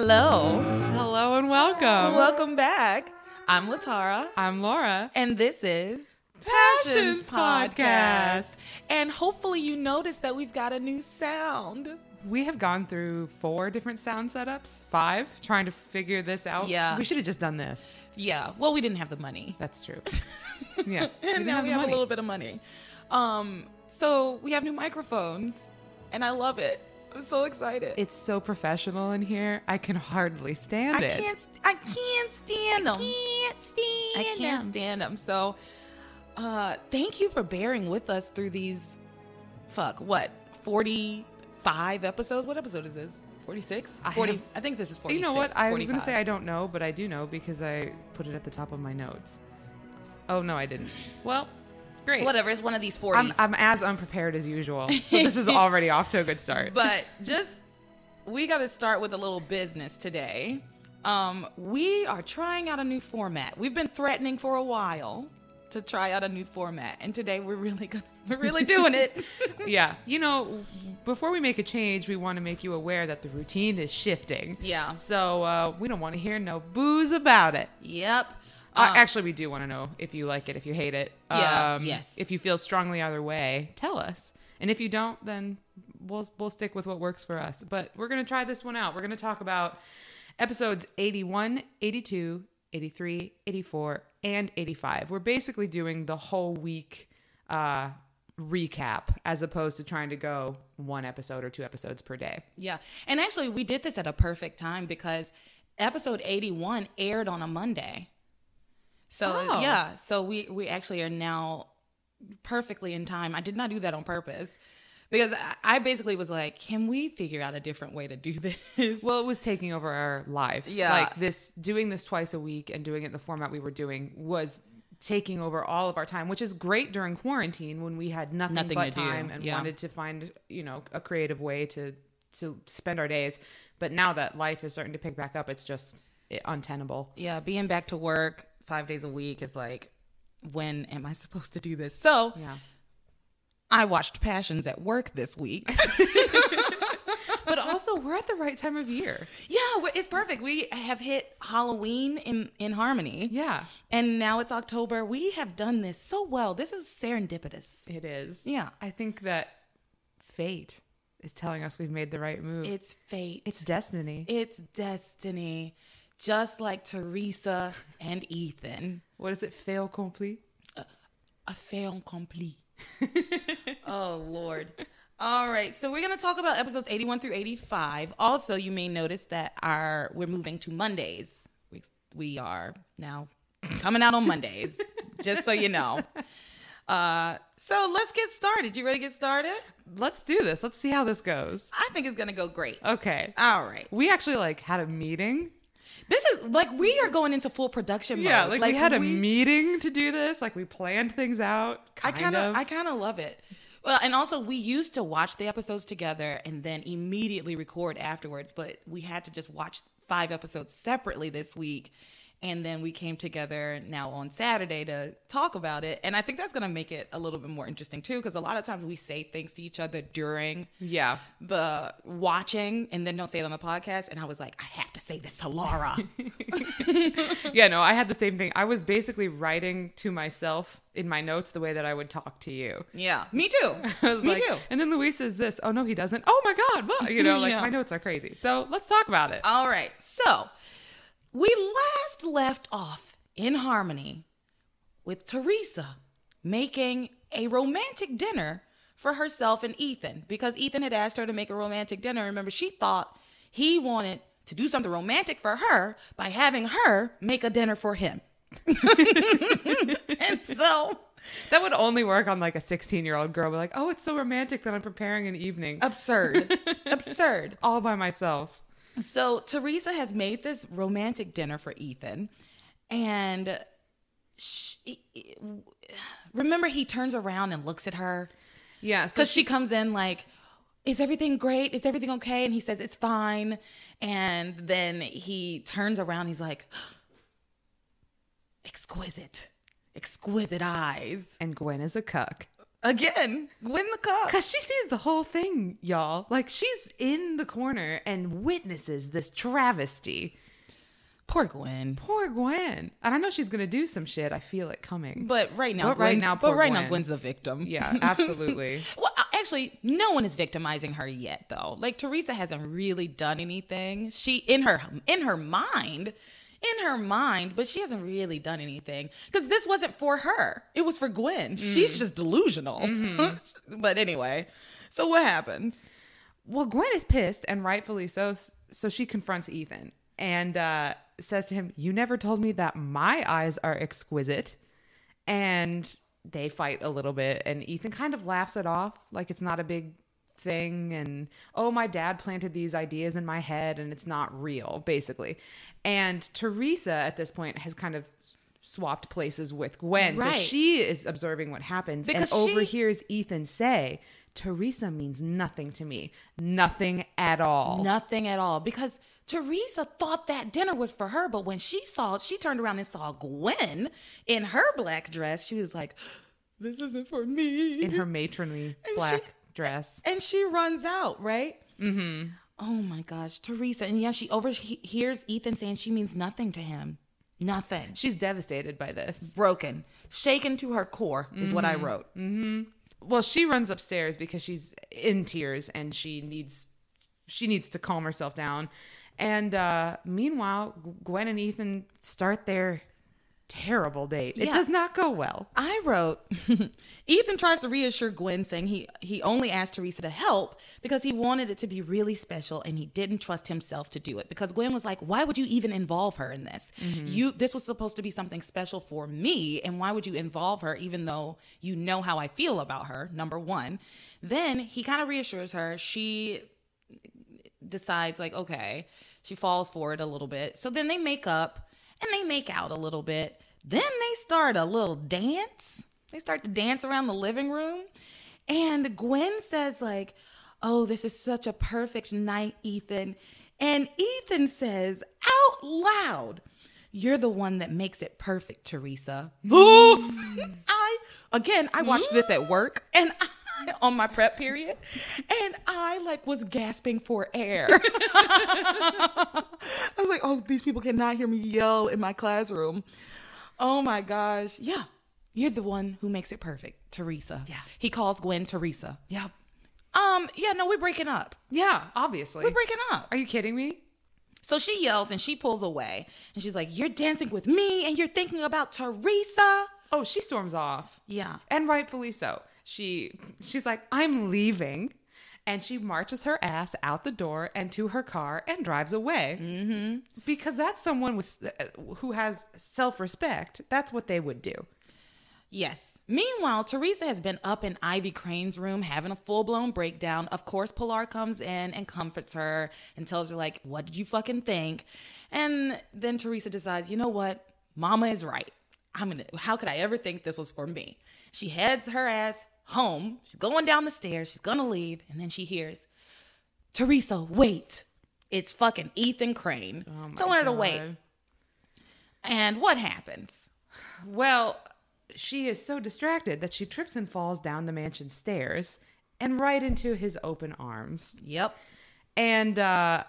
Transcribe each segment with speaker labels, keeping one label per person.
Speaker 1: Hello.
Speaker 2: Hello and welcome.
Speaker 1: Welcome back. I'm Latara,
Speaker 2: I'm Laura.
Speaker 1: and this is
Speaker 2: Passions Podcast.
Speaker 1: And hopefully, you noticed that we've got a new sound.
Speaker 2: We have gone through four different sound setups, five, trying to figure this out.
Speaker 1: Yeah.
Speaker 2: We should have just done this.
Speaker 1: Yeah, well, we didn't have the money.
Speaker 2: That's true. Yeah. we
Speaker 1: and now
Speaker 2: have
Speaker 1: we have
Speaker 2: money.
Speaker 1: a little bit of money. Um, so we have new microphones, and I love it. I'm so excited.
Speaker 2: It's so professional in here. I can hardly stand
Speaker 1: I
Speaker 2: it.
Speaker 1: can't. st- I can't stand them.
Speaker 3: I can't stand
Speaker 1: I can't
Speaker 3: them.
Speaker 1: stand them. So, uh, thank you for bearing with us through these. Fuck what? Forty-five episodes. What episode is this? Forty-six.
Speaker 2: I
Speaker 1: Forty.
Speaker 2: have-
Speaker 1: I think this is forty.
Speaker 2: You know what? I was going to say I don't know, but I do know because I put it at the top of my notes. Oh, no, I didn't. Well, great.
Speaker 1: Whatever. It's one of these
Speaker 2: I'm. I'm as unprepared as usual. So this is already off to a good start.
Speaker 1: but just we got to start with a little business today. Um, we are trying out a new format. We've been threatening for a while to try out a new format, and today we're really gonna we're really doing it.
Speaker 2: yeah. You know, before we make a change, we want to make you aware that the routine is shifting.
Speaker 1: Yeah.
Speaker 2: So uh, we don't want to hear no booze about it.
Speaker 1: yep.
Speaker 2: Uh,
Speaker 1: Um,
Speaker 2: actually, we do want to know if you like it, if you hate it.
Speaker 1: Yeah, yes.
Speaker 2: If you feel strongly either way, tell us. And if you don't, then we'll we'll stick with what works for us. But we're gonna try this one out. We're gonna talk about episodes 81, 82, 83, 84, and 85. We're basically doing the whole week uh, recap as opposed to trying to go one episode or two episodes per day.
Speaker 1: Yeah. And actually, we did this at a perfect time because episode 81 aired on a Monday. So,
Speaker 2: Oh.
Speaker 1: yeah. So, we, we actually are now perfectly in time. I did not do that on purpose because I- basically was like, can we figure out a different way to do this?
Speaker 2: Well, it was taking over our life.
Speaker 1: Yeah.
Speaker 2: Like this, doing this twice a week and doing it in the format we were doing was taking over all of our time, which is great during quarantine when we had nothing,
Speaker 1: Nothing
Speaker 2: but
Speaker 1: to do.
Speaker 2: time and
Speaker 1: Yeah.
Speaker 2: wanted to find, you know, a creative way to to spend our days. But now that life is starting to pick back up, it's just untenable.
Speaker 1: yeah. Being back to work five days a week is like, when am I supposed to do this? So,
Speaker 2: Yeah.
Speaker 1: I watched Passions at work this week.
Speaker 2: But also, we're at the right time of year.
Speaker 1: yeah, it's perfect. We have hit Halloween in, in Harmony.
Speaker 2: Yeah,
Speaker 1: And now it's October. We have done this so well. This is serendipitous.
Speaker 2: it is.
Speaker 1: Yeah.
Speaker 2: I think that fate is telling us we've made the right move.
Speaker 1: It's fate.
Speaker 2: it's destiny.
Speaker 1: it's destiny. Just like Teresa and Ethan.
Speaker 2: what is it? Fail complete.
Speaker 1: A fait accompli. oh, Lord. All right, so we're going to talk about episodes 81 through 85. Also, you may notice that our we're moving to Mondays. We, we are now coming out on Mondays, just so you know. Uh, so let's get started. You ready to get started?
Speaker 2: Let's do this. Let's see how this goes.
Speaker 1: I think it's going to go great.
Speaker 2: Okay.
Speaker 1: All right.
Speaker 2: We actually like had a meeting.
Speaker 1: This is like we are going into full production mode.
Speaker 2: Yeah, like, we had a meeting to do this. Like we planned things out.
Speaker 1: I
Speaker 2: Kind
Speaker 1: kind of
Speaker 2: of.
Speaker 1: I kind of love it. Well, and also we used to watch the episodes together and then immediately record afterwards, but we had to just watch five episodes separately this week. And then we came together now on Saturday to talk about it. And I think that's going to make it a little bit more interesting too, because a lot of times we say things to each other during
Speaker 2: yeah.
Speaker 1: the watching and then don't say it on the podcast. And I was like, I have to say this to Laura.
Speaker 2: Yeah, no, I had the same thing. I was basically writing to myself in my notes the way that I would talk to you.
Speaker 1: yeah, me too.
Speaker 2: I was
Speaker 1: me
Speaker 2: like,
Speaker 1: too.
Speaker 2: and then Luis says this. Oh no, he doesn't. Oh my God, what? You know, like
Speaker 1: Yeah.
Speaker 2: my notes are crazy. So let's talk about it.
Speaker 1: All right. So we last left off in Harmony with Teresa making a romantic dinner for herself and Ethan because Ethan had asked her to make a romantic dinner. Remember, she thought he wanted to do something romantic for her by having her make a dinner for him. and so
Speaker 2: That would only work on like a 16 year old girl. Be like, oh, it's so romantic that I'm preparing an evening
Speaker 1: absurd. absurd.
Speaker 2: all by myself.
Speaker 1: So Teresa has made this romantic dinner for Ethan, and she, remember he turns around and looks at her
Speaker 2: Yeah. So
Speaker 1: because she comes in like, "Is everything great? Is everything okay?" And he says, "It's fine." And then he turns around. He's like, "Exquisite, exquisite eyes."
Speaker 2: and Gwen is a cuck.
Speaker 1: Again, Gwen the cop.
Speaker 2: Because she sees the whole thing, y'all. Like, she's in the corner and witnesses this travesty.
Speaker 1: Poor Gwen.
Speaker 2: Poor Gwen. And I know she's to do some shit. I feel it coming.
Speaker 1: But right now,
Speaker 2: But right now,
Speaker 1: but right now, Gwen's the victim.
Speaker 2: yeah, absolutely.
Speaker 1: Well, actually, no one is victimizing her yet, though. Like Teresa hasn't really done anything. She in her in her mind, in her mind, but she hasn't really done anything because this wasn't for her. It was for Gwen. She's just delusional. but anyway, so what happens?
Speaker 2: Well, Gwen is pissed, and rightfully so. So she confronts Ethan and uh, says to him, You never told me that my eyes are exquisite. And they fight a little bit, and Ethan kind of laughs it off like it's not a big thing. And oh, my dad planted these ideas in my head, and it's not real, basically. And Teresa at this point has kind of swapped places with Gwen.
Speaker 1: Right.
Speaker 2: So she is observing what happens
Speaker 1: Because
Speaker 2: and
Speaker 1: she-
Speaker 2: overhears Ethan say, Teresa means nothing to me. Nothing at all.
Speaker 1: Nothing at all because Teresa thought that dinner was for her, but when she saw, she turned around and saw Gwen in her black dress. She was like, "This isn't for me."
Speaker 2: In her matronly black dress.
Speaker 1: and she runs out, right? Mm-hmm. Oh my gosh, Teresa. And yeah, she overhears Ethan saying she means nothing to him. Nothing.
Speaker 2: She's devastated by this.
Speaker 1: Broken, shaken to her core is what I wrote. Mm-hmm.
Speaker 2: Well, she runs upstairs because she's in tears and she needs she needs to calm herself down. And uh meanwhile, Gwen and Ethan start their terrible date. It does not go well.
Speaker 1: I wrote Ethan tries to reassure Gwen saying he he only asked Teresa to help because he wanted it to be really special and he didn't trust himself to do it. Because Gwen was like why would you even involve her in this? Mm-hmm. You this was supposed to be something special for me and why would you involve her even though you know how I feel about her? Number 1 then he kind of reassures her. She decides like okay she falls for it a little bit. So then they make up and they make out a little bit. Then they start a little dance. They start to dance around the living room. And gwen says like oh this is such a perfect night ethan. And ethan says out loud you're the one that makes it perfect teresa. I again i watched this at work and I, on my prep period and i like was gasping for air I was like, oh, these people cannot hear me yell in my classroom. Oh my gosh. Yeah. You're the one who makes it perfect, Teresa.
Speaker 2: Yeah.
Speaker 1: He calls Gwen Teresa.
Speaker 2: Yep.
Speaker 1: Um, yeah, no, we're breaking up.
Speaker 2: Yeah, obviously.
Speaker 1: We're breaking up.
Speaker 2: Are you kidding me?
Speaker 1: So she yells and she pulls away. And she's like, You're dancing with me and you're thinking about Teresa.
Speaker 2: Oh, she storms off.
Speaker 1: Yeah.
Speaker 2: and rightfully so. She she's like, "I'm leaving." And she marches her ass out the door and to her car and drives away. Mm-hmm. Because that's someone with uh, who has self respect. That's what they would do.
Speaker 1: Yes. Meanwhile, Teresa has been up in Ivy Crane's room having a full blown breakdown. Of course, Pilar comes in and comforts her and tells her, like, what did you fucking think? And then Teresa decides, you know what? Mama is right. I'm gonna, how could I ever think this was for me? She heads her ass home. She's going down the stairs. She's gonna leave. And then she hears, Teresa, wait. It's fucking Ethan Crane.
Speaker 2: Oh
Speaker 1: telling her to wait. And what happens?
Speaker 2: Well, she is so distracted that she trips and falls down the mansion stairs and right into his open arms.
Speaker 1: Yep.
Speaker 2: and uh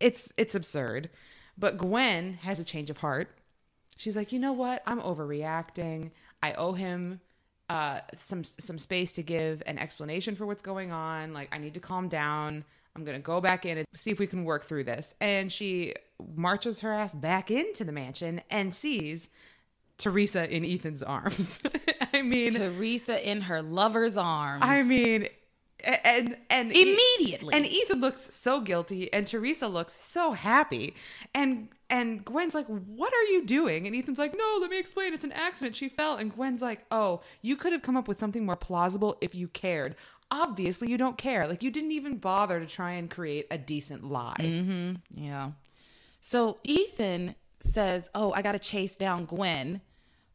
Speaker 2: it's it's absurd but gwen has a change of heart she's like you know what i'm overreacting i owe him uh some some space to give an explanation for what's going on. Like i need to calm down. I'm gonna go back in and see if we can work through this. And she marches her ass back into the mansion and sees teresa in ethan's arms. I mean
Speaker 1: Teresa in her lover's arms.
Speaker 2: I mean, and and
Speaker 1: Immediately.
Speaker 2: and Ethan looks so guilty, and Teresa looks so happy, and and Gwen's like, "What are you doing?" And Ethan's like, "No, let me explain. It's an accident. She fell." And Gwen's like, "Oh, you could have come up with something more plausible if you cared. Obviously, you don't care. Like you didn't even bother to try and create a decent lie." Mm-hmm.
Speaker 1: yeah. So Ethan says, "Oh, I got to chase down Gwen,"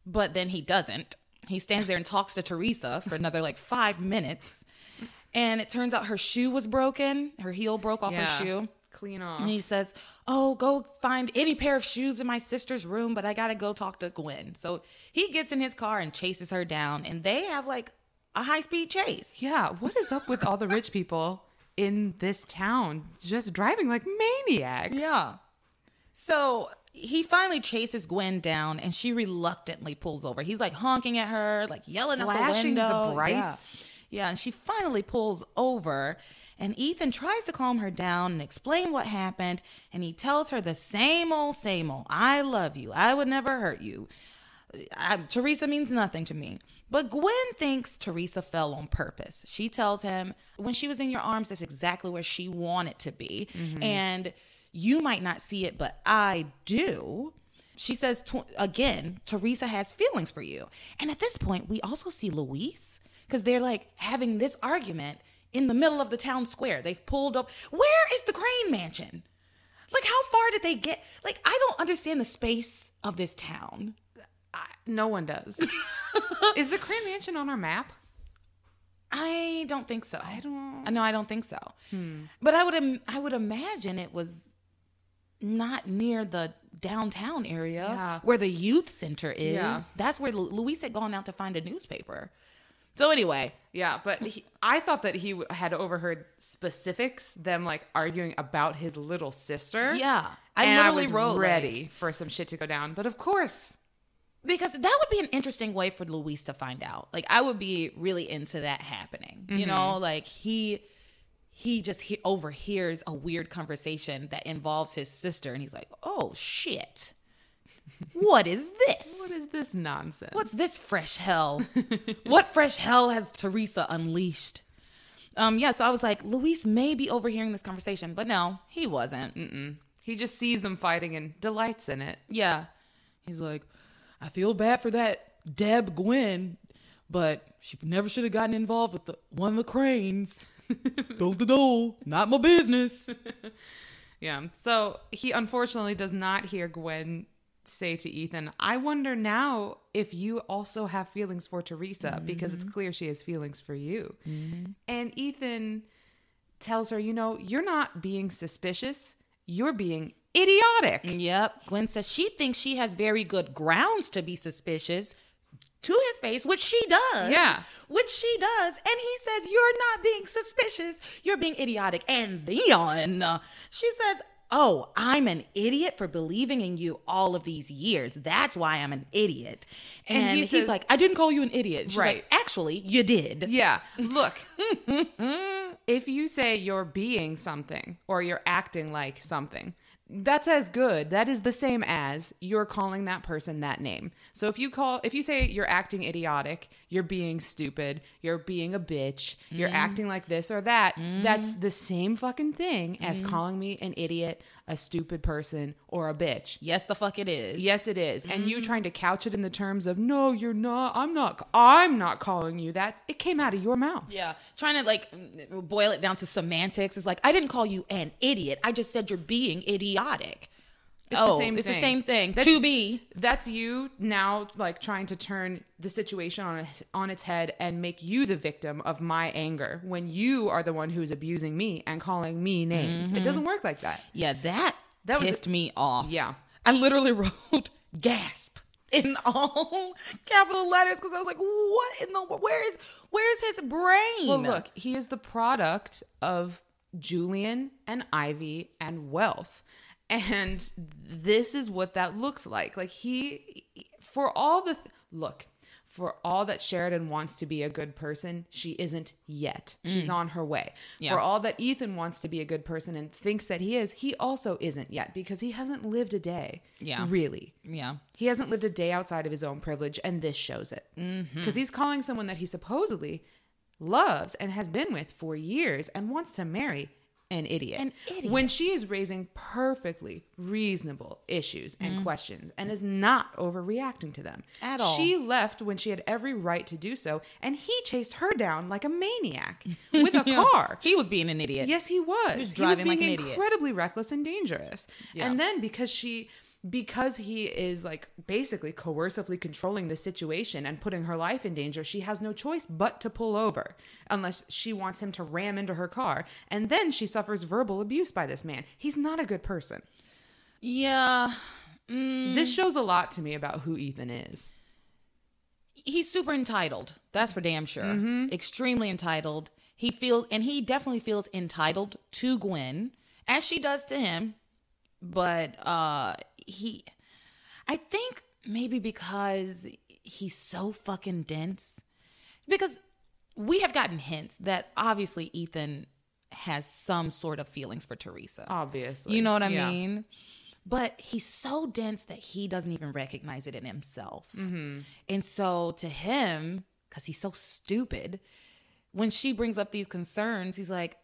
Speaker 1: but then he doesn't. He stands there and talks to Teresa for another like five minutes, and it turns out her shoe was broken. Her heel broke off her shoe.
Speaker 2: Clean off.
Speaker 1: And he says, Oh, go find any pair of shoes in my sister's room, but I gotta go talk to Gwen. So he gets in his car and chases her down, and they have like a high speed chase.
Speaker 2: Yeah, what is up with all the rich people in this town just driving like maniacs?
Speaker 1: Yeah. So he finally chases Gwen down and she reluctantly pulls over. He's like honking at her, like yelling out the
Speaker 2: Flashing the
Speaker 1: window.
Speaker 2: brights.
Speaker 1: Yeah. Yeah, and she finally pulls over and Ethan tries to calm her down and explain what happened and he tells her the same old same old, I love you. I would never hurt you. I, Teresa means nothing to me. But Gwen thinks Teresa fell on purpose. She tells him, when she was in your arms, that's exactly where she wanted to be. Mm-hmm. And you might not see it, but I do. She says, again, Teresa has feelings for you. And at this point, we also see Luis because they're like having this argument in the middle of the town square. They've pulled up. Where is the Crane Mansion? Like, how far did they get? Like, I don't understand the space of this town.
Speaker 2: I, no one does. is the Crane Mansion on our map?
Speaker 1: I don't think so.
Speaker 2: I don't.
Speaker 1: No, I don't think so. Hmm. But I would Im- I would imagine it was not near the downtown area
Speaker 2: Yeah.
Speaker 1: where the youth center is.
Speaker 2: Yeah.
Speaker 1: That's where Lu- Luis had gone out to find a newspaper. So anyway,
Speaker 2: Yeah, but he, I thought that he had overheard specifics, them like arguing about his little sister.
Speaker 1: yeah, I
Speaker 2: and
Speaker 1: literally
Speaker 2: I was
Speaker 1: wrote like-
Speaker 2: ready for some shit to go down. But of course,
Speaker 1: because that would be an interesting way for Luis to find out. Like I would be really into that happening. You
Speaker 2: Mm-hmm.
Speaker 1: know, like he he just he overhears a weird conversation that involves his sister, and he's like, "Oh shit, what is this?
Speaker 2: what is this nonsense?
Speaker 1: What's this fresh hell? what fresh hell has Teresa unleashed?" Um, yeah, so I was like, Luis may be overhearing this conversation, but no, he wasn't. Mm-mm.
Speaker 2: He just sees them fighting and delights in it.
Speaker 1: Yeah. He's like, I feel bad for that Deb Gwen, but she never should have gotten involved with the, one of the cranes. do do do, not my business.
Speaker 2: Yeah. So he unfortunately does not hear Gwen say to Ethan, I wonder now if you also have feelings for Teresa because it's mm-hmm. clear she has feelings for you. Mm-hmm. And Ethan tells her, you know, you're not being suspicious, you're being idiotic.
Speaker 1: Yep. Gwen says she thinks she has very good grounds to be suspicious to his face, which she does.
Speaker 2: Yeah.
Speaker 1: Which she does. And he says, You're not being suspicious. You're being idiotic. And then she says, Oh, I'm an idiot for believing in you all of these years. That's why I'm an idiot.
Speaker 2: And
Speaker 1: And,
Speaker 2: he
Speaker 1: he's
Speaker 2: says-
Speaker 1: like, I didn't call you an idiot. She's
Speaker 2: Right.
Speaker 1: like, Actually, you did.
Speaker 2: Yeah. Look, if you say you're being something or you're acting like something, that's as good. That is the same as you're calling that person that name. So if you call, if you say you're acting idiotic, you're being stupid, you're being a bitch, you're mm. acting like this or that, that's mm. the same fucking thing as mm. calling me an idiot, a stupid person, or a bitch.
Speaker 1: Yes, the fuck it is.
Speaker 2: Yes, it is. And you mm-hmm. trying to couch it in the terms of no, you're not. I'm not. I'm not calling you that. It came out of your mouth.
Speaker 1: Yeah, trying to like boil it down to semantics is like I didn't call you an idiot. I just said you're being idiotic.
Speaker 2: It's
Speaker 1: oh,
Speaker 2: the same
Speaker 1: it's
Speaker 2: thing.
Speaker 1: the same thing.
Speaker 2: That's-
Speaker 1: to be.
Speaker 2: That's you now, like trying to turn the situation on its, on its head and make you the victim of my anger when you are the one who's abusing me and calling me names. It doesn't mm-hmm. work like that.
Speaker 1: Yeah, that
Speaker 2: That was-
Speaker 1: pissed me off.
Speaker 2: Yeah.
Speaker 1: I literally wrote gasp in all capital letters because I was like, what in the where is where's his brain?
Speaker 2: Well, look, he is the product of Julian and Ivy and wealth. And this is what that looks like. Like he for all the th- look, for all that Sheridan wants to be a good person, she isn't yet. Mm. She's on her way.
Speaker 1: Yeah.
Speaker 2: For all that Ethan wants to be a good person and thinks that he is, he also isn't yet because he hasn't lived a day.
Speaker 1: Yeah.
Speaker 2: Really.
Speaker 1: Yeah.
Speaker 2: He hasn't lived a day outside of his own privilege, and this shows it. Mm-hmm. Because he's calling someone that he supposedly loves and has been with for years and wants to marry an idiot.
Speaker 1: An idiot.
Speaker 2: When she is raising perfectly reasonable issues and mm. questions and is not overreacting to them
Speaker 1: At all.
Speaker 2: She left when she had every right to do so, and he chased her down like a maniac with a car.
Speaker 1: He was being an idiot.
Speaker 2: Yes, he was. He
Speaker 1: was
Speaker 2: was,
Speaker 1: driving
Speaker 2: being
Speaker 1: like an idiot.
Speaker 2: incredibly reckless and dangerous.
Speaker 1: Yeah.
Speaker 2: And then because she because he is like basically coercively controlling the situation and putting her life in danger, she has no choice but to pull over unless she wants him to ram into her car. And then she suffers verbal abuse by this man. He's not a good person.
Speaker 1: Yeah. Mm.
Speaker 2: This shows a lot to me about who Ethan is.
Speaker 1: he's super entitled. That's for damn sure.
Speaker 2: Mm-hmm.
Speaker 1: Extremely entitled. He feels, and he definitely feels entitled to Gwen, as she does to him. But uh he, I think maybe because he's so fucking dense. Because we have gotten hints that obviously Ethan has some sort of feelings for Teresa.
Speaker 2: Obviously.
Speaker 1: You know what I
Speaker 2: Yeah.
Speaker 1: mean? But he's so dense that he doesn't even recognize it in himself.
Speaker 2: Mm-hmm.
Speaker 1: And so to him, because he's so stupid, when she brings up these concerns, he's like,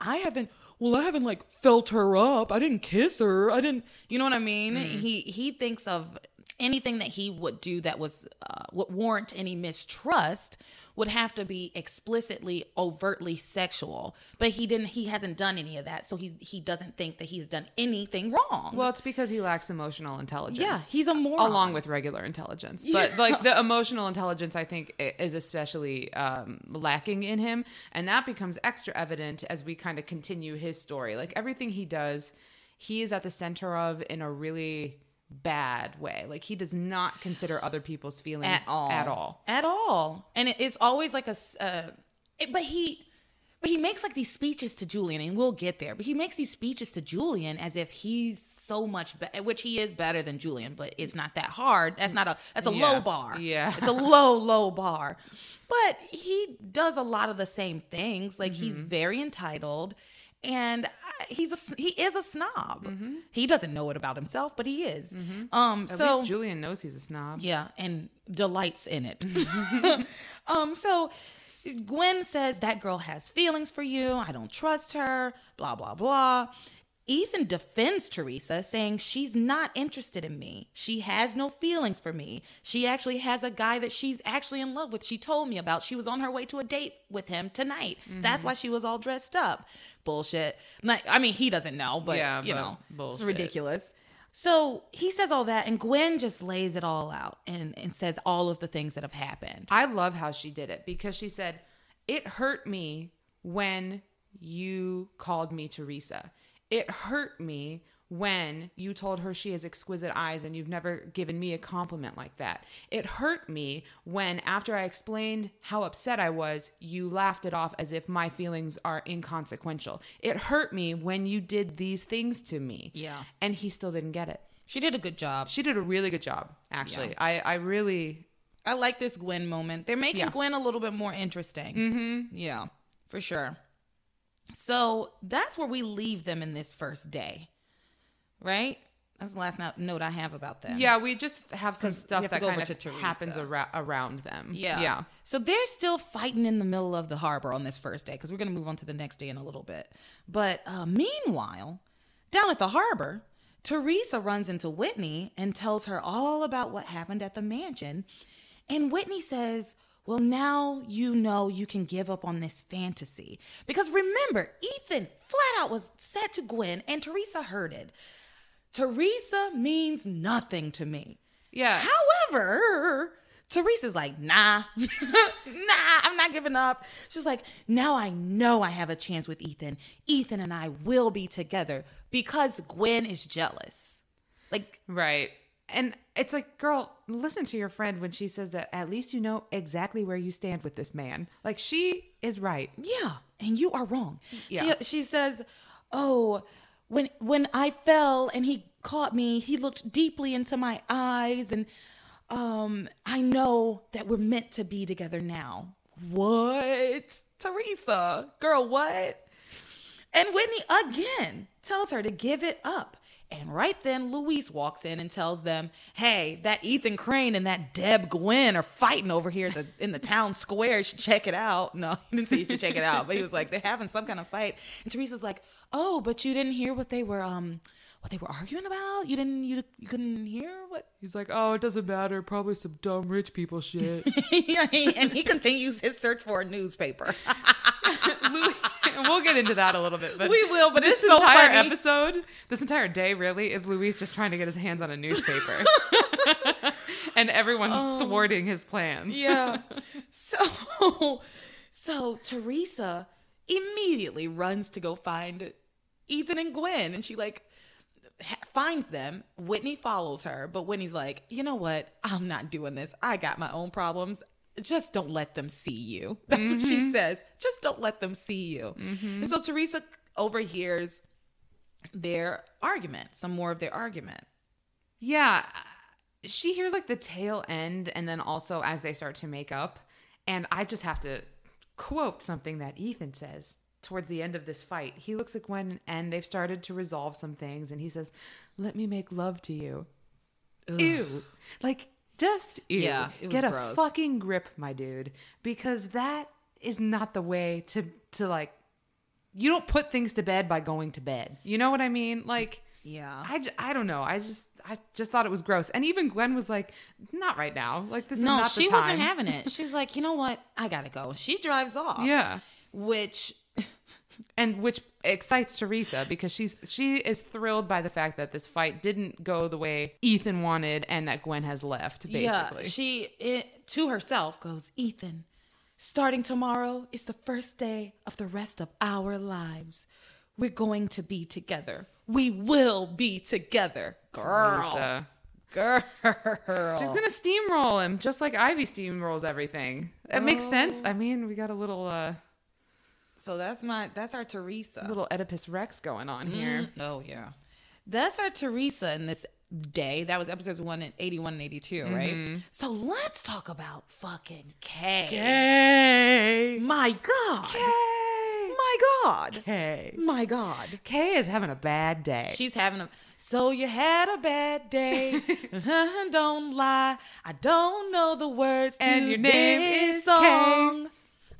Speaker 1: I haven't well, I haven't like felt her up. I didn't kiss her. I didn't you know what I mean?
Speaker 2: Mm-hmm.
Speaker 1: He he thinks of anything that he would do that was uh, would warrant any mistrust would have to be explicitly overtly sexual but he didn't he hasn't done any of that so he he doesn't think that he's done anything wrong
Speaker 2: Well, it's because he lacks emotional intelligence.
Speaker 1: yeah he's a moron
Speaker 2: along with regular intelligence. But like the emotional intelligence, I think is especially um, lacking in him, and that becomes extra evident as we kind of continue his story. Like everything he does, he is at the center of in a really bad way. Like he does not consider other people's feelings
Speaker 1: at all
Speaker 2: At all.
Speaker 1: at all and it, it's always like a, uh, it- but he but he makes like these speeches to julian and we'll get there but he makes these speeches to julian as if he's so much better which he is better than julian but it's not that hard that's not a that's a
Speaker 2: Yeah.
Speaker 1: low bar
Speaker 2: Yeah.
Speaker 1: it's a low low bar but he does a lot of the same things like he's
Speaker 2: Mm-hmm.
Speaker 1: very entitled and I- he's a he is a snob
Speaker 2: Mm-hmm.
Speaker 1: he doesn't know it about himself but he is um
Speaker 2: At
Speaker 1: so
Speaker 2: least Julian knows he's a snob.
Speaker 1: yeah, and delights in it. um, so Gwen says that girl has feelings for you. I don't trust her. Blah blah blah. Ethan defends Teresa, saying she's not interested in me. She has no feelings for me. She actually has a guy that she's actually in love with. She told me about. She was on her way to a date with him tonight. That's why she was all dressed up. Bullshit. Like, I mean, he doesn't know, but
Speaker 2: Yeah,
Speaker 1: you
Speaker 2: but
Speaker 1: know, it's ridiculous. So he says all that, and Gwen just lays it all out and, and says all of the things that have happened.
Speaker 2: I love how she did it because she said, It hurt me when you called me Teresa. It hurt me when you told her she has exquisite eyes and you've never given me a compliment like that. It hurt me when, after I explained how upset I was, you laughed it off as if my feelings are inconsequential. It hurt me when you did these things to me.
Speaker 1: Yeah.
Speaker 2: And he still didn't get it.
Speaker 1: She did a good job.
Speaker 2: She did a really good job, actually. I, I really
Speaker 1: I like this Gwen moment. They're making
Speaker 2: Yeah.
Speaker 1: Gwen a little bit more interesting. Mm-hmm. Yeah, for sure. So that's where we leave them in this first day, right? That's the last no- note I have about them.
Speaker 2: Yeah, we just have some stuff that kind of happens ara- around them.
Speaker 1: Yeah.
Speaker 2: yeah.
Speaker 1: So they're still fighting in the middle of the harbor on this first day because we're going to move on to the next day in a little bit. But uh, meanwhile, down at the harbor, Teresa runs into Whitney and tells her all about what happened at the mansion. And Whitney says, Well, now you know you can give up on this fantasy. Because remember, Ethan flat out was said to Gwen, and Teresa heard it. Teresa means nothing to me.
Speaker 2: Yeah.
Speaker 1: However, Teresa's like, nah, nah, I'm not giving up. She's like, now I know I have a chance with Ethan. Ethan and I will be together because Gwen is jealous. Like,
Speaker 2: Right. And it's like, girl, listen to your friend when she says that at least you know exactly where you stand with this man. Like, she is right.
Speaker 1: yeah, and you are wrong.
Speaker 2: Yeah.
Speaker 1: She, she says, oh, when when I fell and he caught me, he looked deeply into my eyes and um I know that we're meant to be together now. What? Teresa, girl, what? And Whitney again tells her to give it up. And right then, Luis walks in and tells them, "Hey, that Ethan Crane and that Deb Gwen are fighting over here the, in the town square. You should check it out." No, he didn't say you should check it out, but he was like, "They're having some kind of fight." And Teresa's like, "Oh, but you didn't hear what they were um what they were arguing about? You didn't you, you couldn't hear what?"
Speaker 2: He's like, oh, it doesn't matter. Probably some dumb rich people shit.
Speaker 1: and he continues his search for a newspaper.
Speaker 2: Luis, we'll get into that a little bit. But
Speaker 1: We will, but
Speaker 2: this
Speaker 1: so
Speaker 2: entire episode, this entire day, really, is Luis just trying to get his hands on a newspaper, and everyone thwarting his plans.
Speaker 1: Yeah. So, so Teresa immediately runs to go find Ethan and Gwen, and she like finds them. Whitney follows her, but Whitney's like, you know what? I'm not doing this. I got my own problems. Just don't let them see you. That's what she mm-hmm. says. Just don't let them see you. Mm-hmm. And so Teresa overhears their argument, some more of their argument.
Speaker 2: Yeah. Uh, she hears like the tail end and then also as they start to make up. And I just have to quote something that Ethan says towards the end of this fight. He looks at Gwen and they've started to resolve some things and he says, Let me make love to you. Ew. Like just ew.
Speaker 1: Yeah, it was
Speaker 2: Get a
Speaker 1: gross.
Speaker 2: fucking grip, my dude. Because that is not the way to to like you don't put things to bed by going to bed. You know what I mean? Like
Speaker 1: Yeah.
Speaker 2: I, I don't know. I just I just thought it was gross. And even Gwen was like, "Not right now. Like this is
Speaker 1: No,
Speaker 2: not
Speaker 1: she
Speaker 2: the time."
Speaker 1: wasn't having it. She's like, you know what? I gotta go. She drives off.
Speaker 2: Yeah,
Speaker 1: Which,
Speaker 2: and which excites Teresa because she's she is thrilled by the fact that this fight didn't go the way Ethan wanted and that Gwen has left. Basically,
Speaker 1: yeah, she it, to herself goes, Ethan, starting tomorrow is the first day of the rest of our lives. We're going to be together. We will be together, girl.
Speaker 2: Teresa.
Speaker 1: Girl.
Speaker 2: She's gonna steamroll him just like Ivy steamrolls everything. It makes sense.
Speaker 1: Oh.
Speaker 2: I mean, we got a little uh
Speaker 1: so that's my that's our Teresa.
Speaker 2: little Oedipus Rex going on here. Mm-hmm.
Speaker 1: Oh yeah, that's our Teresa in this day. That was episodes one and eighty one and eighty right? Mm-hmm. So let's talk about fucking Kay.
Speaker 2: Kay,
Speaker 1: My God.
Speaker 2: Kay,
Speaker 1: My God.
Speaker 2: Kay.
Speaker 1: My God.
Speaker 2: Kay is having a bad day.
Speaker 1: She's having a. So you had a bad day. Uh-huh, don't lie. I don't know the words to
Speaker 2: your name
Speaker 1: this
Speaker 2: is
Speaker 1: song.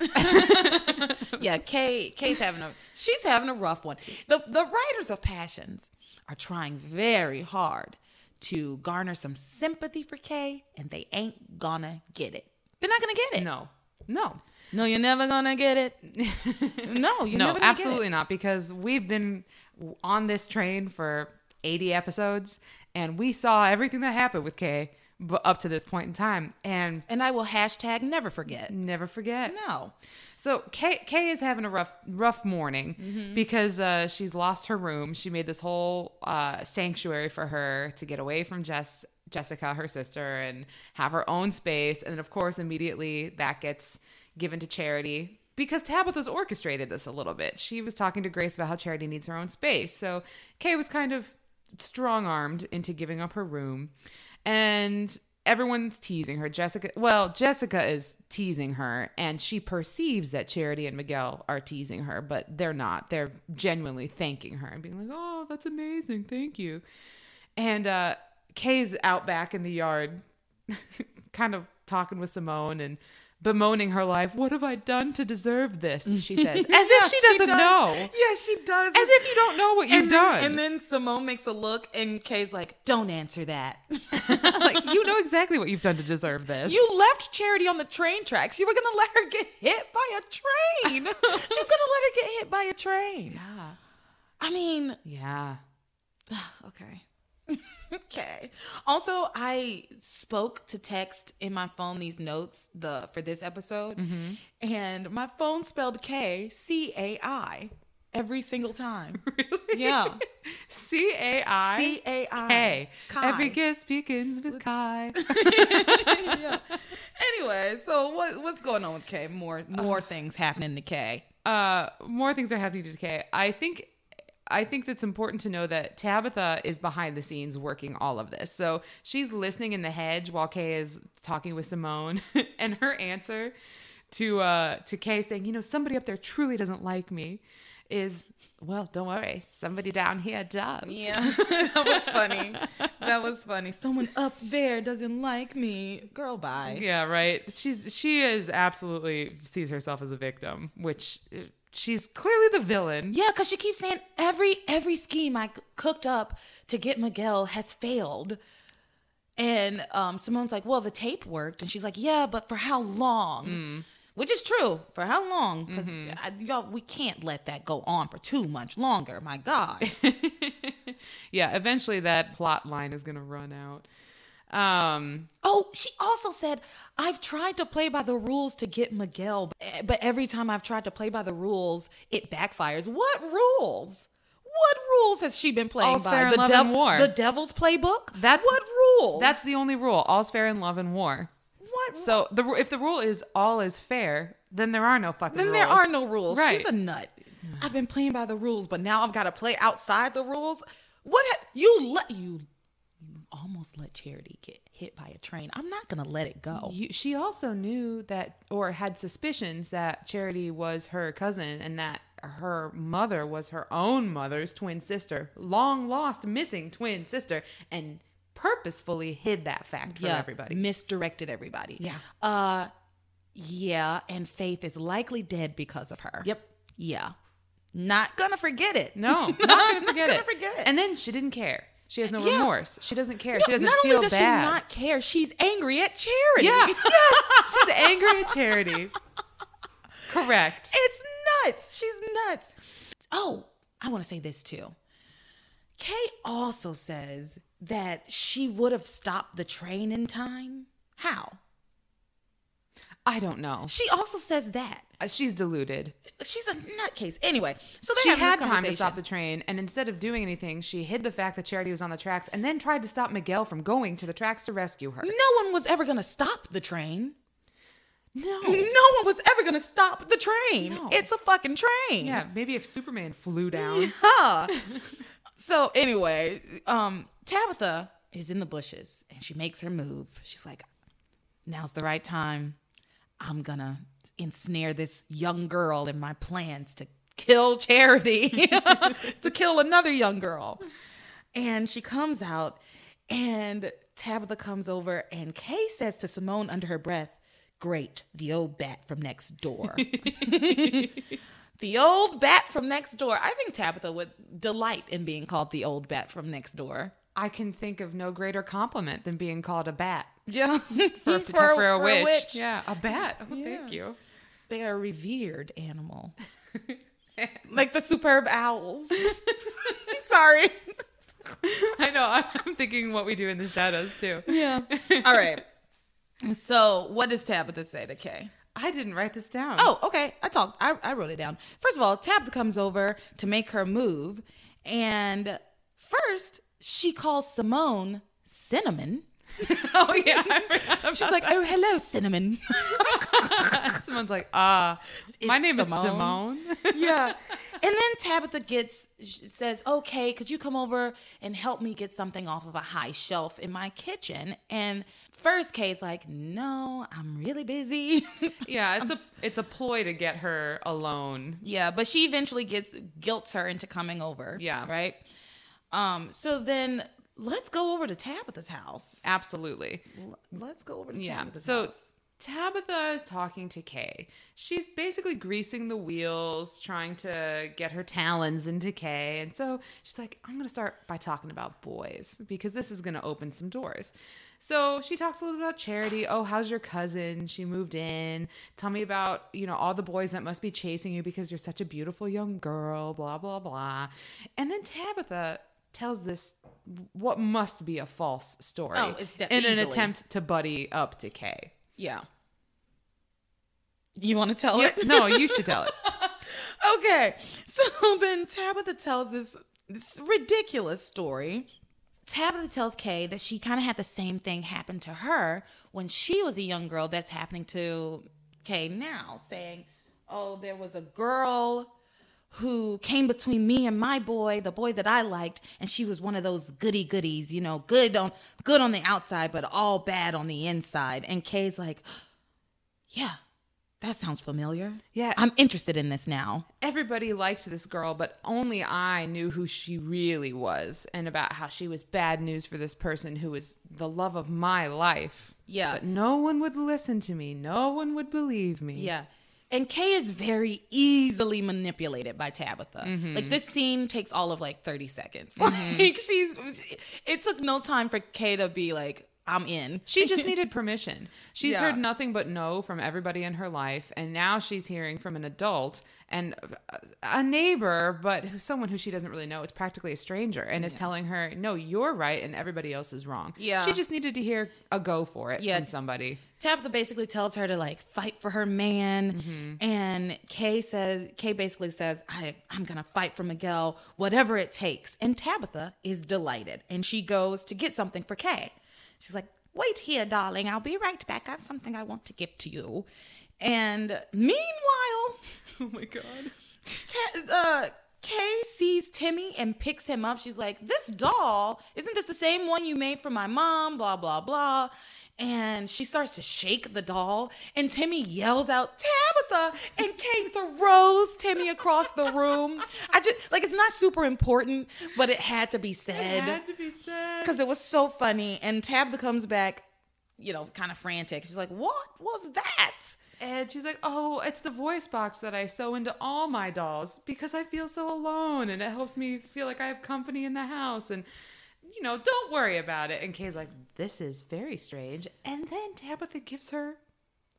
Speaker 1: yeah, Kay. Kay's having a. She's having a rough one. The the writers of Passions are trying very hard to garner some sympathy for Kay, and they ain't gonna get it. They're not gonna get it.
Speaker 2: no, no.
Speaker 1: No, you're never gonna get it. no, you're
Speaker 2: no,
Speaker 1: never gonna
Speaker 2: absolutely not. Because we've been on this train for 80 episodes, and we saw everything that happened with Kay, but up to this point in time, and.
Speaker 1: And I will hashtag never forget.
Speaker 2: never forget.
Speaker 1: No.
Speaker 2: So Kay, Kay is having a rough, rough morning
Speaker 1: Mm-hmm.
Speaker 2: because uh, she's lost her room. She made this whole uh, sanctuary for her to get away from Jess, Jessica, her sister, and have her own space. And of course, immediately that gets given to Charity because Tabitha's orchestrated this a little bit. She was talking to Grace about how Charity needs her own space. So Kay was kind of strong armed into giving up her room. And everyone's teasing her. Jessica, well, Jessica is teasing her, and she perceives that Charity and Miguel are teasing her, but they're not. They're genuinely thanking her and being like, oh, that's amazing. Thank you. And uh, Kay's out back in the yard, kind of talking with Simone and bemoaning her life. What have I done to deserve this? She says, as
Speaker 1: Yeah,
Speaker 2: if she doesn't
Speaker 1: does.
Speaker 2: know.
Speaker 1: Yeah, she does.
Speaker 2: As if you don't know what you've
Speaker 1: and then,
Speaker 2: done.
Speaker 1: And then Simone makes a look, and Kay's like, "Don't answer that.
Speaker 2: like, you know exactly what you've done to deserve this.
Speaker 1: You left Charity on the train tracks. You were gonna let her get hit by a train. She's gonna let her get hit by a train.
Speaker 2: yeah.
Speaker 1: I mean,
Speaker 2: Yeah.
Speaker 1: okay." Okay. Also, I spoke to text in my phone these notes the for this episode, and my phone spelled K C A I every single time.
Speaker 2: Really?
Speaker 1: Yeah.
Speaker 2: C A I
Speaker 1: C A I
Speaker 2: K. Every kiss begins with Kai.
Speaker 1: yeah. Anyway, so what what's going on with K? More more things happening to K.
Speaker 2: uh, more things are happening to K. I think. I think that's important to know that Tabitha is behind the scenes working all of this. So she's listening in the hedge while Kay is talking with Simone, and her answer to uh to Kay saying, "You know, somebody up there truly doesn't like me," is, "Well, don't worry, somebody down here does."
Speaker 1: Yeah, that was funny. That was funny. Someone up there doesn't like me. Girl, bye.
Speaker 2: Yeah, right. She's she is absolutely sees herself as a victim, which she's clearly the villain.
Speaker 1: Yeah, because she keeps saying every every scheme I cooked up to get Miguel has failed. And um, Simone's like, well, the tape worked. And she's like, yeah, but for how long? Which is true. For how long? Because y'all, we can't let that go on for too much longer. My God.
Speaker 2: yeah, eventually that plot line is gonna run out. Um,
Speaker 1: Oh, she also said, I've tried to play by the rules to get Miguel, but every time I've tried to play by the rules, it backfires. What rules? What rules has she been playing
Speaker 2: All's
Speaker 1: by? the
Speaker 2: love and war.
Speaker 1: The Devil's Playbook.
Speaker 2: That-
Speaker 1: what rules?
Speaker 2: That's the only rule. All's fair in love and war.
Speaker 1: what.
Speaker 2: So the if the rule is all is fair, then there are no fucking
Speaker 1: then
Speaker 2: rules.
Speaker 1: there are no rules.
Speaker 2: Right.
Speaker 1: She's a nut. I've been playing by the rules, but now I've got to play outside the rules. What ha- you let you almost let Charity get hit by a train. I'm not gonna let it go.
Speaker 2: You, she also knew that, or had suspicions that Charity was her cousin and that her mother was her own mother's twin sister, long lost, missing twin sister, and purposefully hid that fact from everybody.
Speaker 1: misdirected everybody.
Speaker 2: Yeah.
Speaker 1: Uh, yeah, and Faith is likely dead because of her.
Speaker 2: Yep.
Speaker 1: Yeah. Not gonna forget it.
Speaker 2: No, not gonna forget
Speaker 1: gonna
Speaker 2: it.
Speaker 1: forget it.
Speaker 2: And then she didn't care. She has no
Speaker 1: Yeah.
Speaker 2: remorse. She doesn't care.
Speaker 1: No,
Speaker 2: she doesn't feel bad.
Speaker 1: not only does
Speaker 2: bad.
Speaker 1: she not care, she's angry at Charity.
Speaker 2: yeah. yes. She's angry at Charity. Correct.
Speaker 1: It's nuts. She's nuts. Oh, I want to say this too. Kay also says that she would have stopped the train in time. How?
Speaker 2: I don't know.
Speaker 1: She also says that.
Speaker 2: Uh, She's deluded.
Speaker 1: She's a nutcase. Anyway, so they
Speaker 2: She had time to stop the train, and instead of doing anything, she hid the fact that Charity was on the tracks and then tried to stop Miguel from going to the tracks to rescue her.
Speaker 1: No one was ever going to stop the train.
Speaker 2: No.
Speaker 1: No one was ever going to stop the train.
Speaker 2: No.
Speaker 1: It's a fucking train.
Speaker 2: Yeah, maybe if Superman flew down.
Speaker 1: Huh. so anyway, um, Tabitha is in the bushes and she makes her move. She's like, "Now's the right time. I'm gonna ensnare this young girl in my plans to kill Charity, to kill another young girl." And she comes out, and Tabitha comes over, and Kay says to Simone under her breath, "Great, the old bat from next door." The old bat from next door. I think Tabitha would delight in being called the old bat from next door.
Speaker 2: I can think of no greater compliment than being called a bat
Speaker 1: Yeah.
Speaker 2: for, to, for, a, witch. Yeah, a bat. Oh, thank you.
Speaker 1: They are a revered animal. like the superb owls. Sorry.
Speaker 2: I know. I'm thinking what we do in the shadows too.
Speaker 1: Yeah. All right. So, what does Tabitha say to Kay?
Speaker 2: I didn't write this down.
Speaker 1: Oh, okay. I talked. I, I wrote it down. First of all, Tabitha comes over to make her move, and first she calls Simone cinnamon.
Speaker 2: oh yeah.
Speaker 1: She's like, "Oh, hello, cinnamon."
Speaker 2: Someone's like, ah, my name
Speaker 1: Simone.
Speaker 2: is Simone.
Speaker 1: yeah. And then Tabitha gets says, "Okay, could you come over and help me get something off of a high shelf in my kitchen?" And first Kay's like, "No, I'm really busy."
Speaker 2: yeah, it's a it's a ploy to get her alone.
Speaker 1: yeah, but she eventually gets guilts her into coming over.
Speaker 2: Yeah.
Speaker 1: Right? Um so then let's go over to Tabitha's house.
Speaker 2: Absolutely.
Speaker 1: L- Let's go over to
Speaker 2: Yeah.
Speaker 1: Tabitha's
Speaker 2: So
Speaker 1: house.
Speaker 2: Tabitha is talking to Kay. She's basically greasing the wheels, trying to get her talons into Kay. And so she's like, I'm going to start by talking about boys because this is going to open some doors. So she talks a little about Charity. Oh, how's your cousin? She moved in. Tell me about, you know, all the boys that must be chasing you because you're such a beautiful young girl, blah, blah, blah. And then Tabitha tells this what must be a false story
Speaker 1: Oh, it's de-
Speaker 2: in an attempt to buddy up to Kay.
Speaker 1: Yeah. You want to tell
Speaker 2: Yeah,
Speaker 1: it?
Speaker 2: no, you should tell it.
Speaker 1: okay. So then Tabitha tells this, this ridiculous story. Tabitha tells Kay that she kind of had the same thing happen to her when she was a young girl that's happening to Kay now, saying, Oh, there was a girl who came between me and my boy, the boy that I liked, and she was one of those goody goodies, you know, good on good on the outside, but all bad on the inside. And Kay's like, Yeah, that sounds familiar.
Speaker 2: Yeah.
Speaker 1: I'm interested in this now.
Speaker 2: Everybody liked this girl, but only I knew who she really was and about how she was bad news for this person who was the love of my life.
Speaker 1: Yeah.
Speaker 2: But no one would listen to me. No one would believe me.
Speaker 1: Yeah. And Kay is very easily manipulated by Tabitha. Mm-hmm. Like this scene takes all of like 30 seconds. Mm-hmm. Like she's it took no time for Kay to be like, I'm in.
Speaker 2: She just needed permission. She's
Speaker 1: Yeah.
Speaker 2: heard nothing but no from everybody in her life, and now she's hearing from an adult and a neighbor, but someone who she doesn't really know. It's practically a stranger, and is telling her, "No, you're right, and everybody else is wrong."
Speaker 1: Yeah.
Speaker 2: she just needed to hear a go for it
Speaker 1: Yeah.
Speaker 2: from somebody.
Speaker 1: Tabitha basically tells her to like fight for her man,
Speaker 2: Mm-hmm.
Speaker 1: and Kay says Kay basically says I I'm gonna fight for Miguel whatever it takes, and Tabitha is delighted, and she goes to get something for Kay. She's like, "Wait here, darling. I'll be right back. I have something I want to give to you." And meanwhile,
Speaker 2: Oh my god!
Speaker 1: Uh, Kay sees Timmy and picks him up. She's like, This doll, isn't this the same one you made for my mom? Blah, blah, blah. And she starts to shake the doll, and Timmy yells out, Tabitha! And Kay throws Timmy across the room. I just, like, it's not super important, but it had to be said
Speaker 2: Had to be said.
Speaker 1: because it was so funny. And Tabitha comes back, you know, kind of frantic. She's like, What was that?
Speaker 2: And she's like, "Oh, it's the voice box that I sew into all my dolls because I feel so alone, and it helps me feel like I have company in the house." And you know, don't worry about it. And Kay's like, "This is very strange." And then Tabitha gives her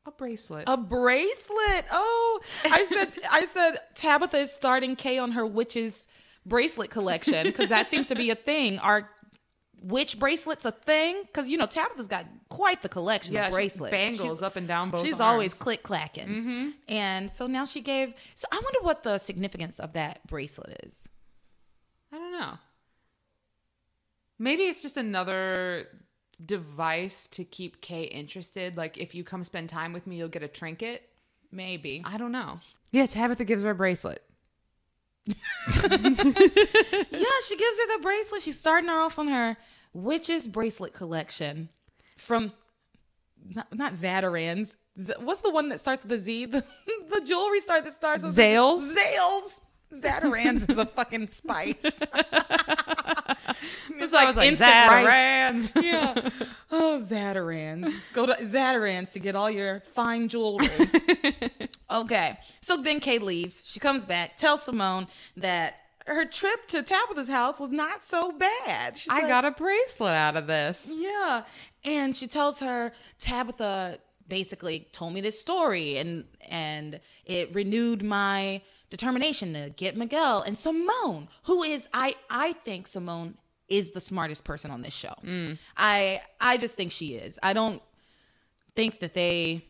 Speaker 2: a bracelet.
Speaker 1: A bracelet. Oh, I said I said Tabitha is starting Kay on her witch's bracelet collection because that seems to be a thing. Our witch bracelets a thing? Because you know Tabitha's got quite the collection
Speaker 2: yeah,
Speaker 1: of bracelets.
Speaker 2: bangles
Speaker 1: She's-
Speaker 2: up and down both.
Speaker 1: She's
Speaker 2: arms.
Speaker 1: always click clacking, mm-hmm. and so now she gave. So I wonder what the significance of that bracelet is.
Speaker 2: I don't know. Maybe it's just another device to keep Kay interested. Like if you come spend time with me, you'll get a trinket.
Speaker 1: Maybe.
Speaker 2: I don't know. Yeah, Tabitha gives her a bracelet.
Speaker 1: yeah, she gives her the bracelet. She's starting her off on her witch's bracelet collection from not, not Zatarain's. Z- what's the one that starts with a Z? The, the jewelry store that starts with
Speaker 2: Zales?
Speaker 1: Zales. Zatarain's is a fucking spice. it's
Speaker 2: was like, Zatarain's.
Speaker 1: yeah. Oh, Zatarain's. Go to Zatarain's to get all your fine jewelry. okay. So then Kay leaves. She comes back, tells Simone that her trip to Tabitha's house was not so bad. She's
Speaker 2: I
Speaker 1: like,
Speaker 2: got a bracelet out of this.
Speaker 1: yeah. And she tells her Tabitha basically told me this story and and it renewed my determination to get Miguel and Simone, who is I I think Simone is the smartest person on this show. I I just think she is. I don't think that they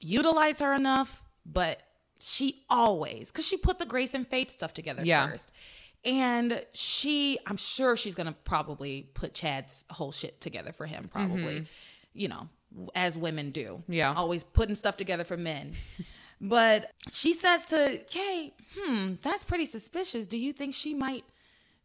Speaker 1: utilize her enough, but she always because she put the Grace and Faith stuff together
Speaker 2: Yeah.
Speaker 1: first. And she, I'm sure she's gonna probably put Chad's whole shit together for him, probably, you know, as women do.
Speaker 2: Yeah.
Speaker 1: Always putting stuff together for men. but she says to Kay, hmm, that's pretty suspicious. Do you think she might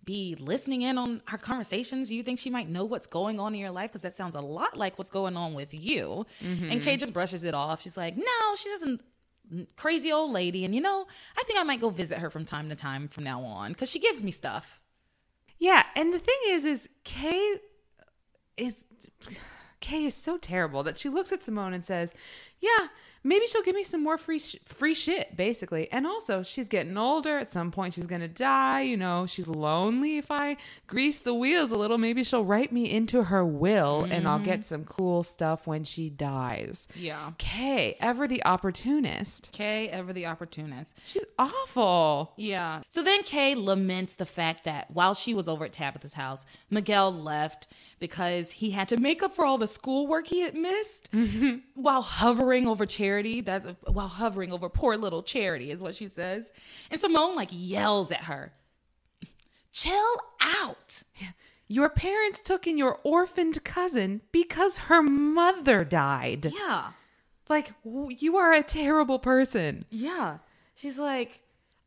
Speaker 1: be listening in on our conversations? Do you think she might know what's going on in your life? Because that sounds a lot like what's going on with you. And mm-hmm. Kay just brushes it off. She's like, no, she doesn't. Crazy old lady. And you know, I think I might go visit her from time to time from now on because she gives me stuff.
Speaker 2: Yeah, and the thing is, is Kay is Kay is so terrible that she looks at Simone and says, "Yeah, maybe she'll give me some more free sh- free shit, basically." And also, she's getting older. At some point, she's gonna die. You know, she's lonely. If I grease the wheels a little, maybe she'll write me into her will, and I'll get mm-hmm. some cool stuff when she dies.
Speaker 1: Yeah.
Speaker 2: Kay, ever the opportunist.
Speaker 1: Kay, ever the opportunist.
Speaker 2: She's awful.
Speaker 1: Yeah. So then Kay laments the fact that while she was over at Tabitha's house, Miguel left because he had to make up for all the schoolwork he had missed mm-hmm. while hovering over Charity. That's while hovering over poor little Charity is what she says. And Simone like yells at her, "Chill out."
Speaker 2: Your parents took in your orphaned cousin because her mother died.
Speaker 1: Yeah.
Speaker 2: Like, you are a terrible person.
Speaker 1: Yeah. She's like,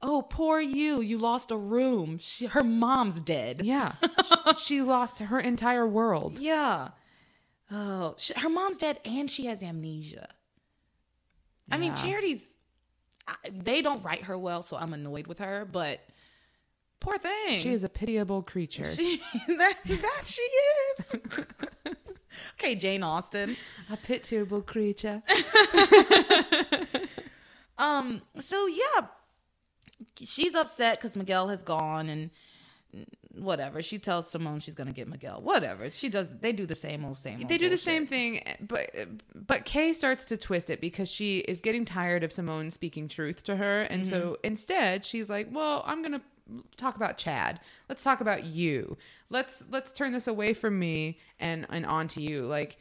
Speaker 1: "Oh, poor you. You lost a room. She, her mom's dead."
Speaker 2: Yeah. Sh- she lost her entire world.
Speaker 1: Yeah. Oh, sh her mom's dead and she has amnesia. I mean, Charity's they don't write her well, so I'm annoyed with her, but poor thing.
Speaker 2: She is a pitiable creature.
Speaker 1: She, that, that she is. okay, Jane Austen.
Speaker 2: a pitiable creature.
Speaker 1: Um, so yeah, she's upset because Miguel has gone and whatever. She tells Simone she's gonna get Miguel. Whatever. She does. They do the same old same. Old
Speaker 2: they do the same thing but but kay starts to twist it because she is getting tired of simone speaking truth to her and
Speaker 1: Mm-hmm.
Speaker 2: so instead she's like well i'm gonna talk about chad let's talk about you let's let's turn this away from me and and onto you like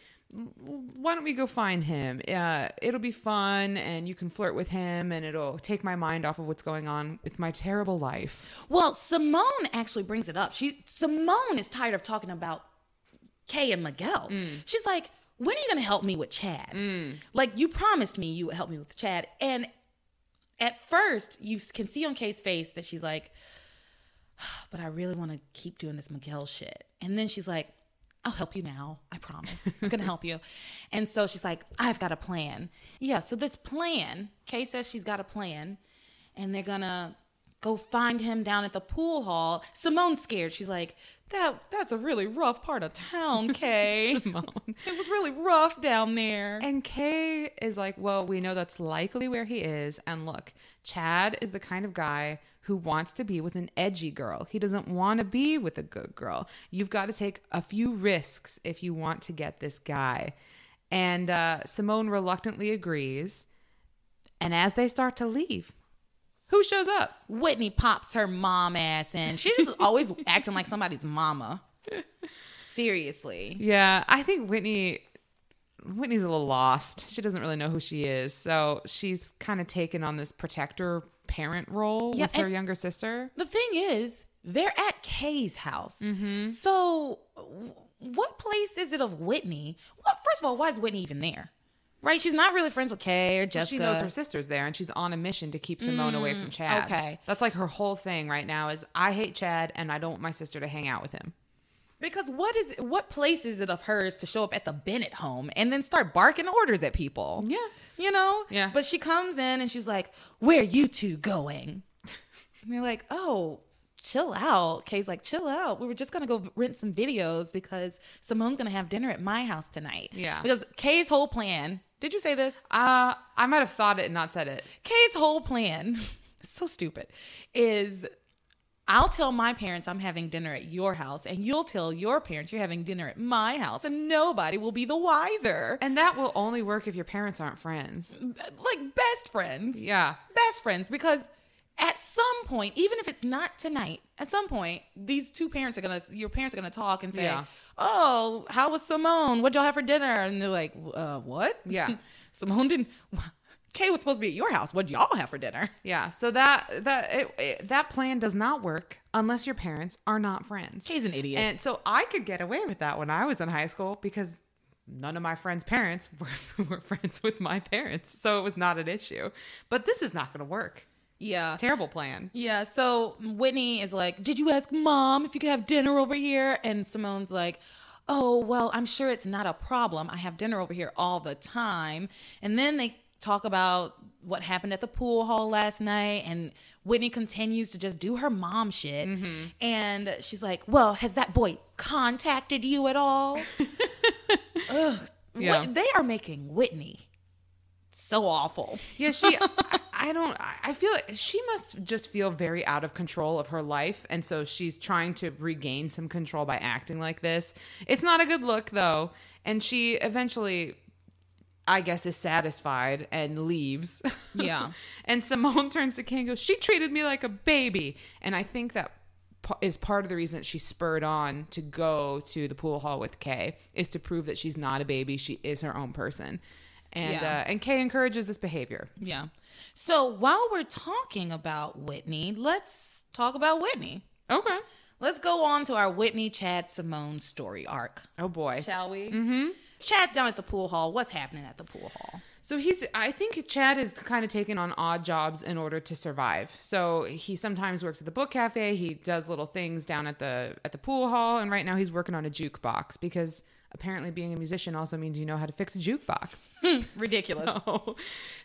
Speaker 2: why don't we go find him uh, it'll be fun and you can flirt with him and it'll take my mind off of what's going on with my terrible life
Speaker 1: Well, Simone actually brings it up. She Simone is tired of talking about Kay and Miguel. She's like, "When are you going to help me with Chad? Like you promised me you would help me with Chad." And at first, you can see on Kay's face that she's like, "But I really want to keep doing this Miguel shit." And then she's like, I'll help you now. I promise. I'm going to help you. And so she's like, I've got a plan. Yeah. So this plan, Kay says she's got a plan and they're going to go find him down at the pool hall. Simone's scared. She's like, that that's a really rough part of town, Kay. It was really rough down there.
Speaker 2: And Kay is like, well, we know that's likely where he is. And look, Chad is the kind of guy who wants to be with an edgy girl. He doesn't want to be with a good girl. You've got to take a few risks if you want to get this guy. And uh, Simone reluctantly agrees. And as they start to leave, who shows up?
Speaker 1: Whitney pops her mom ass in. She's just always acting like somebody's mama. Seriously.
Speaker 2: Yeah, I think Whitney Whitney's a little lost. She doesn't really know who she is. So she's kind of taken on this protector parent role
Speaker 1: Yeah,
Speaker 2: with her younger sister.
Speaker 1: The thing is, they're at Kay's house.
Speaker 2: Mm-hmm.
Speaker 1: So, what place is it of Whitney? Well, first of all, why is Whitney even there? Right? She's not really friends with Kay or Jessica.
Speaker 2: She knows her sister's there and she's on a mission to keep Simone away from Chad.
Speaker 1: Mm, okay.
Speaker 2: That's like her whole thing right now is I hate Chad and I don't want my sister to hang out with him.
Speaker 1: Because what is what place is it of hers to show up at the Bennett home and then start barking orders at people?
Speaker 2: Yeah.
Speaker 1: You know?
Speaker 2: Yeah.
Speaker 1: But she comes in and she's like, Where are you two going? And they're like, Oh, chill out. Kay's like, chill out. We were just gonna go rent some videos because Simone's gonna have dinner at my house tonight.
Speaker 2: Yeah.
Speaker 1: Because Kay's whole plan, did you say this?
Speaker 2: Uh, I might have thought it and not said it.
Speaker 1: Kay's whole plan, so stupid, is I'll tell my parents I'm having dinner at your house, and you'll tell your parents you're having dinner at my house, and nobody will be the wiser.
Speaker 2: And that will only work if your parents aren't friends.
Speaker 1: Like best friends.
Speaker 2: Yeah.
Speaker 1: Best friends, because at some point, even if it's not tonight, at some point, these two parents are gonna, your parents are gonna talk and say,
Speaker 2: Yeah.
Speaker 1: "Oh, how was Simone? What'd y'all have for dinner?" And they're like, uh, "What?
Speaker 2: Yeah.
Speaker 1: Simone didn't. Kay was supposed to be at your house. What'd y'all have for dinner?"
Speaker 2: Yeah. So that that it, it, that plan does not work unless your parents are not friends.
Speaker 1: Kay's an idiot.
Speaker 2: And so I could get away with that when I was in high school because none of my friends' parents were, were friends with my parents. So it was not an issue. But this is not going to work.
Speaker 1: Yeah.
Speaker 2: Terrible plan.
Speaker 1: Yeah, so Whitney is like, Did you ask mom if you could have dinner over here? And Simone's like, Oh, well, I'm sure it's not a problem. I have dinner over here all the time. And then they talk about what happened at the pool hall last night. And Whitney continues to just do her mom shit. Mm-hmm. And she's like, Well, has that boy contacted you at all? Ugh.
Speaker 2: Yeah.
Speaker 1: What- they are making Whitney so awful.
Speaker 2: Yeah, she. I, I don't. I feel like she must just feel very out of control of her life, and so she's trying to regain some control by acting like this. It's not a good look, though, and she eventually, I guess, is satisfied and leaves.
Speaker 1: Yeah.
Speaker 2: and Simone turns to Kay and goes, "She treated me like a baby," and I think that is part of the reason that she spurred on to go to the pool hall with Kay is to prove that she's not a baby; she is her own person. And
Speaker 1: Yeah.
Speaker 2: uh, and Kay encourages this behavior.
Speaker 1: Yeah. So while we're talking about Whitney, let's talk about Whitney.
Speaker 2: Okay.
Speaker 1: Let's go on to our Whitney Chad Simone story arc.
Speaker 2: Oh boy.
Speaker 1: Shall we? Mm-hmm. Chad's down at the pool hall. What's happening at the pool hall?
Speaker 2: So he's I think Chad is kind of taking on odd jobs in order to survive. So he sometimes works at the book cafe, he does little things down at the at the pool hall, and right now he's working on a jukebox because apparently being a musician also means you know how to fix a jukebox.
Speaker 1: Ridiculous.
Speaker 2: So,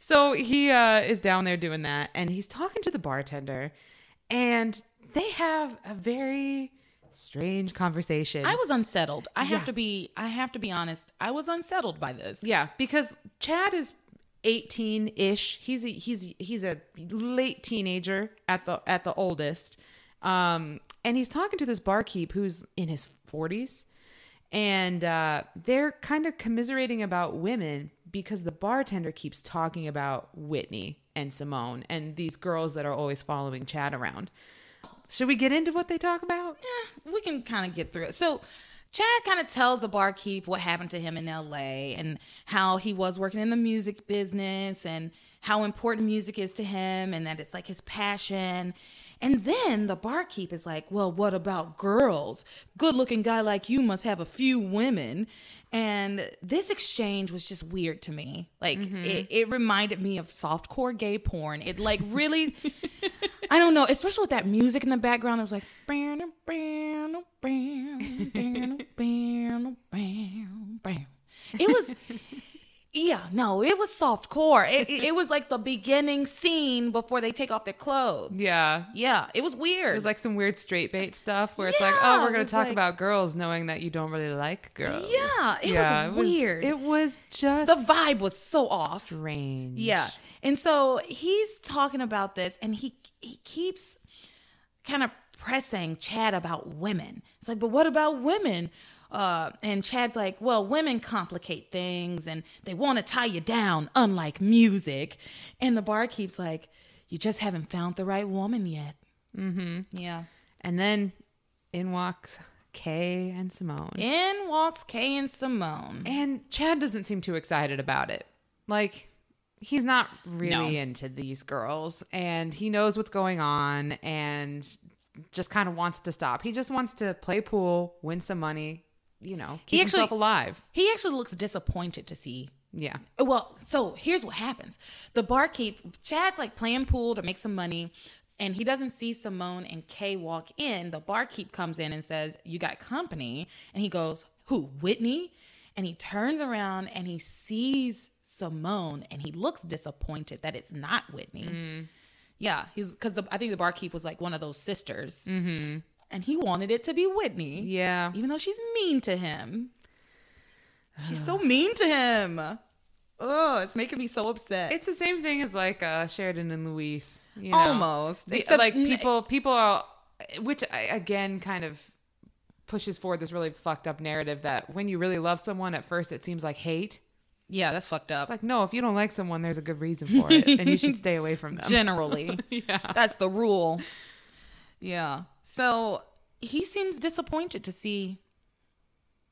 Speaker 2: so he uh, is down there doing that, and he's talking to the bartender, and they have a very strange conversation.
Speaker 1: I was unsettled. I have
Speaker 2: Yeah.
Speaker 1: to be I have to be honest. I was unsettled by this.
Speaker 2: Yeah, because Chad is 18-ish. He's a, he's he's a late teenager at the at the oldest. Um, and he's talking to this barkeep who's in his 40s. And uh, they're kind of commiserating about women because the bartender keeps talking about Whitney and Simone and these girls that are always following Chad around. Should we get into what they talk about?
Speaker 1: Yeah, we can kind of get through it. So Chad kind of tells the barkeep what happened to him in LA and how he was working in the music business and how important music is to him and that it's like his passion. And then the barkeep is like, Well, what about girls? Good looking guy like you must have a few women. And this exchange was just weird to me. Like, mm-hmm. it, it reminded me of softcore gay porn. It, like, really, I don't know, especially with that music in the background. It was like, bam, bam, bam, bam, bam, bam, bam. It was. Yeah, no, it was soft core. It, it, it was like the beginning scene before they take off their clothes.
Speaker 2: Yeah.
Speaker 1: Yeah, it was weird.
Speaker 2: It was like some weird straight bait stuff where it's like, oh, we're going to talk
Speaker 1: like-
Speaker 2: about girls knowing that you don't really like girls.
Speaker 1: yeah, it was weird.
Speaker 2: It was just
Speaker 1: the vibe was so off.
Speaker 2: strange.
Speaker 1: Yeah. And so he's talking about this and he he keeps kind of pressing Chad about women. It's like, but what about women? Uh, and Chad's like, well, women complicate things and they want to tie you down, unlike music. And the barkeep's like, you just haven't found the right woman yet. Mm-hmm. Yeah.
Speaker 2: And then in walks Kay and Simone.
Speaker 1: In walks Kay and Simone.
Speaker 2: And Chad doesn't seem too excited about it. Like, he's not really
Speaker 1: No.
Speaker 2: into these girls and he knows what's going on and just kind of wants to stop. He just wants to play pool, win some money, you know, keep
Speaker 1: He actually-
Speaker 2: himself alive.
Speaker 1: He actually looks disappointed to see
Speaker 2: Yeah.
Speaker 1: Well, so here's what happens. The barkeep, Chad's like playing pool to make some money, and he doesn't see Simone and Kay walk in. The barkeep comes in and says, You got company. And he goes, Who, Whitney? And he turns around and he sees Simone and he looks disappointed that it's not Whitney. Yeah, he's because I think the barkeep was like one of those sisters. Mm-hmm. And he wanted it to be Whitney.
Speaker 2: Yeah.
Speaker 1: Even though she's mean to him. She's so mean to him. Oh, it's making me so upset.
Speaker 2: It's the same thing as like uh, Sheridan and Luis. You know?
Speaker 1: Almost.
Speaker 2: The-
Speaker 1: Except
Speaker 2: like people, people are, which I- again kind of pushes forward this really fucked up narrative that when you really love someone, at first it seems like hate.
Speaker 1: yeah, that's fucked up.
Speaker 2: It's like no, if you don't like someone, there's a good reason for it, and you should stay away from them.
Speaker 1: Generally.
Speaker 2: yeah.
Speaker 1: That's the rule. Yeah. So he seems disappointed to see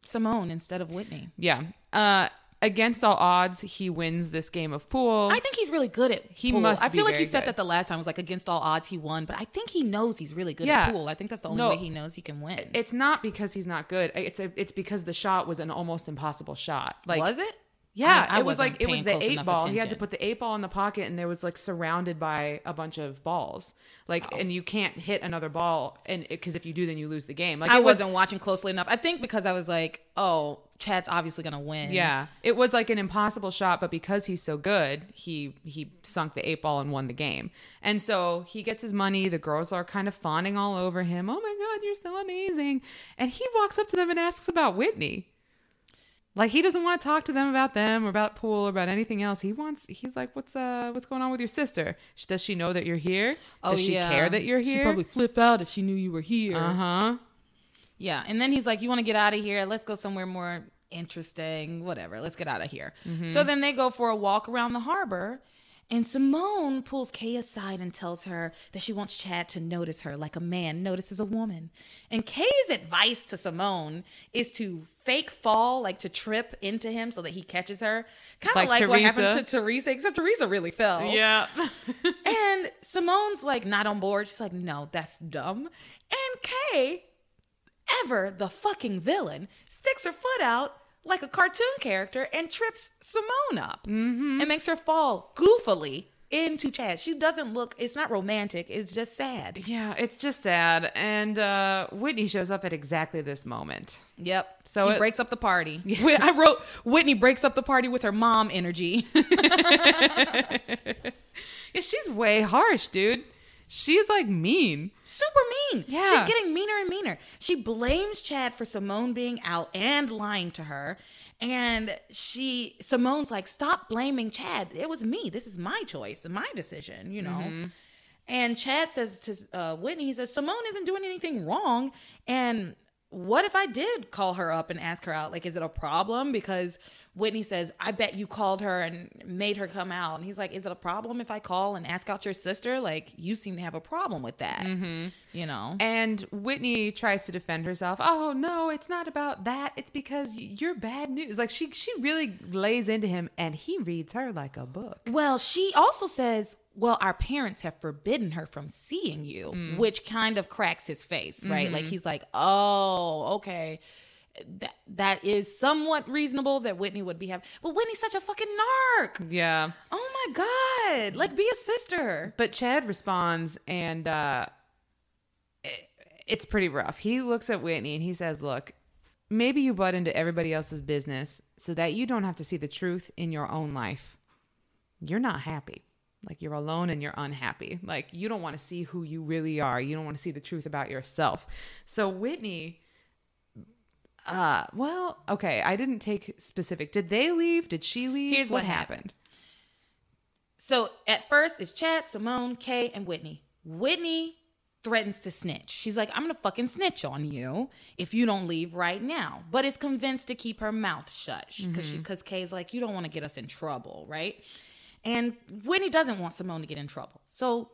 Speaker 1: Simone instead of Whitney.
Speaker 2: Yeah. Uh, against all odds, he wins this game of pool.
Speaker 1: I think he's really good at
Speaker 2: He
Speaker 1: pool.
Speaker 2: must
Speaker 1: I feel like you said
Speaker 2: good.
Speaker 1: that the last time it was like against all odds he won, but I think he knows he's really good
Speaker 2: Yeah.
Speaker 1: at pool. I think that's the only
Speaker 2: No.
Speaker 1: way he knows he can win.
Speaker 2: it's not because he's not good. It's a, it's because the shot was an almost impossible shot. Like
Speaker 1: was it?
Speaker 2: Yeah,
Speaker 1: I- I
Speaker 2: it was like it was the eight ball. He had to put the eight ball in the pocket, and there was like surrounded by a bunch of balls. Like, and you can't hit another ball, and because if you do, then you lose the game. Like,
Speaker 1: I
Speaker 2: was,
Speaker 1: wasn't watching closely enough. I think because I was like, oh, Chad's obviously gonna win.
Speaker 2: Yeah, it was like an impossible shot, but because he's so good, he he sunk the eight ball and won the game. And so he gets his money. The girls are kind of fawning all over him. Oh my god, you're so amazing! And he walks up to them and asks about Whitney. Like he doesn't want to talk to them about them or about pool or about anything else. He wants. He's like, "What's uh, what's going on with your sister? Does she know that you're here? Oh, Does she care that you're
Speaker 1: here? She'd probably flip out if she knew you were here.
Speaker 2: uh huh.
Speaker 1: Yeah, and then he's like, "You want to get out of here? Let's go somewhere more interesting. Whatever. Let's get out of here." So then they go for a walk around the harbor, and Simone pulls Kay aside and tells her that she wants Chad to notice her like a man notices a woman. And Kay's advice to Simone is to fake fall, like to trip into him so that he catches her, kind of
Speaker 2: Like
Speaker 1: like, what happened to Theresa, except Theresa really fell.
Speaker 2: Yeah.
Speaker 1: And Simone's like not on board. She's like, no, that's dumb. And Kay, ever the fucking villain, sticks her foot out like a cartoon character and trips Simone up and makes her fall goofily into Chad. She doesn't look, it's not romantic, it's just sad.
Speaker 2: Yeah, it's just sad. And uh, Whitney shows up at exactly this moment.
Speaker 1: Yep.
Speaker 2: So
Speaker 1: she
Speaker 2: it-
Speaker 1: breaks up the party. Wait, I wrote Whitney breaks up the party with her mom energy.
Speaker 2: Yeah, she's way harsh, dude. She's like mean.
Speaker 1: super mean.
Speaker 2: Yeah.
Speaker 1: She's getting meaner and meaner. She blames Chad for Simone being out and lying to her. And she Simone's like, stop blaming Chad. It was me. This is my choice, my decision, you know. And Chad says to uh, Whitney, he says, Simone isn't doing anything wrong. And what if I did call her up and ask her out? Like, is it a problem? Because Whitney says, I bet you called her and made her come out. And he's like, Is it a problem if I call and ask out your sister? Like, you seem to have a problem with that. Mm-hmm. You know?
Speaker 2: And Whitney tries to defend herself. Oh no, it's not about that. It's because you're bad news. Like she she really lays into him, and he reads her like a book.
Speaker 1: Well, she also says, Well, our parents have forbidden her from seeing you, which kind of cracks his face, right? Like he's like, Oh, okay. That that is somewhat reasonable that Whitney would be having, but Whitney's such a fucking narc.
Speaker 2: Yeah.
Speaker 1: Oh my god! Like, be a sister.
Speaker 2: But Chad responds, and uh, it- it's pretty rough. He looks at Whitney and he says, Look, maybe you butt into everybody else's business so that you don't have to see the truth in your own life. You're not happy. Like, you're alone and you're unhappy. Like, you don't want to see who you really are. You don't want to see the truth about yourself. So, Whitney. Uh, well, okay. I didn't take specific. Did they leave? Did she leave?
Speaker 1: Here's what happened. So at first, it's Chad, Simone, Kay, and Whitney. Whitney threatens to snitch. She's like, I'm gonna fucking snitch on you if you don't leave right now. But is convinced to keep her mouth shut because she because Kay's like, you don't want to get us in trouble, right? And Whitney doesn't want Simone to get in trouble. So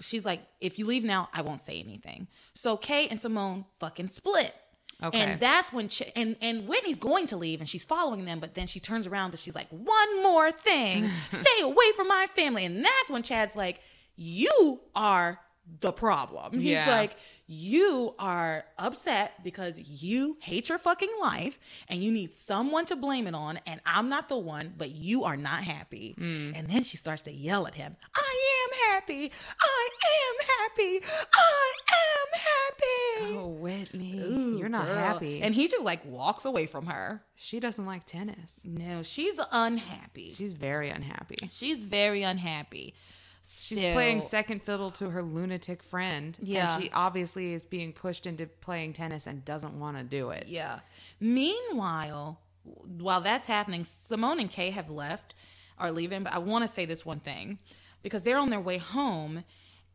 Speaker 1: she's like, if you leave now, I won't say anything. So Kay and Simone fucking split.
Speaker 2: Okay.
Speaker 1: And that's when Ch- and and Whitney's going to leave and she's following them, but then she turns around but she's like, one more thing, stay away from my family. And that's when Chad's like, you are the problem. He's
Speaker 2: Yeah.
Speaker 1: like, you are upset because you hate your fucking life and you need someone to blame it on, and I'm not the one, but you are not happy. Mm. And then she starts to yell at him, I am happy. I am happy. I am happy.
Speaker 2: Oh, Whitney,
Speaker 1: Ooh,
Speaker 2: you're not
Speaker 1: girl.
Speaker 2: happy.
Speaker 1: And he just like walks away from her.
Speaker 2: she doesn't like tennis.
Speaker 1: No, she's unhappy.
Speaker 2: She's very unhappy.
Speaker 1: She's very unhappy.
Speaker 2: She's
Speaker 1: So-
Speaker 2: playing second fiddle to her lunatic friend.
Speaker 1: Yeah.
Speaker 2: And she obviously is being pushed into playing tennis and doesn't want to do it.
Speaker 1: Yeah. Meanwhile, while that's happening, Simone and Kay have left, are leaving. But I want to say this one thing because they're on their way home,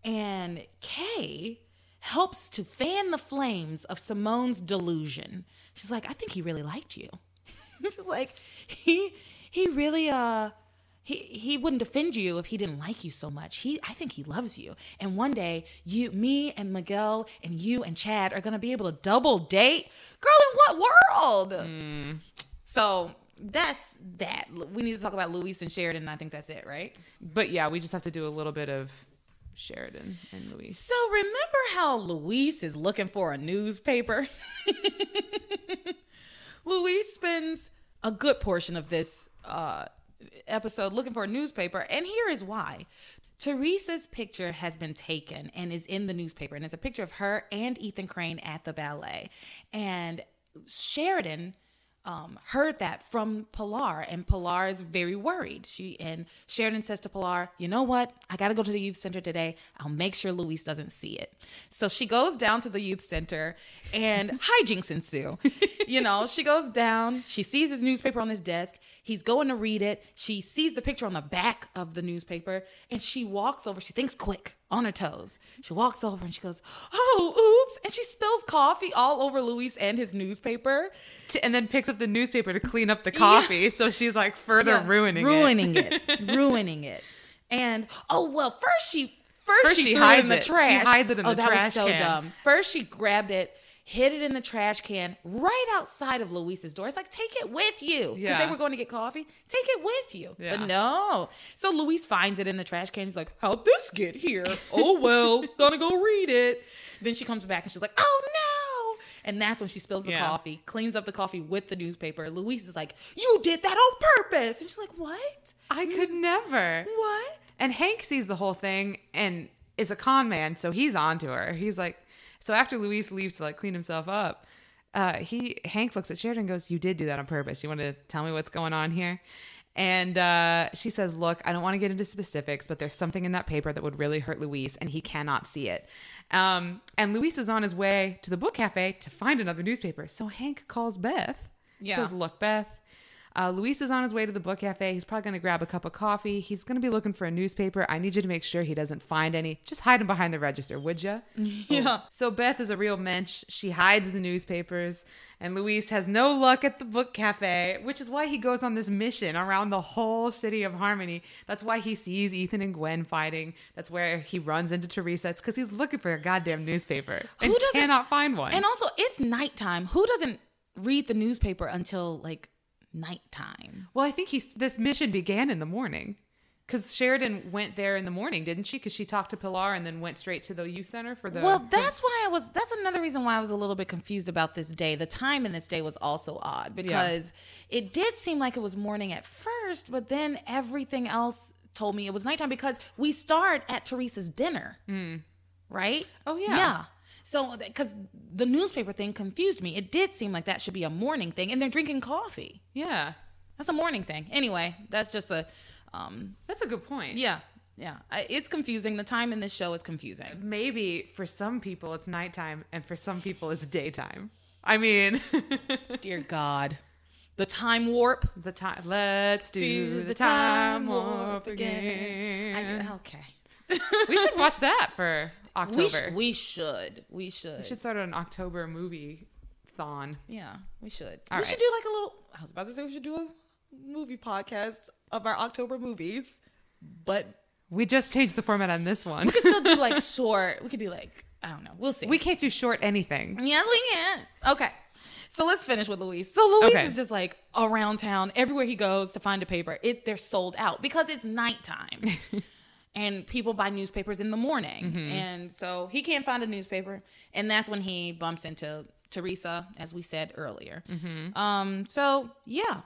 Speaker 1: and Kay helps to fan the flames of Simone's delusion. She's like, I think he really liked you. She's like, he he really uh he he wouldn't defend you if he didn't like you so much. He I think he loves you. And one day you me and Miguel and you and Chad are gonna be able to double date. Girl, in what world? So that's that. We need to talk about Luis and Sheridan, and I think that's it, right?
Speaker 2: But yeah, we just have to do a little bit of Sheridan and Luis.
Speaker 1: So remember how Luis is looking for a newspaper? Luis spends a good portion of this uh, episode looking for a newspaper, and here is why. Theresa's picture has been taken and is in the newspaper, and it's a picture of her and Ethan Crane at the ballet. And Sheridan um, heard that from Pilar, and Pilar is very worried. She and Sheridan says to Pilar, "You know what? I got to go to the youth center today. I'll make sure Luis doesn't see it." So she goes down to the youth center, and hijinks ensue. you know, she goes down. She sees his newspaper on his desk. He's going to read it. She sees the picture on the back of the newspaper, and she walks over. She thinks quick, on her toes. She walks over and she goes, "Oh, oops!" And she spills coffee all over Luis and his newspaper.
Speaker 2: T- And then picks up the newspaper to clean up the coffee. So she's like further
Speaker 1: Yeah,
Speaker 2: ruining,
Speaker 1: ruining
Speaker 2: it.
Speaker 1: it, ruining it. And oh well, first she first,
Speaker 2: First
Speaker 1: she,
Speaker 2: she
Speaker 1: threw
Speaker 2: hides
Speaker 1: it in the
Speaker 2: it. She
Speaker 1: trash.
Speaker 2: hides it in
Speaker 1: oh,
Speaker 2: the
Speaker 1: that
Speaker 2: trash
Speaker 1: was so
Speaker 2: can.
Speaker 1: dumb. First she grabbed it, hid it in the trash can right outside of Luis's door. It's like take it with you because
Speaker 2: Yeah.
Speaker 1: they were going to get coffee. Take it with you,
Speaker 2: Yeah.
Speaker 1: but no. So Luis finds it in the trash can. He's like, "How'd this get here? Oh well, gonna go read it." Then she comes back and she's like, "Oh no." And that's when she spills the
Speaker 2: Yeah.
Speaker 1: coffee, cleans up the coffee with the newspaper. Luis is like, You did that on purpose. And she's like, What?
Speaker 2: I could never.
Speaker 1: What?
Speaker 2: And Hank sees the whole thing and is a con man, so he's onto her. He's like, so after Luis leaves to like clean himself up, uh, he Hank looks at Sheridan and goes, "You did do that on purpose. You want to tell me what's going on here?" And uh, she says, "Look, I don't want to get into specifics, but there's something in that paper that would really hurt Luis, and he cannot see it." Um, and Luis is on his way to the book cafe to find another newspaper. So Hank calls Beth.
Speaker 1: Yeah.
Speaker 2: Says, "Look, Beth." Uh, Luis is on his way to the book cafe. He's probably going to grab a cup of coffee. He's going to be looking for a newspaper. I need you to make sure he doesn't find any. Just hide him behind the register, would you?
Speaker 1: Yeah.
Speaker 2: So Beth is a real mensch. She hides the newspapers, and Luis has no luck at the book cafe, which is why he goes on this mission around the whole city of Harmony. That's why he sees Ethan and Gwen fighting. That's where he runs into Theresa. It's because he's looking for a goddamn newspaper and
Speaker 1: Who doesn't-
Speaker 2: cannot find one.
Speaker 1: And also, it's nighttime. Who doesn't read the newspaper until like nighttime?
Speaker 2: well, I think he's this mission began in the morning. Because Sheridan went there in the morning, didn't she? Because she talked to Pilar and then went straight to the youth center for the.
Speaker 1: Well, that's why I was. That's another reason why I was a little bit confused about this day. The time in this day was also odd because it did seem like it was morning at first, but then everything else told me it was nighttime because we start at Theresa's dinner, mm. right?
Speaker 2: Oh, yeah.
Speaker 1: yeah. So, because the newspaper thing confused me, it did seem like that should be a morning thing, and they're drinking coffee.
Speaker 2: yeah,
Speaker 1: That's a morning thing. Anyway, that's just a, um,
Speaker 2: that's a good point.
Speaker 1: yeah, yeah. It's confusing. The time in this show is confusing.
Speaker 2: maybe for some people it's nighttime and for some people it's daytime. I mean,
Speaker 1: Dear God. The time warp.
Speaker 2: the time. Let's do, the, time warp again.
Speaker 1: I- okay.
Speaker 2: we should watch that for October.
Speaker 1: We, sh- we should. We should.
Speaker 2: We should start an October movie thon.
Speaker 1: Yeah, we should.
Speaker 2: All
Speaker 1: we
Speaker 2: right.
Speaker 1: should do like a little. I was about to say we should do a movie podcast of our October movies, but
Speaker 2: We just changed the format on this one.
Speaker 1: we could still do like short. We could do like I don't know. We'll see.
Speaker 2: We can't do short anything.
Speaker 1: Yes, we can. Okay. So let's finish with Luis. So Luis
Speaker 2: Okay.
Speaker 1: is just like around town, everywhere he goes to find a paper, it they're sold out because it's nighttime. and people buy newspapers in the morning.
Speaker 2: Mm-hmm.
Speaker 1: And so he can't find a newspaper. And that's when he bumps into Theresa, as we said earlier.
Speaker 2: Mm-hmm.
Speaker 1: Um, so yeah.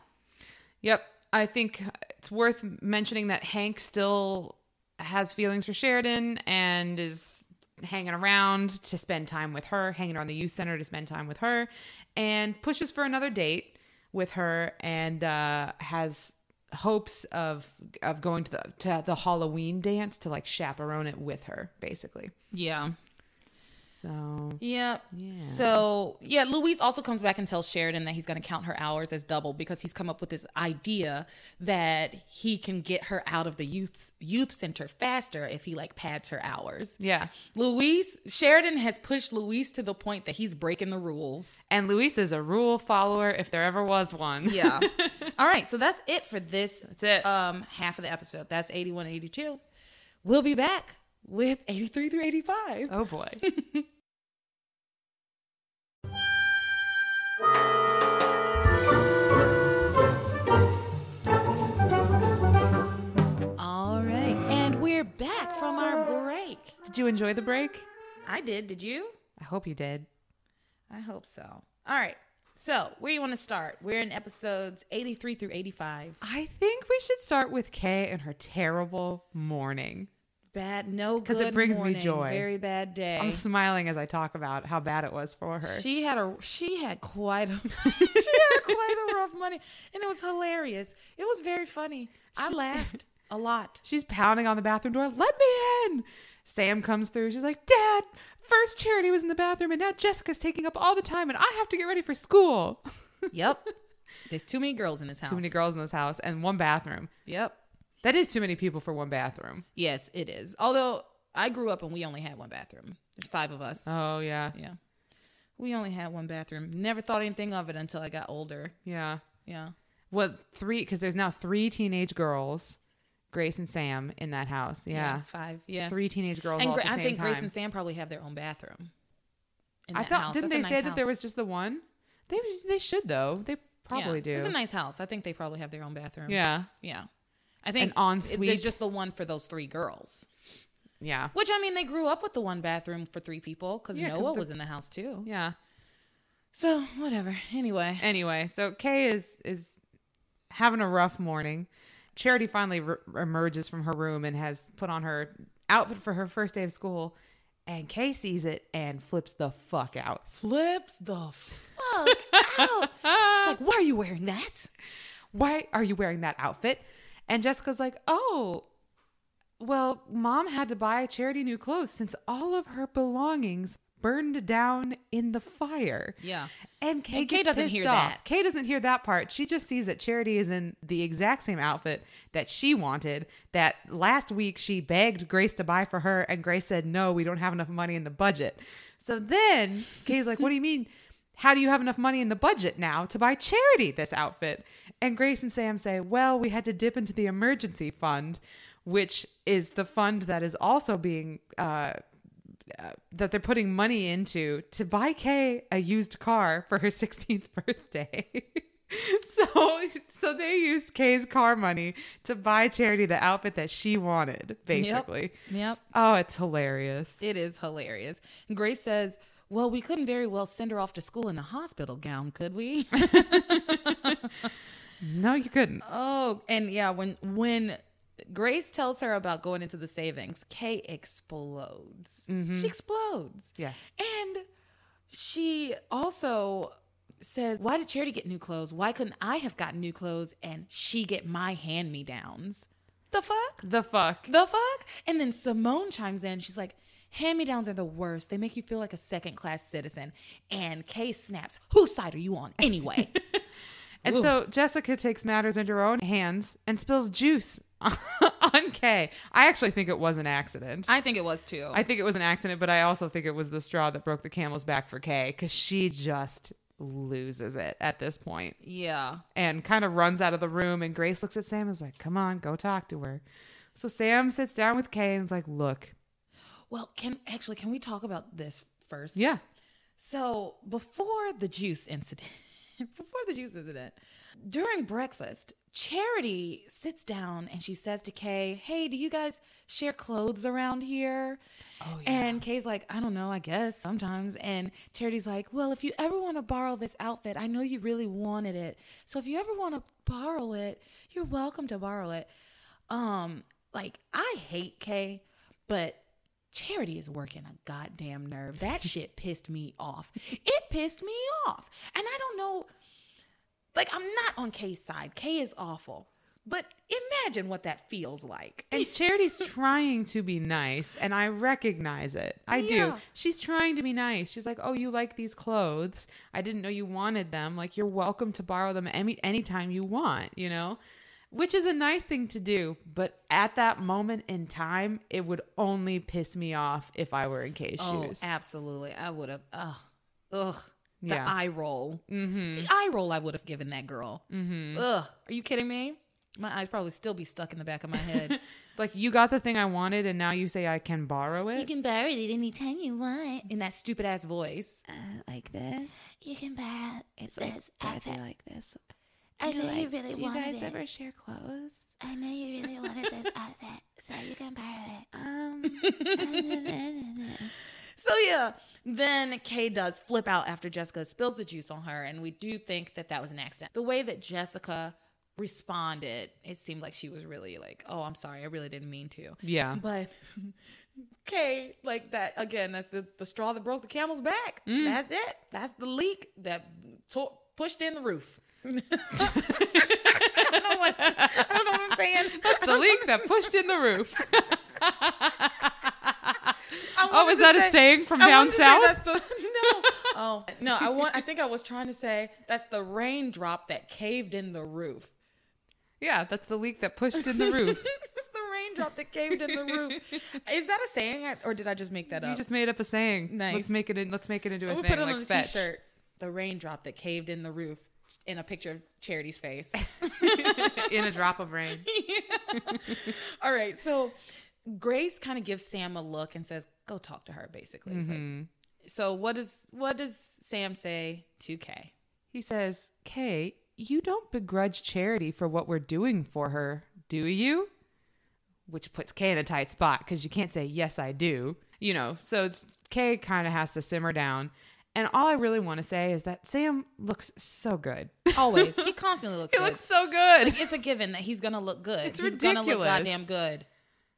Speaker 2: Yep. I think it's worth mentioning that Hank still has feelings for Sheridan and is hanging around to spend time with her, hanging around the youth center to spend time with her, and pushes for another date with her and uh, has hopes of of going to the to the Halloween dance to like chaperone it with her, basically.
Speaker 1: Yeah.
Speaker 2: So
Speaker 1: Yeah.
Speaker 2: Yeah.
Speaker 1: So yeah, Luis also comes back and tells Sheridan that he's going to count her hours as double because he's come up with this idea that he can get her out of the youth youth center faster if he like pads her hours.
Speaker 2: yeah.
Speaker 1: Luis Sheridan has pushed Luis to the point that he's breaking the rules.
Speaker 2: And Luis is a rule follower if there ever was one.
Speaker 1: Yeah. All right, so that's it for this
Speaker 2: That's it.
Speaker 1: um half of the episode. That's 81 82. We'll be back with 83 through 85.
Speaker 2: Oh boy.
Speaker 1: break.
Speaker 2: Did you enjoy the break?
Speaker 1: I did. Did you?
Speaker 2: I hope you did.
Speaker 1: I hope so. All right. So, where you want to start? We're in episodes 83 through 85.
Speaker 2: I think we should start with Kay and her terrible morning.
Speaker 1: Bad, no good.
Speaker 2: Because it brings me joy.
Speaker 1: Very bad day.
Speaker 2: I'm smiling as I talk about how bad it was for her.
Speaker 1: she had a she had quite a she had quite a rough money, and it was hilarious. It was very funny. I laughed a lot.
Speaker 2: She's pounding on the bathroom door. Let me in. Sam comes through. She's like, Dad, first Charity was in the bathroom, and now Jessica's taking up all the time, and I have to get ready for school.
Speaker 1: Yep. There's too many girls in this house.
Speaker 2: Too many girls in this house and one bathroom.
Speaker 1: Yep.
Speaker 2: That is too many people for one bathroom.
Speaker 1: Yes, it is. Although I grew up and we only had one bathroom. There's five of us.
Speaker 2: Oh, yeah.
Speaker 1: Yeah. We only had one bathroom. Never thought anything of it until I got older.
Speaker 2: Yeah.
Speaker 1: Yeah.
Speaker 2: What, three, because there's now three teenage girls, Grace and Sam, in that house. Yeah.
Speaker 1: it's five. Yeah.
Speaker 2: Three teenage girls
Speaker 1: and
Speaker 2: all
Speaker 1: Gra-
Speaker 2: at the
Speaker 1: I think
Speaker 2: time.
Speaker 1: Grace and Sam probably have their own bathroom. in
Speaker 2: I thought
Speaker 1: house.
Speaker 2: didn't
Speaker 1: That's
Speaker 2: they say that there was just the one? They they should though. They probably
Speaker 1: Yeah.
Speaker 2: do.
Speaker 1: It's a nice house. I think they probably have their own bathroom.
Speaker 2: yeah,
Speaker 1: Yeah. I think
Speaker 2: An
Speaker 1: it-
Speaker 2: ensuite.
Speaker 1: There's just the one for those three girls.
Speaker 2: yeah,
Speaker 1: Which I mean, they grew up with the one bathroom for three people because
Speaker 2: Yeah,
Speaker 1: Noah was in the house too.
Speaker 2: yeah.
Speaker 1: So whatever. Anyway,
Speaker 2: Anyway, so Kay is is having a rough morning. Charity finally re- emerges from her room and has put on her outfit for her first day of school, and Kay sees it and flips the fuck out.
Speaker 1: flips the fuck out. She's like, "Why are you wearing that?"
Speaker 2: Why are you wearing that outfit? And Jessica's like, oh, well, mom had to buy Charity new clothes since all of her belongings burned down in the fire.
Speaker 1: Yeah.
Speaker 2: And Kay,
Speaker 1: And Kay doesn't hear
Speaker 2: off.
Speaker 1: that.
Speaker 2: Kay doesn't hear that part. She just sees that Charity is in the exact same outfit that she wanted. That last week she begged Grace to buy for her, and Grace said, No, we don't have enough money in the budget. So then Kay's like, What do you mean? How do you have enough money in the budget now to buy Charity this outfit? And Grace and Sam say, Well, we had to dip into the emergency fund, which is the fund that is also being uh, uh, that they're putting money into to buy Kay a used car for her 16th birthday. so so they used Kay's car money to buy Charity the outfit that she wanted, basically.
Speaker 1: Yep.
Speaker 2: Oh, it's hilarious.
Speaker 1: It is hilarious. And Grace says, Well, we couldn't very well send her off to school in a hospital gown, could we?
Speaker 2: No, you couldn't.
Speaker 1: oh, and yeah, when when Grace tells her about going into the savings, Kay explodes. Mm-hmm. She explodes.
Speaker 2: Yeah.
Speaker 1: And she also says, Why did Charity get new clothes? Why couldn't I have gotten new clothes and she get my hand me downs? The fuck?
Speaker 2: The fuck.
Speaker 1: The fuck? And then Simone chimes in. She's like, Hand me downs are the worst. They make you feel like a second class citizen. And Kay snaps, Whose side are you on anyway?
Speaker 2: And so Jessica takes matters into her own hands and spills juice on Kay. I actually think it was an accident.
Speaker 1: I think it was too.
Speaker 2: I think it was an accident, but I also think it was the straw that broke the camel's back for Kay because she just loses it at this point
Speaker 1: yeah.
Speaker 2: and kind of runs out of the room. And Grace looks at Sam and is like, come on, go talk to her. So Sam sits down with Kay and is like, look,
Speaker 1: Well, can actually, can we talk about this first?
Speaker 2: yeah,
Speaker 1: So before the juice incident, before the juice incident, during breakfast, Charity sits down and she says to Kay, "Hey, do you guys share clothes around here?"
Speaker 2: Oh,
Speaker 1: And Kay's like, "I don't know, I guess sometimes." And Charity's like, "Well, if you ever want to borrow this outfit, I know you really wanted it. So if you ever want to borrow it, you're welcome to borrow it." Um, like I hate Kay, but Charity is working a goddamn nerve. That shit pissed me off. It pissed me off. And I don't know, like, I'm not on Kay's side. Kay is awful. But imagine what that feels like.
Speaker 2: And Charity's trying to be nice, and I recognize it. I do. She's trying to be nice. She's like, "Oh, you like these clothes? I didn't know you wanted them. Like, you're welcome to borrow them any anytime you want." You know, which is a nice thing to do. But at that moment in time, it would only piss me off if I were in Kay's
Speaker 1: Oh,
Speaker 2: shoes.
Speaker 1: absolutely. I would have, ugh, ugh. The
Speaker 2: Yeah.
Speaker 1: eye roll. Mm-hmm. The eye roll I would have given that girl. Mm-hmm. Ugh. Are you kidding me? My eyes probably still be stuck in the back of my head.
Speaker 2: Like, you got the thing I wanted, and now you say I can borrow it.
Speaker 3: You can borrow it anytime you want.
Speaker 1: in that stupid ass voice.
Speaker 3: Uh, like this. You can borrow it. it's this
Speaker 2: I
Speaker 3: outfit.
Speaker 2: like this.
Speaker 3: I
Speaker 2: Do
Speaker 3: know you really
Speaker 2: do you guys
Speaker 3: it.
Speaker 2: ever share clothes?
Speaker 3: I know you really wanted this outfit, so you can borrow it.
Speaker 2: Um,
Speaker 3: it.
Speaker 1: So yeah, then Kay does flip out after Jessica spills the juice on her, and we do think that that was an accident. The way that Jessica responded, it seemed like she was really like, "Oh, I'm sorry, I really didn't mean to."
Speaker 2: yeah.
Speaker 1: But Kay, like that again, that's the the straw that broke the camel's back.
Speaker 2: Mm.
Speaker 1: That's it. That's the leak that tore, pushed in the roof. I don't know what I don't know what I'm saying.
Speaker 2: the leak that pushed in the roof. Oh, is that a saying from
Speaker 1: I
Speaker 2: down
Speaker 1: say
Speaker 2: south?
Speaker 1: that's the, no. Oh no, I want. I think I was trying to say that's the raindrop that caved in the roof.
Speaker 2: Yeah, that's the leak that pushed in the roof.
Speaker 1: it's the raindrop that caved in the roof. Is that a saying, or did I just make that
Speaker 2: you
Speaker 1: up?
Speaker 2: You just made up a saying.
Speaker 1: Nice.
Speaker 2: Let's make it. In, let's make it into a
Speaker 1: we'll
Speaker 2: thing
Speaker 1: put it
Speaker 2: like
Speaker 1: on a
Speaker 2: fetch.
Speaker 1: shirt The raindrop that caved in the roof, in a picture of Charity's face.
Speaker 2: in a drop of rain.
Speaker 1: All right, so Grace kind of gives Sam a look and says, "Go talk to her." Basically,
Speaker 2: Mm-hmm.
Speaker 1: so what does what does Sam say to Kay?
Speaker 2: He says, "Kay, you don't begrudge Charity for what we're doing for her, do you?" Which puts Kay in a tight spot because you can't say yes, I do. You know, so it's- Kay kind of has to simmer down. And all I really want to say is that Sam looks so good.
Speaker 1: Always, he constantly looks.
Speaker 2: he
Speaker 1: good.
Speaker 2: looks so good.
Speaker 1: Like, it's a given that he's gonna look good.
Speaker 2: It's
Speaker 1: he's gonna look goddamn good.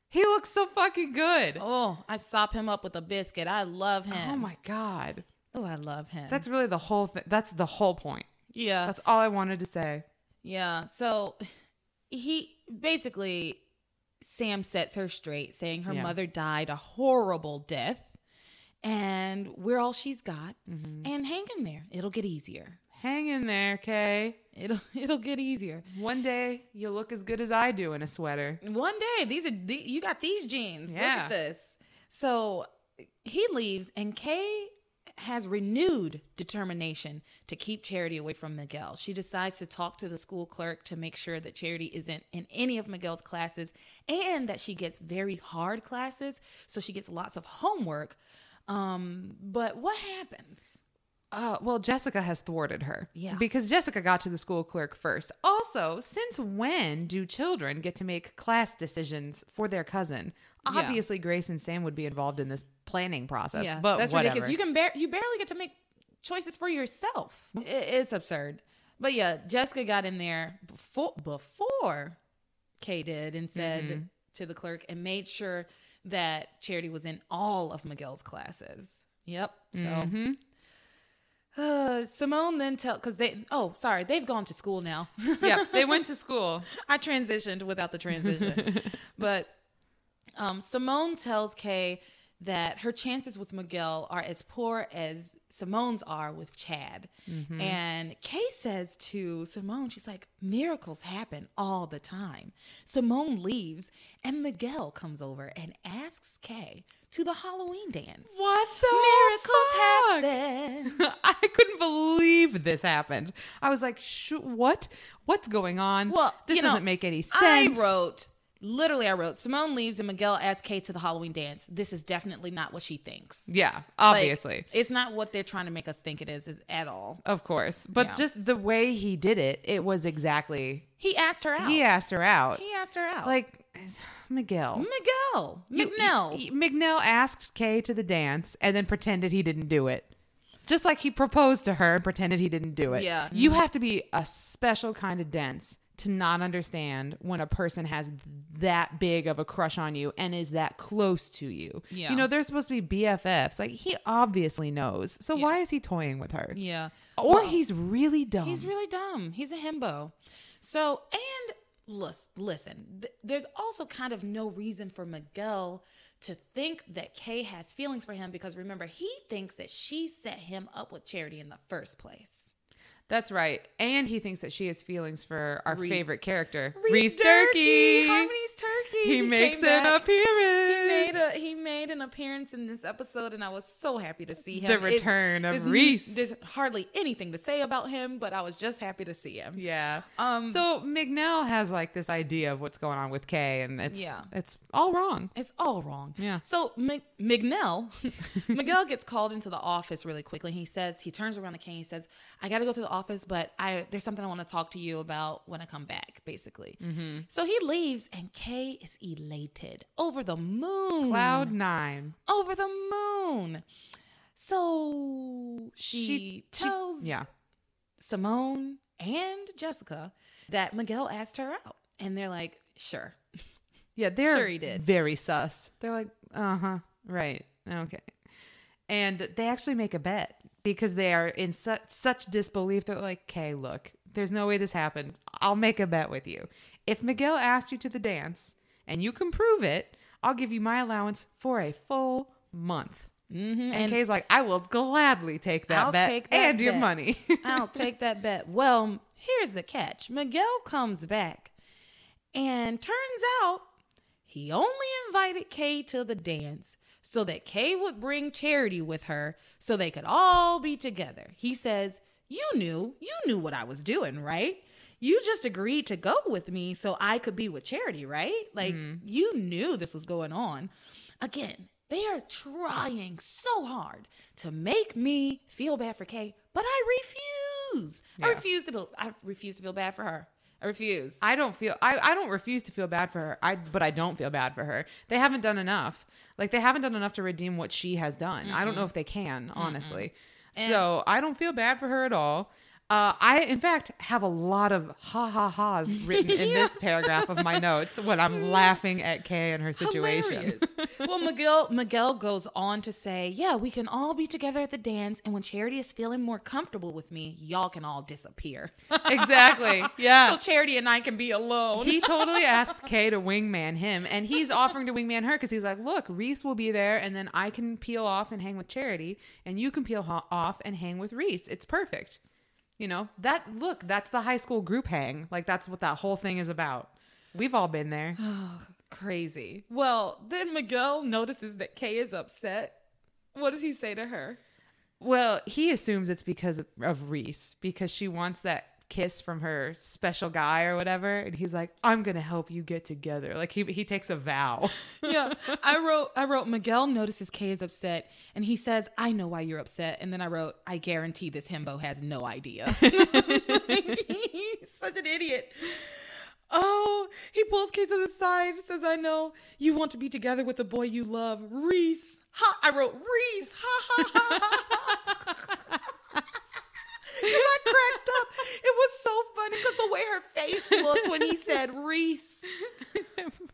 Speaker 2: He looks so fucking good.
Speaker 1: Oh, I sop him up with a biscuit. I love him.
Speaker 2: Oh my god.
Speaker 1: Oh, I love him.
Speaker 2: That's really the whole thing. That's the whole point.
Speaker 1: yeah,
Speaker 2: That's all I wanted to say.
Speaker 1: yeah. So he basically Sam sets her straight, saying her
Speaker 2: Yeah.
Speaker 1: mother died a horrible death, and we're all she's got. Mm-hmm. And hang in there. It'll get easier.
Speaker 2: Hang in there, Kay.
Speaker 1: It'll it'll get easier.
Speaker 2: One day you'll look as good as I do in a sweater.
Speaker 1: One day, these are the, you got these jeans.
Speaker 2: yeah.
Speaker 1: Look at this. So he leaves, and Kay has renewed determination to keep Charity away from Miguel. She decides to talk to the school clerk to make sure that Charity isn't in any of Miguel's classes and that she gets very hard classes, so she gets lots of homework. Um, but what happens?
Speaker 2: Uh, well, Jessica has thwarted her.
Speaker 1: Yeah.
Speaker 2: Because Jessica got to the school clerk first. Also, since when do children get to make class decisions for their cousin?
Speaker 1: Yeah.
Speaker 2: Obviously, Grace and Sam would be involved in this planning process.
Speaker 1: Yeah,
Speaker 2: but
Speaker 1: that's
Speaker 2: whatever.
Speaker 1: ridiculous. You can bar- you barely get to make choices for yourself. I- it's absurd. But yeah, Jessica got in there before before Kay did and said
Speaker 2: Mm-hmm.
Speaker 1: to the clerk and made sure that Charity was in all of Miguel's classes. Yep. So.
Speaker 2: Mm-hmm.
Speaker 1: Uh, Simone then tell because they oh sorry they've gone to school now.
Speaker 2: yeah, they went to school.
Speaker 1: I transitioned without the transition. but um, Simone tells Kay that her chances with Miguel are as poor as Simone's are with Chad. Mm-hmm. And Kay says to Simone, she's like, miracles happen all the time. Simone leaves, and Miguel comes over and asks Kay to the Halloween dance.
Speaker 2: What the
Speaker 1: Miracles
Speaker 2: fuck?
Speaker 1: happen.
Speaker 2: I couldn't believe this happened. I was like, Sh- "What? What's going on?
Speaker 1: Well,
Speaker 2: this doesn't make any sense."
Speaker 1: I wrote, literally, I wrote, Simone leaves and Miguel asks Kay to the Halloween dance. This is definitely not what she thinks.
Speaker 2: Yeah,
Speaker 1: Like,
Speaker 2: obviously.
Speaker 1: it's not what they're trying to make us think it is, is at all.
Speaker 2: Of course. But
Speaker 1: Yeah.
Speaker 2: just the way he did it, it was exactly
Speaker 1: He asked her out.
Speaker 2: he asked her out.
Speaker 1: He asked her out.
Speaker 2: Like Miguel.
Speaker 1: Miguel. McNell.
Speaker 2: you- McNell asked Kay to the dance and then pretended he didn't do it. Just like he proposed to her and pretended he didn't do it.
Speaker 1: Yeah.
Speaker 2: You have to be a special kind of dense to not understand when a person has that big of a crush on you and is that close to you.
Speaker 1: Yeah.
Speaker 2: You know, they're supposed to be BFFs. Like he obviously knows. So why is he toying with her?
Speaker 1: yeah.
Speaker 2: Or
Speaker 1: Well,
Speaker 2: he's really dumb.
Speaker 1: He's really dumb. He's a himbo. So, and lis- listen, th- there's also kind of no reason for Miguel to think that Kay has feelings for him because remember, he thinks that she set him up with Charity in the first place.
Speaker 2: That's right. And he thinks that she has feelings for our favorite character,
Speaker 1: Reese
Speaker 2: Reese Durkee.
Speaker 1: Harmony's turkey.
Speaker 2: He makes an
Speaker 1: back.
Speaker 2: appearance.
Speaker 1: He made a he made an appearance in this episode, and I was so happy to see him.
Speaker 2: The return of
Speaker 1: there's
Speaker 2: Reese.
Speaker 1: There's hardly anything to say about him, but I was just happy to see him.
Speaker 2: Yeah.
Speaker 1: Um,
Speaker 2: so McNell has like this idea of what's going on with Kay, and it's
Speaker 1: Yeah.
Speaker 2: it's all wrong.
Speaker 1: It's all wrong.
Speaker 2: Yeah.
Speaker 1: So Mc- Miguel, Miguel gets called into the office really quickly. He says he turns around to Kay. And he says, "I got to go to the office, but I there's something I want to talk to you about when I come back." Basically. Mm-hmm. So he leaves, and Kay is elated, over the moon,
Speaker 2: Cloud nine.
Speaker 1: over the moon. So she,
Speaker 2: she-
Speaker 1: tells
Speaker 2: Yeah.
Speaker 1: Simone and Jessica that Miguel asked her out, and they're like, "Sure."
Speaker 2: Yeah, they're
Speaker 1: Sure he did.
Speaker 2: very sus. They're like, uh huh, right, okay. And they actually make a bet because they are in such such disbelief. They're like, okay, look, there's no way this happened. I'll make a bet with you. If Miguel asked you to the dance and you can prove it, I'll give you my allowance for a full month.
Speaker 1: Mm-hmm.
Speaker 2: And,
Speaker 1: And
Speaker 2: Kay's like, I will gladly take that
Speaker 1: I'll
Speaker 2: bet
Speaker 1: take that
Speaker 2: and your money.
Speaker 1: I'll take that bet. Well, here's the catch Miguel comes back, and turns out he only invited Kay to the dance so that Kay would bring Charity with her so they could all be together. He says, You knew, you knew what I was doing, right? You just agreed to go with me so I could be with Charity, right? Like, mm-hmm. you knew this was going on. Again, they are trying so hard to make me feel bad for Kay, but I refuse. I refuse to feel I refuse to feel bad for her. I refuse.
Speaker 2: I don't feel I, I don't refuse to feel bad for her. I but I don't feel bad for her. They haven't done enough. Like they haven't done enough to redeem what she has done. I don't know if they can, honestly. so I don't feel bad for her at all. Uh, I, in fact, have a lot of ha ha ha's written in this paragraph of my notes when I'm laughing at Kay and her situation.
Speaker 1: Well, Miguel Miguel goes on to say, "Yeah, we can all be together at the dance, and when Charity is feeling more comfortable with me, y'all can all disappear.
Speaker 2: exactly. Yeah.
Speaker 1: so Charity and I can be alone."
Speaker 2: he totally asked Kay to wingman him, and he's offering to wingman her because he's like, "Look, Reese will be there, and then I can peel off and hang with Charity, and you can peel off and hang with Reese. It's perfect." You know that. Look, that's the high school group hang. Like that's what that whole thing is about. We've all been there.
Speaker 1: Crazy. Well, then Miguel notices that Kay is upset. What does he say to her?
Speaker 2: Well, he assumes it's because of, of Reese because she wants that kiss from her special guy or whatever, and he's like, "I'm gonna help you get together." Like he he takes a vow.
Speaker 1: yeah, I wrote I wrote Miguel notices Kay is upset and he says, "I know why you're upset." And then I wrote, "I guarantee this himbo has no idea." He's such an idiot. Oh, he pulls Kay to the side, says, "I know you want to be together with the boy you love, Reese." Ha! I wrote Reese. Ha ha ha. ha. I cracked up. It was so funny because the way her face looked when he said Reese.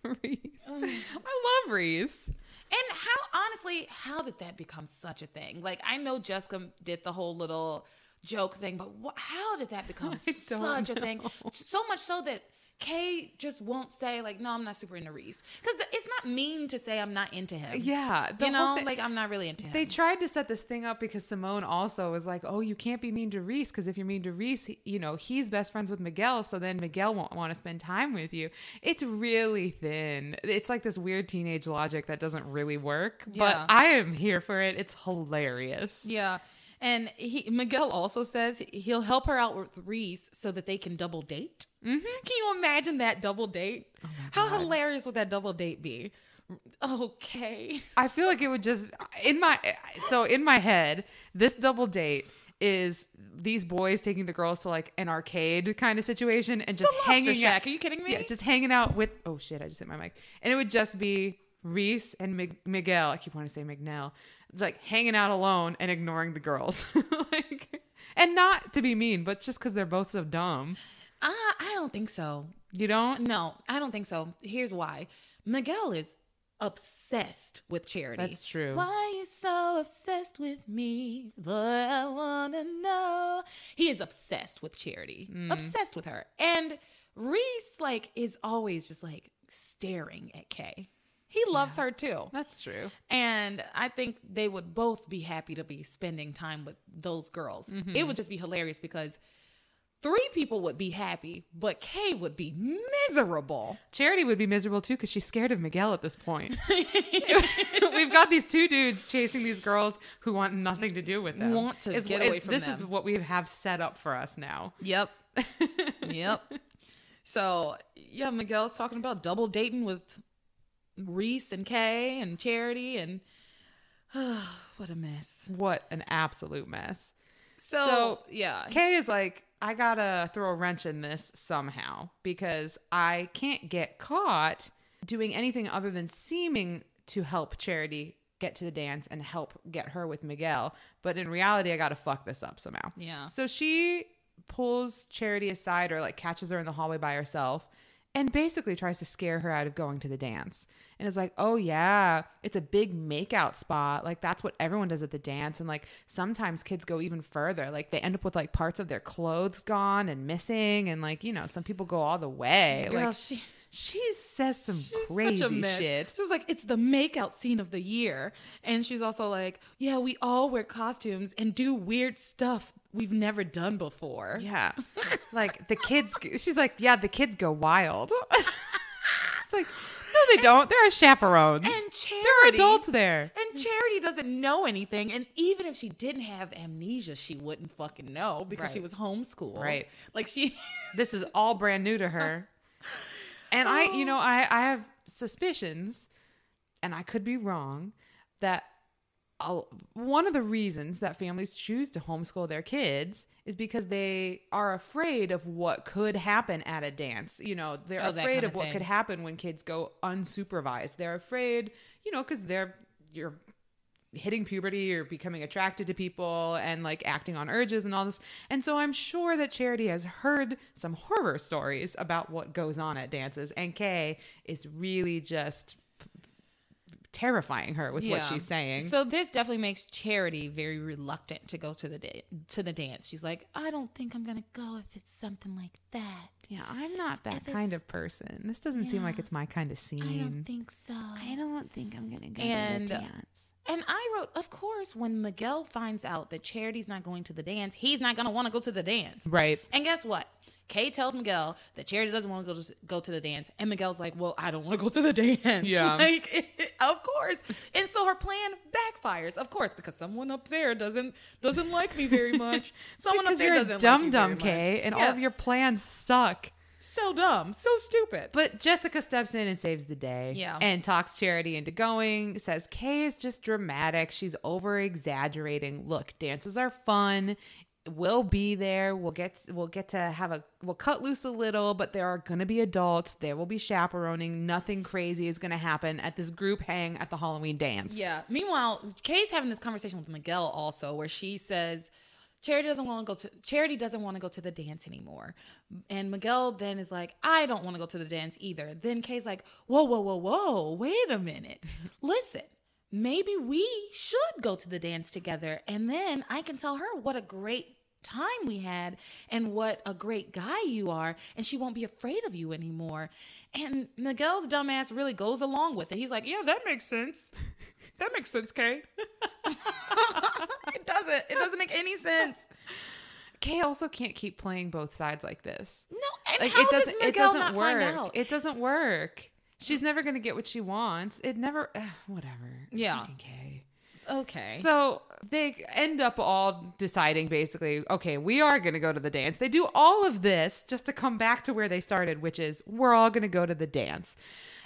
Speaker 2: Reese. I love Reese.
Speaker 1: And how honestly, how did that become such a thing? Like I know Jessica did the whole little joke thing, but wh- how did that become such a thing? So much so that Kay just won't say like, "No, I'm not super into Reese," because it's not mean to say I'm not into him.
Speaker 2: Yeah, the
Speaker 1: you know,
Speaker 2: thi-
Speaker 1: like I'm not really into him.
Speaker 2: They tried to set this thing up because Simone also was like, "Oh, you can't be mean to Reese because if you're mean to Reese, you know he's best friends with Miguel, so then Miguel won't want to spend time with you." It's really thin. It's like this weird teenage logic that doesn't really work,
Speaker 1: Yeah.
Speaker 2: but I am here for it. It's hilarious.
Speaker 1: yeah. And he, Miguel also says he'll help her out with Reese so that they can double date. Mm-hmm. Can you imagine that double date? How hilarious would that double date be? Okay.
Speaker 2: I feel like it would just in my so in my head, this double date is these boys taking the girls to like an arcade kind of situation and just hanging
Speaker 1: Shack.
Speaker 2: out.
Speaker 1: Are you kidding me?
Speaker 2: Yeah, just hanging out with. Oh shit! I just hit my mic, and it would just be Reese and Mig- Miguel. I keep wanting to say Miguel. It's like hanging out alone and ignoring the girls, like, and not to be mean, but just because they're both so dumb.
Speaker 1: Uh, I don't think so.
Speaker 2: You don't?
Speaker 1: No, I don't think so. Here's why. Miguel is obsessed with charity.
Speaker 2: That's true.
Speaker 1: Why you so obsessed with me? Boy, I wanna know. He is obsessed with charity.
Speaker 2: Mm.
Speaker 1: Obsessed with her. And Reese like is always just like staring at Kay. He loves her too.
Speaker 2: That's true.
Speaker 1: And I think they would both be happy to be spending time with those girls.
Speaker 2: Mm-hmm.
Speaker 1: It would just be hilarious because three people would be happy, but Kay would be miserable.
Speaker 2: Charity would be miserable too because she's scared of Miguel at this point. We've got these two dudes chasing these girls who want nothing to do with them.
Speaker 1: Want to
Speaker 2: Is-
Speaker 1: get away from
Speaker 2: This is what we have set up for us now.
Speaker 1: Yep. yep. So, yeah, Miguel's talking about double dating with Reese and Kay and Charity and what a mess.
Speaker 2: What an absolute mess.
Speaker 1: So,
Speaker 2: So,
Speaker 1: yeah.
Speaker 2: Kay is like, I gotta throw a wrench in this somehow because I can't get caught doing anything other than seeming to help Charity get to the dance and help get her with Miguel. But in reality, I gotta fuck this up somehow.
Speaker 1: Yeah.
Speaker 2: So she pulls Charity aside or like catches her in the hallway by herself and basically tries to scare her out of going to the dance. And is like, oh yeah, it's a big makeout spot. Like that's what everyone does at the dance. And like sometimes kids go even further. Like they end up with like parts of their clothes gone and missing. And like, you know, some people go all the way.
Speaker 1: Girl,
Speaker 2: like
Speaker 1: she
Speaker 2: she says some
Speaker 1: She's
Speaker 2: crazy
Speaker 1: such a mess.
Speaker 2: shit.
Speaker 1: She's like, it's the makeout scene of the year. And she's also like, yeah, we all wear costumes and do weird stuff we've never done before.
Speaker 2: Yeah. like the kids, she's like, yeah, the kids go wild. it's like, no, they don't. There are chaperones.
Speaker 1: And Charity.
Speaker 2: there are adults there.
Speaker 1: And Charity doesn't know anything. And even if she didn't have amnesia, she wouldn't fucking know because she
Speaker 2: Right.
Speaker 1: was homeschooled.
Speaker 2: Right.
Speaker 1: Like she.
Speaker 2: This is all brand new to her. And I, you know, I, I have suspicions, and I could be wrong, that a- one of the reasons that families choose to homeschool their kids is because they are afraid of what could happen at a dance. You know, they're
Speaker 1: Oh,
Speaker 2: afraid of
Speaker 1: of
Speaker 2: what could happen when kids go unsupervised. They're afraid, you know, because they're you're hitting puberty or becoming attracted to people and like acting on urges and all this. And so I'm sure that Charity has heard some horror stories about what goes on at dances and Kay is really just terrifying her with what she's saying.
Speaker 1: So this definitely makes Charity very reluctant to go to the da- to the dance. She's like, I don't think I'm gonna go if it's something like that.
Speaker 2: yeah, I'm not that
Speaker 3: If
Speaker 2: kind of person. This doesn't seem like it's my kind of scene.
Speaker 3: I don't think so. I don't think I'm gonna go
Speaker 1: And-
Speaker 3: to the dance.
Speaker 1: And I wrote, of course, when Miguel finds out that Charity's not going to the dance, he's not gonna want to go to the dance.
Speaker 2: Right.
Speaker 1: And guess what? Kay tells Miguel that Charity doesn't want to go to go to the dance, and Miguel's like, "Well, I don't want to go to the dance."
Speaker 2: Yeah.
Speaker 1: like of course. And so her plan backfires, of course, because someone up there doesn't doesn't like me very much. Someone up there
Speaker 2: you're
Speaker 1: doesn't
Speaker 2: dumb
Speaker 1: like
Speaker 2: dumb
Speaker 1: very much.
Speaker 2: Kay, and all of your plans suck.
Speaker 1: So dumb, so stupid.
Speaker 2: But Jessica steps in and saves the day.
Speaker 1: Yeah.
Speaker 2: And talks Charity into going, says Kay is just dramatic. She's over exaggerating. Look, dances are fun. We'll be there. We'll get we'll get to have a we'll cut loose a little, but there are gonna be adults. There will be chaperoning. Nothing crazy is gonna happen at this group hang at the Halloween dance.
Speaker 1: Yeah. Meanwhile, Kay's having this conversation with Miguel also, where she says Charity doesn't want to go to Charity doesn't want to go to the dance anymore, and Miguel then is like, I don't want to go to the dance either. Then Kay's like, Whoa, whoa, whoa, whoa, wait a minute, listen. Maybe we should go to the dance together, and then I can tell her what a great time we had and what a great guy you are, and she won't be afraid of you anymore. And Miguel's dumbass really goes along with it. He's like, Yeah, that makes sense. That makes sense, Kay. it doesn't. It doesn't make any sense.
Speaker 2: Kay also can't keep playing both sides like this.
Speaker 1: No, and
Speaker 2: like
Speaker 1: how
Speaker 2: it doesn't
Speaker 1: does
Speaker 2: it
Speaker 1: Miguel
Speaker 2: doesn't
Speaker 1: not
Speaker 2: work.
Speaker 1: find out?
Speaker 2: It doesn't work. She's never gonna get what she wants. It never ugh, whatever.
Speaker 1: Yeah. Okay.
Speaker 2: So they end up all deciding basically, okay, we are going to go to the dance. They do all of this just to come back to where they started, which is we're all going to go to the dance.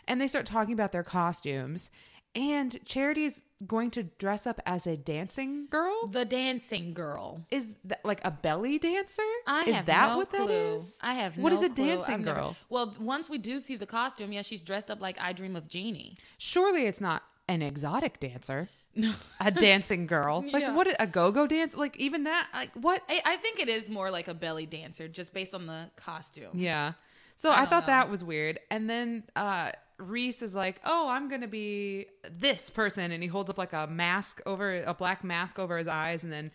Speaker 2: And they start talking about their costumes. And Charity's going to dress up as a dancing girl.
Speaker 1: the dancing girl.
Speaker 2: Is that like a belly dancer?
Speaker 1: I
Speaker 2: is
Speaker 1: have
Speaker 2: that
Speaker 1: no
Speaker 2: what
Speaker 1: clue.
Speaker 2: that is?
Speaker 1: I have
Speaker 2: What
Speaker 1: no
Speaker 2: is a
Speaker 1: clue.
Speaker 2: dancing
Speaker 1: I've never-
Speaker 2: girl?
Speaker 1: well, once we do see the costume, yeah, she's dressed up like I Dream of Jeannie.
Speaker 2: Surely it's not an exotic dancer. A dancing girl. Like
Speaker 1: Yeah.
Speaker 2: what a go-go dance? Like even that like what
Speaker 1: I, I think it is more like a belly dancer, just based on the costume.
Speaker 2: Yeah. So
Speaker 1: I
Speaker 2: I, thought
Speaker 1: know.
Speaker 2: that was weird. And then uh Reese is like, "Oh, I'm going to be this person." And he holds up like a mask over a black mask over his eyes and then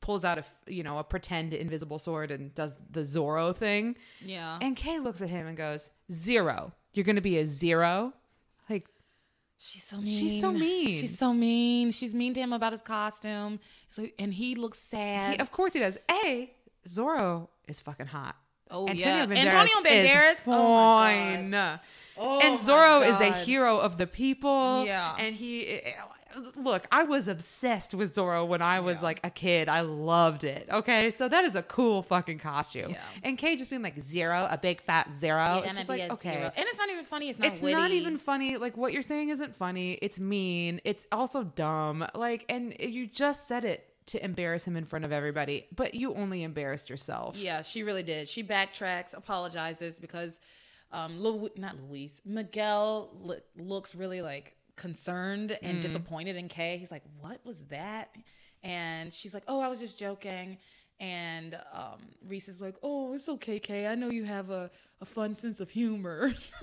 Speaker 2: pulls out a you know, a pretend invisible sword and does the Zorro thing.
Speaker 1: Yeah.
Speaker 2: And Kay looks at him and goes, "Zero. You're going to be a zero?"
Speaker 1: She's so mean.
Speaker 2: She's so mean.
Speaker 1: She's so mean. She's mean to him about his costume. So and he looks sad.
Speaker 2: he, of course he does. A, Zorro is fucking hot.
Speaker 1: oh
Speaker 2: Antonio
Speaker 1: yeah,
Speaker 2: Banderas
Speaker 1: Antonio Banderas. Oh my
Speaker 2: fine.
Speaker 1: god. Oh
Speaker 2: and Zorro is a hero of the people.
Speaker 1: Yeah.
Speaker 2: And he eh, look, I was obsessed with Zorro when I was
Speaker 1: Yeah.
Speaker 2: like a kid. I loved it. Okay. So that is a cool fucking costume.
Speaker 1: Yeah.
Speaker 2: And Kay just being like zero, a big fat zero.
Speaker 1: Yeah,
Speaker 2: it's just like, okay.
Speaker 1: zero. And it's not even funny. It's not
Speaker 2: It's
Speaker 1: witty.
Speaker 2: not even funny. Like what you're saying isn't funny. It's mean. It's also dumb. Like, and you just said it to embarrass him in front of everybody, but you only embarrassed yourself.
Speaker 1: Yeah, she really did. She backtracks, apologizes because um Lu- not Luis, Miguel lo- looks really like concerned and mm. disappointed in Kay. He's like, "What was that?" And she's like, "Oh, I was just joking." And um, Reese is like, "Oh, it's okay, Kay. I know you have a, a fun sense of humor."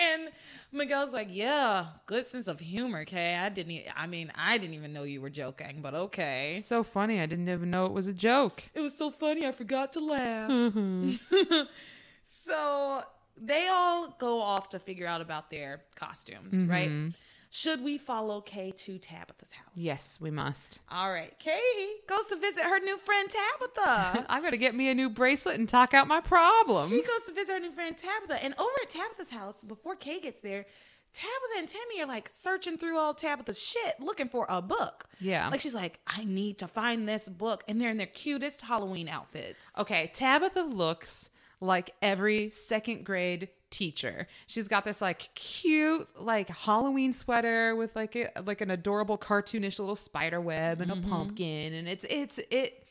Speaker 1: and Miguel's like, "Yeah, good sense of humor, Kay. I didn't. E- I mean, I didn't even know you were joking, but okay."
Speaker 2: So funny. I didn't even know it was a joke.
Speaker 1: It was so funny, I forgot to laugh. Mm-hmm. so they all go off to figure out about their costumes, right? Mm-hmm. Should we follow Kay to Tabitha's house?
Speaker 2: Yes, we must.
Speaker 1: All right. Kay goes to visit her new friend Tabitha.
Speaker 2: I'm going to get me a new bracelet and talk out my problems.
Speaker 1: she goes to visit her new friend Tabitha. And over at Tabitha's house, before Kay gets there, Tabitha and Timmy are like searching through all Tabitha's shit looking for a book.
Speaker 2: Yeah.
Speaker 1: Like she's like, I need to find this book. And they're in their cutest Halloween outfits.
Speaker 2: okay, Tabitha looks like every second grade teacher. She's got this like cute like Halloween sweater with like a, like an adorable cartoonish little spider web and a mm-hmm. pumpkin and it's it's it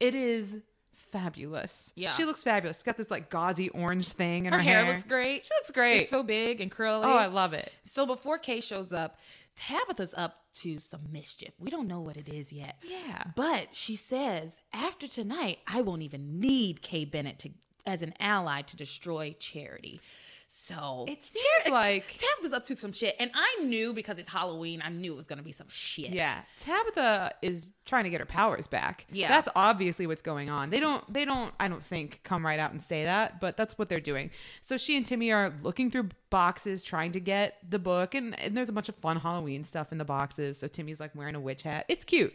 Speaker 2: it is fabulous.
Speaker 1: Yeah.
Speaker 2: She looks fabulous. She's got this like gauzy orange thing in her,
Speaker 1: Her hair looks great.
Speaker 2: She looks great.
Speaker 1: It's so big and curly.
Speaker 2: oh, I love it.
Speaker 1: So before Kay shows up, Tabitha's up to some mischief. We don't know what it is yet.
Speaker 2: Yeah.
Speaker 1: But she says, after tonight, I won't even need Kay Bennett to as an ally to destroy charity. So
Speaker 2: It seems like-
Speaker 1: Tabitha's up to some shit. And I knew because it's Halloween, I knew it was gonna be some shit.
Speaker 2: Yeah, Tabitha is trying to get her powers back.
Speaker 1: Yeah.
Speaker 2: that's obviously what's going on. They don't, they don't, I don't think come right out and say that, but that's what they're doing. So she and Timmy are looking through boxes trying to get the book, and, and there's a bunch of fun Halloween stuff in the boxes. So Timmy's like wearing a witch hat. It's cute.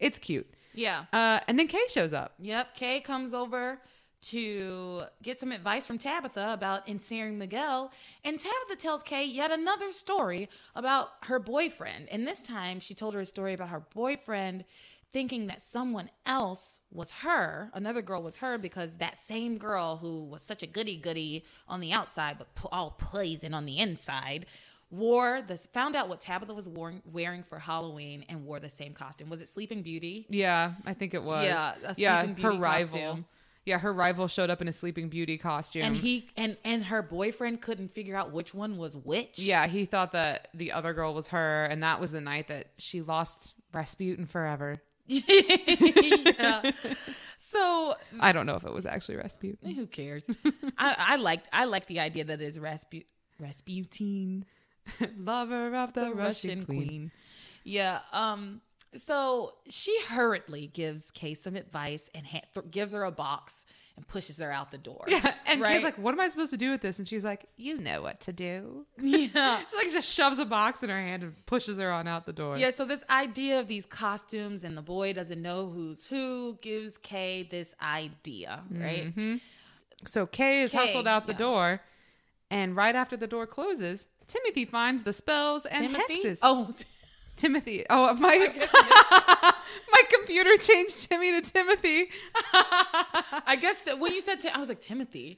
Speaker 2: It's cute.
Speaker 1: Yeah.
Speaker 2: Uh, and then Kay shows up.
Speaker 1: Yep. Kay comes over to get some advice from Tabitha about ensnaring Miguel. And Tabitha tells Kay yet another story about her boyfriend. And this time she told her a story about her boyfriend thinking that someone else was her, another girl was her, because that same girl who was such a goody goody on the outside, but all poison on the inside. Wore this, found out what Tabitha was wearing, wearing for Halloween and wore the same costume. Was it Sleeping Beauty?
Speaker 2: Yeah, I think it was.
Speaker 1: Yeah,
Speaker 2: yeah,
Speaker 1: Sleeping
Speaker 2: her rival.
Speaker 1: costume.
Speaker 2: Yeah, her rival showed up in a Sleeping Beauty costume.
Speaker 1: and he and and her boyfriend couldn't figure out which one was which.
Speaker 2: Yeah, he thought that the other girl was her, and that was the night that she lost Rasputin forever.
Speaker 1: yeah. So
Speaker 2: I don't know if it was actually Rasputin.
Speaker 1: who cares? I, I like I like the idea that it's Raspu- Rasputin,
Speaker 2: Lover of the,
Speaker 1: the
Speaker 2: Russian,
Speaker 1: Russian
Speaker 2: queen.
Speaker 1: queen. Yeah. Um. So she hurriedly gives Kay some advice and ha- th- gives her a box and pushes her out the door.
Speaker 2: Yeah, and
Speaker 1: right?
Speaker 2: Kay's like, "What am I supposed to do with this?" And she's like, "You know what to do."
Speaker 1: yeah.
Speaker 2: She like just shoves a box in her hand and pushes her on out the door.
Speaker 1: Yeah, so this idea of these costumes and the boy doesn't know who's who gives Kay this idea, right? Mm-hmm.
Speaker 2: So Kay is
Speaker 1: Kay,
Speaker 2: hustled out the
Speaker 1: yeah.
Speaker 2: door, and right after the door closes, Timothy finds the spells and
Speaker 1: Timothy?
Speaker 2: hexes.
Speaker 1: Oh,
Speaker 2: Timothy. Oh, my my computer changed Timmy to Timothy.
Speaker 1: I guess when you said, I was like Timothy,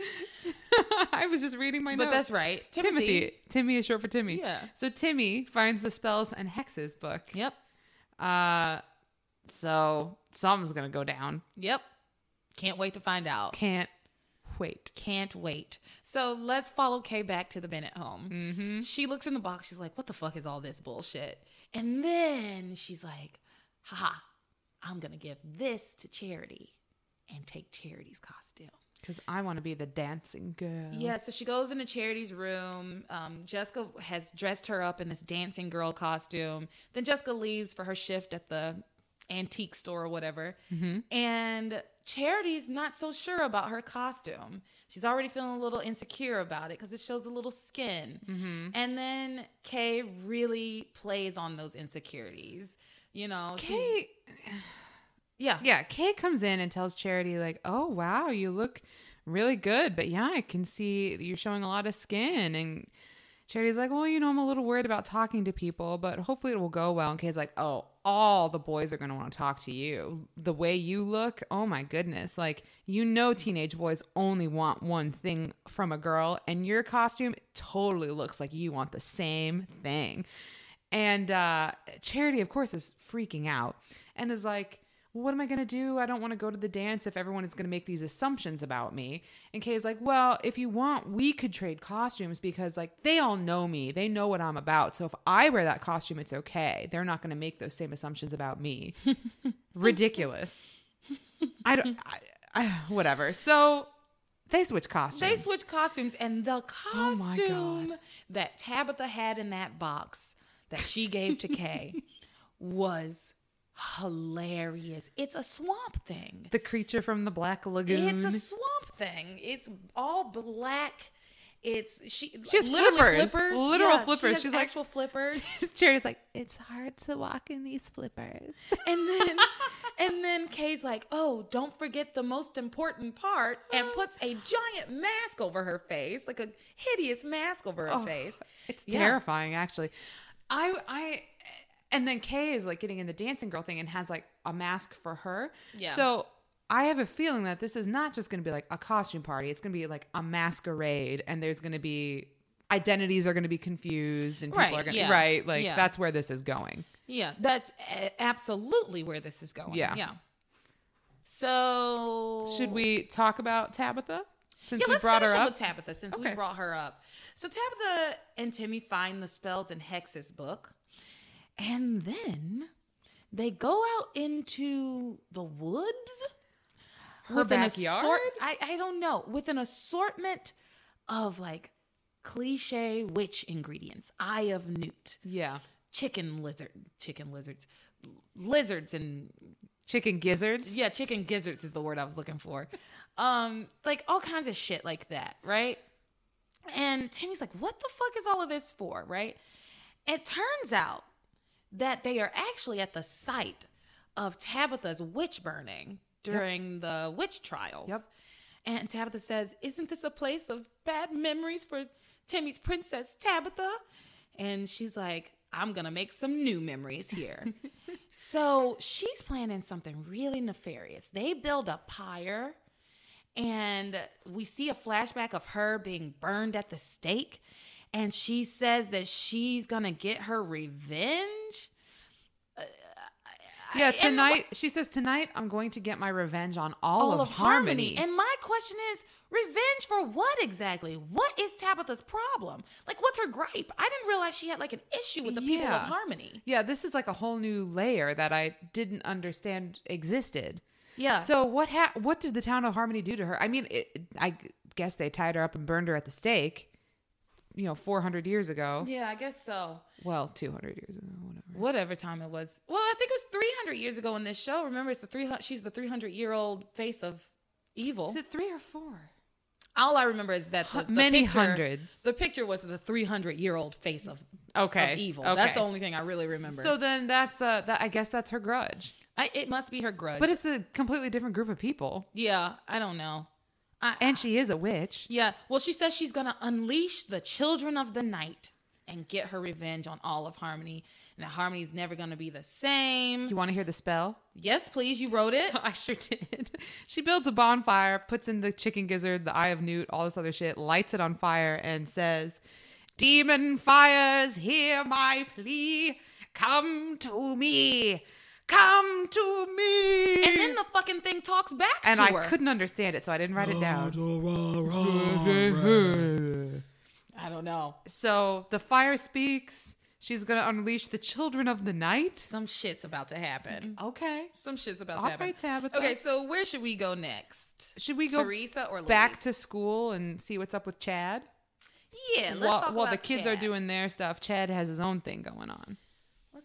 Speaker 2: I was just reading my
Speaker 1: but
Speaker 2: notes.
Speaker 1: But that's right,
Speaker 2: Timothy. Timmy is short for Timmy.
Speaker 1: Yeah.
Speaker 2: So Timmy finds the spells and hexes book.
Speaker 1: Yep,
Speaker 2: Uh, so something's gonna go down.
Speaker 1: yep. Can't wait to find out.
Speaker 2: Can't wait.
Speaker 1: Can't wait. So let's follow Kay back to the Bennett home. Mm-hmm. She looks in the box. She's like, "What the fuck is all this bullshit?" And then she's like, "Haha, I'm gonna give this to Charity and take Charity's costume."
Speaker 2: Because I want to be the dancing girl.
Speaker 1: Yeah, so she goes into Charity's room. Um, Jessica has dressed her up in this dancing girl costume. Then Jessica leaves for her shift at the antique store or whatever. And Charity's not so sure about her costume. She's already feeling a little insecure about it because it shows a little skin. Mm-hmm. And then Kay really plays on those insecurities. You know, she-
Speaker 2: Kay,
Speaker 1: yeah,
Speaker 2: yeah, Kay comes in and tells Charity like, "Oh wow, you look really good, but yeah, I can see you're showing a lot of skin." And Charity's like, "Well, you know, I'm a little worried about talking to people, but hopefully it will go well." And Kay's like, "Oh, all the boys are going to want to talk to you. The way you look, oh my goodness. Like, you know teenage boys only want one thing from a girl, and your costume totally looks like you want the same thing." And uh, Charity, of course, is freaking out and is like, well, what am I going to do? I don't want to go to the dance if everyone is going to make these assumptions about me. And Kay is like, well, if you want, we could trade costumes because, like, they all know me. They know what I'm about. So if I wear that costume, it's okay. They're not going to make those same assumptions about me. Ridiculous. I don't, I, I, whatever. So they switch costumes.
Speaker 1: They switch costumes, and the
Speaker 2: Oh
Speaker 1: costume that Tabitha had in that box that she gave to Kay was hilarious. It's a swamp thing.
Speaker 2: The creature from the Black Lagoon.
Speaker 1: It's a swamp thing. It's all black. It's she.
Speaker 2: She has
Speaker 1: literally
Speaker 2: flippers. Literal
Speaker 1: Yeah,
Speaker 2: flippers.
Speaker 1: She has
Speaker 2: She's like-
Speaker 1: actual flippers.
Speaker 2: Charity's like, it's hard to walk in these flippers.
Speaker 1: And then and then Kay's like, "Oh, don't forget the most important part," and puts a giant mask over her face, like a hideous mask over her
Speaker 2: Oh,
Speaker 1: face.
Speaker 2: It's
Speaker 1: Yeah.
Speaker 2: terrifying, actually. I, I, and then Kay is like getting in the dancing girl thing and has like a mask for her.
Speaker 1: Yeah.
Speaker 2: So I have a feeling that this is not just going to be like a costume party. It's going to be like a masquerade, and there's going to be identities are going to be confused, and people
Speaker 1: Right,
Speaker 2: are going to
Speaker 1: yeah,
Speaker 2: right. Like
Speaker 1: yeah.
Speaker 2: that's where this is going.
Speaker 1: Yeah, that's absolutely where this is going.
Speaker 2: Yeah.
Speaker 1: Yeah. So
Speaker 2: Should we talk about Tabitha since
Speaker 1: Yeah,
Speaker 2: we brought her up?
Speaker 1: Tabitha since we brought her up. So Tabitha and Timmy find the spells and hexes book, And then they go out into the woods
Speaker 2: Her backyard?
Speaker 1: I, I don't know. With an assortment of like cliche witch ingredients. Eye of newt,
Speaker 2: Yeah.
Speaker 1: chicken lizard, chicken lizards, lizards and
Speaker 2: Chicken gizzards.
Speaker 1: yeah, chicken gizzards is the word I was looking for. Um, like all kinds of shit like that, right? And Timmy's like, "What the fuck is all of this for?" Right? It turns out that they are actually at the site of Tabitha's witch burning during the witch trials.
Speaker 2: Yep.
Speaker 1: And Tabitha says, "Isn't this a place of bad memories for Timmy's princess Tabitha?" And she's like, "I'm gonna make some new memories here." so she's planning something really nefarious. They build a pyre and we see a flashback of her being burned at the stake and she says that she's gonna get her revenge uh,
Speaker 2: Yeah,
Speaker 1: and
Speaker 2: tonight she says tonight I'm going to get my revenge on all, of, harmony.
Speaker 1: and my question is revenge for what exactly what is tabitha's problem like what's her gripe i didn't realize she had like an issue with the people of harmony
Speaker 2: yeah, this is like a whole new layer that I didn't understand existed.
Speaker 1: Yeah.
Speaker 2: So what ha- what did the town of Harmony do to her? I mean, it, I guess they tied her up and burned her at the stake. You know, 400 years ago.
Speaker 1: yeah i guess so
Speaker 2: Well, 200 years ago, whatever.
Speaker 1: whatever time it was well i think it was 300 years ago in this show remember it's the 300 she's the 300 year old face of evil
Speaker 2: Is it 3 or 4?
Speaker 1: All I remember is that the, the
Speaker 2: Many
Speaker 1: picture,
Speaker 2: hundreds.
Speaker 1: The picture was the 300 year old face of,
Speaker 2: Okay.
Speaker 1: of evil.
Speaker 2: Okay.
Speaker 1: That's the only thing I really remember.
Speaker 2: So then that's uh that I guess that's her grudge.
Speaker 1: I, it must be her grudge.
Speaker 2: But it's a completely different group of people.
Speaker 1: yeah, I don't know.
Speaker 2: And she is a witch.
Speaker 1: yeah, well, she says she's gonna unleash the children of the night and get her revenge on all of Harmony. And that Harmony's never gonna be the same.
Speaker 2: You want to hear the spell?
Speaker 1: yes, please. You wrote it.
Speaker 2: I sure did. She builds a bonfire, puts in the chicken gizzard, the eye of newt, all this other shit, lights it on fire, and says, Demon fires, hear my plea. Come to me. Come to me.
Speaker 1: And then the fucking thing talks back
Speaker 2: and
Speaker 1: to
Speaker 2: I
Speaker 1: her.
Speaker 2: couldn't understand it, so I didn't write it down.
Speaker 1: I don't know.
Speaker 2: So the fire speaks. She's going to unleash the children of the night.
Speaker 1: Some shit's about to happen.
Speaker 2: Okay.
Speaker 1: Some shit's about
Speaker 2: All
Speaker 1: to happen.
Speaker 2: right, Tabitha.
Speaker 1: Okay, so where should we go next?
Speaker 2: Should we go
Speaker 1: Theresa or
Speaker 2: back to school and see what's up with Chad?
Speaker 1: Yeah, let's
Speaker 2: while
Speaker 1: talk
Speaker 2: while the
Speaker 1: about
Speaker 2: kids are doing their stuff, Chad has his own thing going on.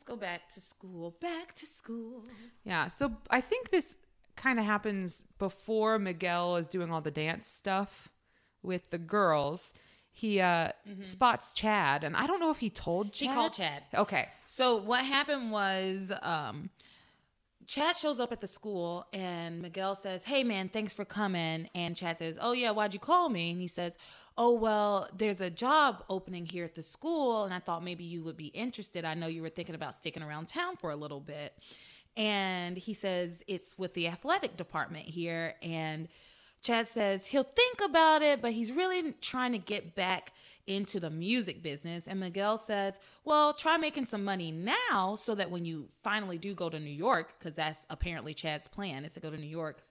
Speaker 1: Let's go back to school. Back to school.
Speaker 2: Yeah. So I think this kind of happens before Miguel is doing all the dance stuff with the girls. He uh, spots Chad, and I don't know if he told Chad.
Speaker 1: Mm-hmm. He called Chad.
Speaker 2: Okay.
Speaker 1: So what happened was um Chad shows up at the school and Miguel says, Hey man, thanks for coming. And Chad says, Oh yeah, why'd you call me? And he says, Oh well, there's a job opening here at the school, and I thought maybe you would be interested. I know you were thinking about sticking around town for a little bit. And he says it's with the athletic department here. And Chad says he'll think about it, but he's really trying to get back into the music business. And Miguel says, Well, try making some money now so that when you finally do go to New York, because that's apparently Chad's plan is to go to New York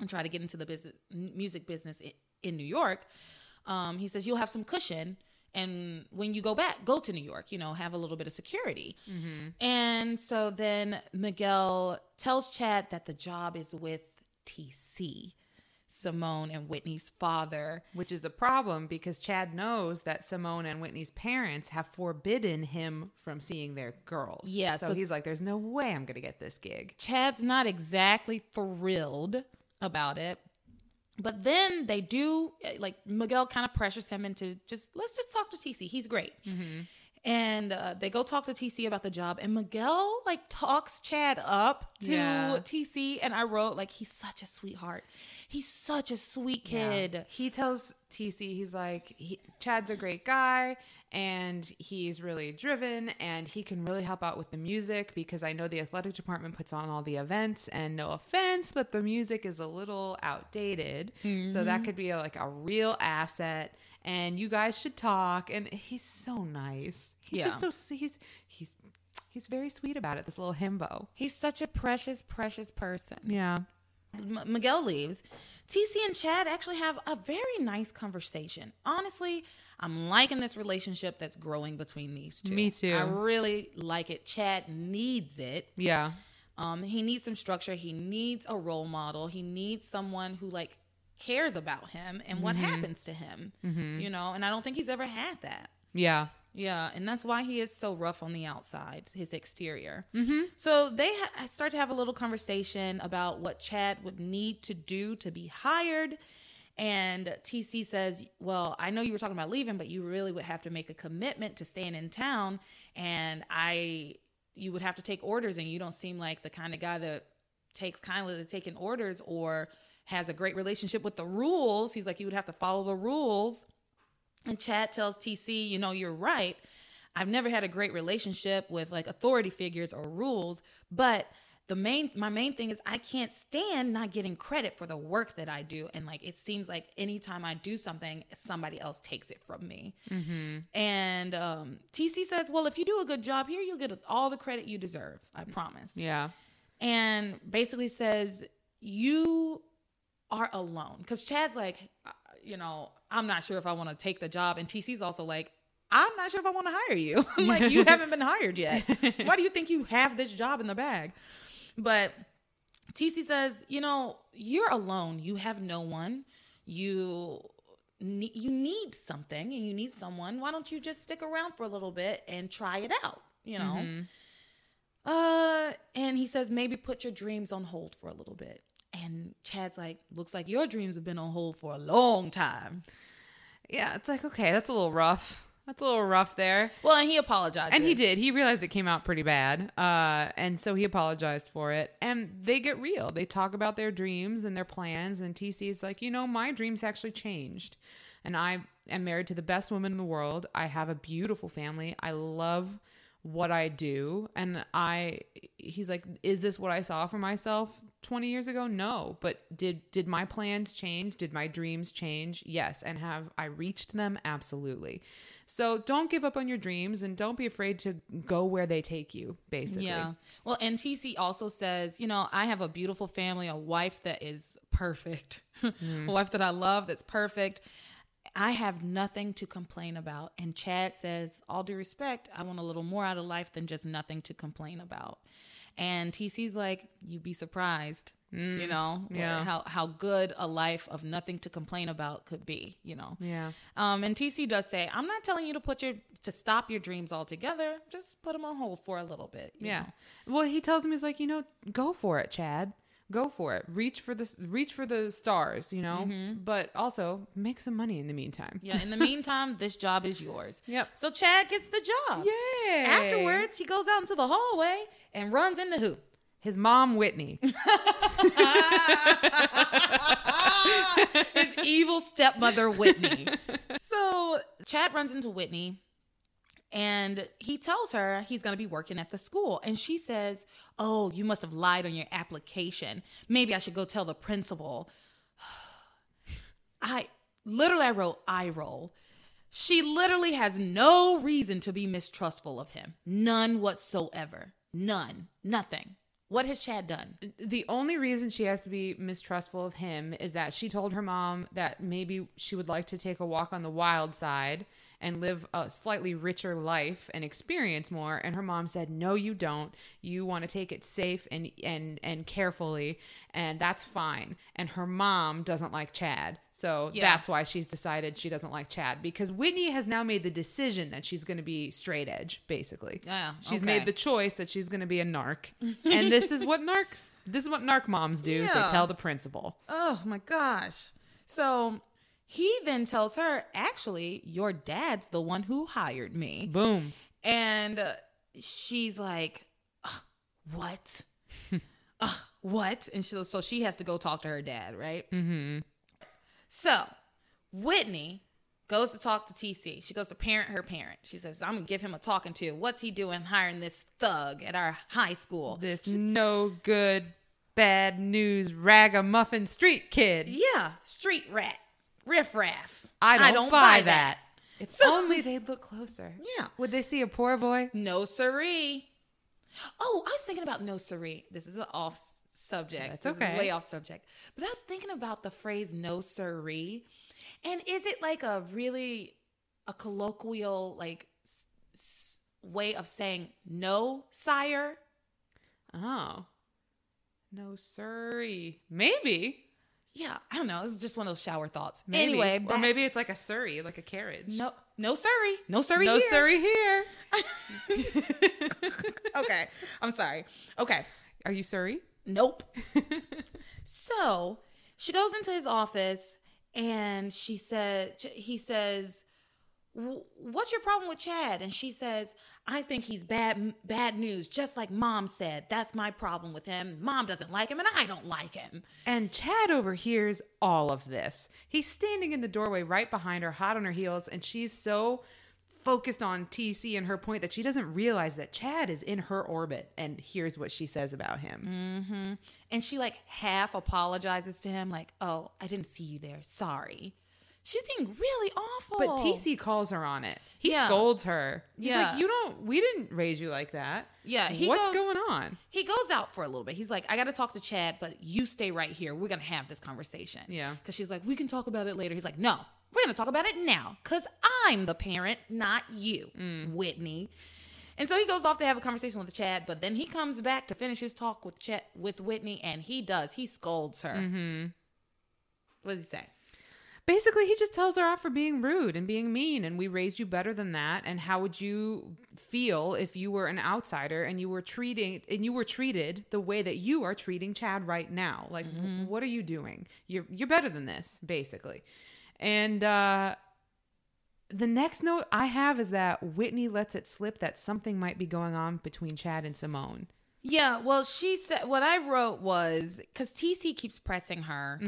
Speaker 1: and try to get into the business, music business in, in New York. Um, he says, You'll have some cushion. And when you go back, go to New York, you know, have a little bit of security. And so then Miguel tells Chad that the job is with TC, Simone and Whitney's father.
Speaker 2: Which is a problem because Chad knows that Simone and Whitney's parents have forbidden him from seeing their girls.
Speaker 1: Yeah,
Speaker 2: So,
Speaker 1: so-
Speaker 2: he's like, there's no way I'm going to get this gig.
Speaker 1: Chad's not exactly thrilled about it. But then they do, eh, like, Miguel kind of pressures him into just, let's just talk to TC. He's great. Mm-hmm. And uh, they go talk to TC about the job. And Miguel, like, talks Chad up to
Speaker 2: Yeah.
Speaker 1: TC. And I wrote, like, he's such a sweetheart. He's such a sweet kid.
Speaker 2: He tells TC, he's like, he, Chad's a great guy and he's really driven and he can really help out with the music because I know the athletic department puts on all the events and no offense, but the music is a little outdated. So that could be a, like a real asset and you guys should talk. And he's so nice. He's
Speaker 1: Yeah.
Speaker 2: just so, he's, he's, he's very sweet about it. This little himbo.
Speaker 1: He's such a precious, precious person.
Speaker 2: Yeah.
Speaker 1: M- Miguel leaves. TC and Chad actually have a very nice conversation. Honestly, I'm liking this relationship that's growing between these two.
Speaker 2: Me too.
Speaker 1: I really like it. Chad needs it.
Speaker 2: Yeah.
Speaker 1: Um, he needs some structure. He needs a role model. He needs someone who like cares about him and what happens to him. You know, and I don't think he's ever had that.
Speaker 2: Yeah.
Speaker 1: Yeah, and that's why he is so rough on the outside, his exterior. Mm-hmm. So they ha- start to have a little conversation about what Chad would need to do to be hired. And TC says, Well, I know you were talking about leaving, but you really would have to make a commitment to staying in town. And I, you would have to take orders, and you don't seem like the kind of guy that takes kindly to taking orders or has a great relationship with the rules. He's like, You would have to follow the rules. And Chad tells TC, you know, you're right. I've never had a great relationship with like authority figures or rules, but the main my main thing is I can't stand not getting credit for the work that I do. And like it seems like anytime I do something, somebody else takes it from me. And um, TC says, well, if you do a good job here, you'll get all the credit you deserve. I promise
Speaker 2: Yeah.
Speaker 1: and basically says you are alone. Because chad's like uh, you know i'm not sure if i want to take the job. And tc's also like i'm not sure if i want to hire you. Like you haven't been hired yet. Why do you think you have this job in the bag? But tc says you know you're alone. You have no one. You ne- you need something and you need someone. Why don't you just stick around for a little bit and try it out you know? Uh, and he says maybe put your dreams on hold for a little bit. And Chad's like, looks like your dreams have been on hold for a long time.
Speaker 2: Yeah. It's like, okay, that's a little rough. That's a little rough there.
Speaker 1: Well, and he apologized.
Speaker 2: And he did. He realized it came out pretty bad. Uh, and so he apologized for it. And they get real. They talk about their dreams and their plans. And TC is like, you know, my dreams actually changed. And I am married to the best woman in the world. I have a beautiful family. I love what I do. And I, he's like, is this what I saw for myself 20 years ago? No. But did, did my plans change? Did my dreams change? Yes. And have I reached them? Absolutely. So don't give up on your dreams and don't be afraid to go where they take you, basically.
Speaker 1: Yeah. Well, and TC also says, you know, I have a beautiful family, a wife that is perfect, mm-hmm. a wife that I love that's perfect. I have nothing to complain about. And Chad says, all due respect, I want a little more out of life than just nothing to complain about. And TC's like, you'd be surprised, you know,
Speaker 2: yeah.
Speaker 1: how, how good a life of nothing to complain about could be, you know.
Speaker 2: Yeah.
Speaker 1: Um, and TC does say, I'm not telling you to put your to stop your dreams altogether. Just put them on hold for a little bit. you
Speaker 2: Yeah.
Speaker 1: know.
Speaker 2: Well, he tells him he's like, you know, go for it, Chad. Go for it. Reach for the reach for the stars, you know. Mm-hmm. But also make some money in the meantime.
Speaker 1: Yeah. In the meantime, this job is yours.
Speaker 2: Yep.
Speaker 1: So Chad gets the job.
Speaker 2: Yay!
Speaker 1: Afterwards, he goes out into the hallway and runs into who?
Speaker 2: his mom Whitney.
Speaker 1: His evil stepmother, Whitney. so Chad runs into Whitney and he tells her he's going to be working at the school. And she says, Oh, you must have lied on your application. Maybe I should go tell the principal. I literally, I wrote, I roll. She literally has no reason to be mistrustful of him. None whatsoever. None. Nothing. What has Chad done?
Speaker 2: the only reason she has to be mistrustful of him is that she told her mom that maybe she would like to take a walk on the wild side and live a slightly richer life and experience more and her mom said no you don't you want to take it safe and and and carefully and that's fine and her mom doesn't like Chad so
Speaker 1: Yeah.
Speaker 2: that's why she's decided she doesn't like Chad because Whitney has now made the decision that she's going to be straight edge basically
Speaker 1: Yeah,
Speaker 2: she's
Speaker 1: okay.
Speaker 2: made the choice that she's going to be a narc and this is what narcs this is what narc moms do
Speaker 1: Yeah.
Speaker 2: they tell the principal
Speaker 1: Oh my gosh. So he then tells her, actually, your dad's the one who hired me.
Speaker 2: boom
Speaker 1: And uh, she's like, "Ugh, what? Ugh, what? And she, so she has to go talk to her dad, right? Mm-hmm. So Whitney goes to talk to TC. She goes to parent her parent. She says, I'm going to give him a talking to. What's he doing hiring this thug at our high school?
Speaker 2: this no good bad news ragamuffin street kid
Speaker 1: Yeah, street rat, riff raff.
Speaker 2: i don't, buy, that. if only they'd look closer
Speaker 1: Yeah.
Speaker 2: would they see a poor boy
Speaker 1: No siree. Oh, I was thinking about no siree. This is an off subject.
Speaker 2: That's
Speaker 1: This is
Speaker 2: okay.
Speaker 1: way off subject. But I was thinking about the phrase no siree. And is it like a really a colloquial like s- s- way of saying no, sire.
Speaker 2: Oh. No, siree. Maybe.
Speaker 1: Yeah, I don't know. This is just one of those shower thoughts.
Speaker 2: Maybe.
Speaker 1: Anyway,
Speaker 2: or maybe it's like a Surrey, like a carriage.
Speaker 1: no, no, Surrey, no, sorry,
Speaker 2: no
Speaker 1: here.
Speaker 2: Surrey here.
Speaker 1: okay, I'm sorry. Okay,
Speaker 2: Are you Surrey?
Speaker 1: Nope. so she goes into his office and she said, he says, "What's your problem with Chad?" And she says, "I think he's bad, bad news, just like Mom said. That's my problem with him. Mom doesn't like him, and I don't like him."
Speaker 2: And Chad overhears all of this. He's standing in the doorway right behind her, hot on her heels, and she's so focused on TC and her point that she doesn't realize that Chad is in her orbit. And here's what she says about him. Mhm.
Speaker 1: And she like half apologizes to him, like, "Oh, I didn't see you there. Sorry." She's being really awful.
Speaker 2: But TC calls her on it. He
Speaker 1: Yeah.
Speaker 2: scolds her. He's
Speaker 1: Yeah.
Speaker 2: like, "You don't. We didn't raise you like that.
Speaker 1: Yeah, he
Speaker 2: What's
Speaker 1: goes-
Speaker 2: going on?
Speaker 1: He goes out for a little bit. He's like, I got to talk to Chad, but you stay right here. We're going to have this conversation.
Speaker 2: Yeah.
Speaker 1: Because she's like, we can talk about it later. He's like, no, we're going to talk about it now because I'm the parent, not you, Whitney. And so he goes off to have a conversation with Chad, but then he comes back to finish his talk with Chad, with Whitney, and he does. He scolds her. Mm-hmm. What does he say?
Speaker 2: Basically, he just tells her off for being rude and being mean, and we raised you better than that. And how would you feel if you were an outsider and you were treating and you were treated the way that you are treating Chad right now? Like, w- what are you doing? You're you're better than this, basically. And uh, the next note I have is that Whitney lets it slip that something might be going on between Chad and Simone.
Speaker 1: Yeah, well, she said what I wrote was because TC keeps pressing her.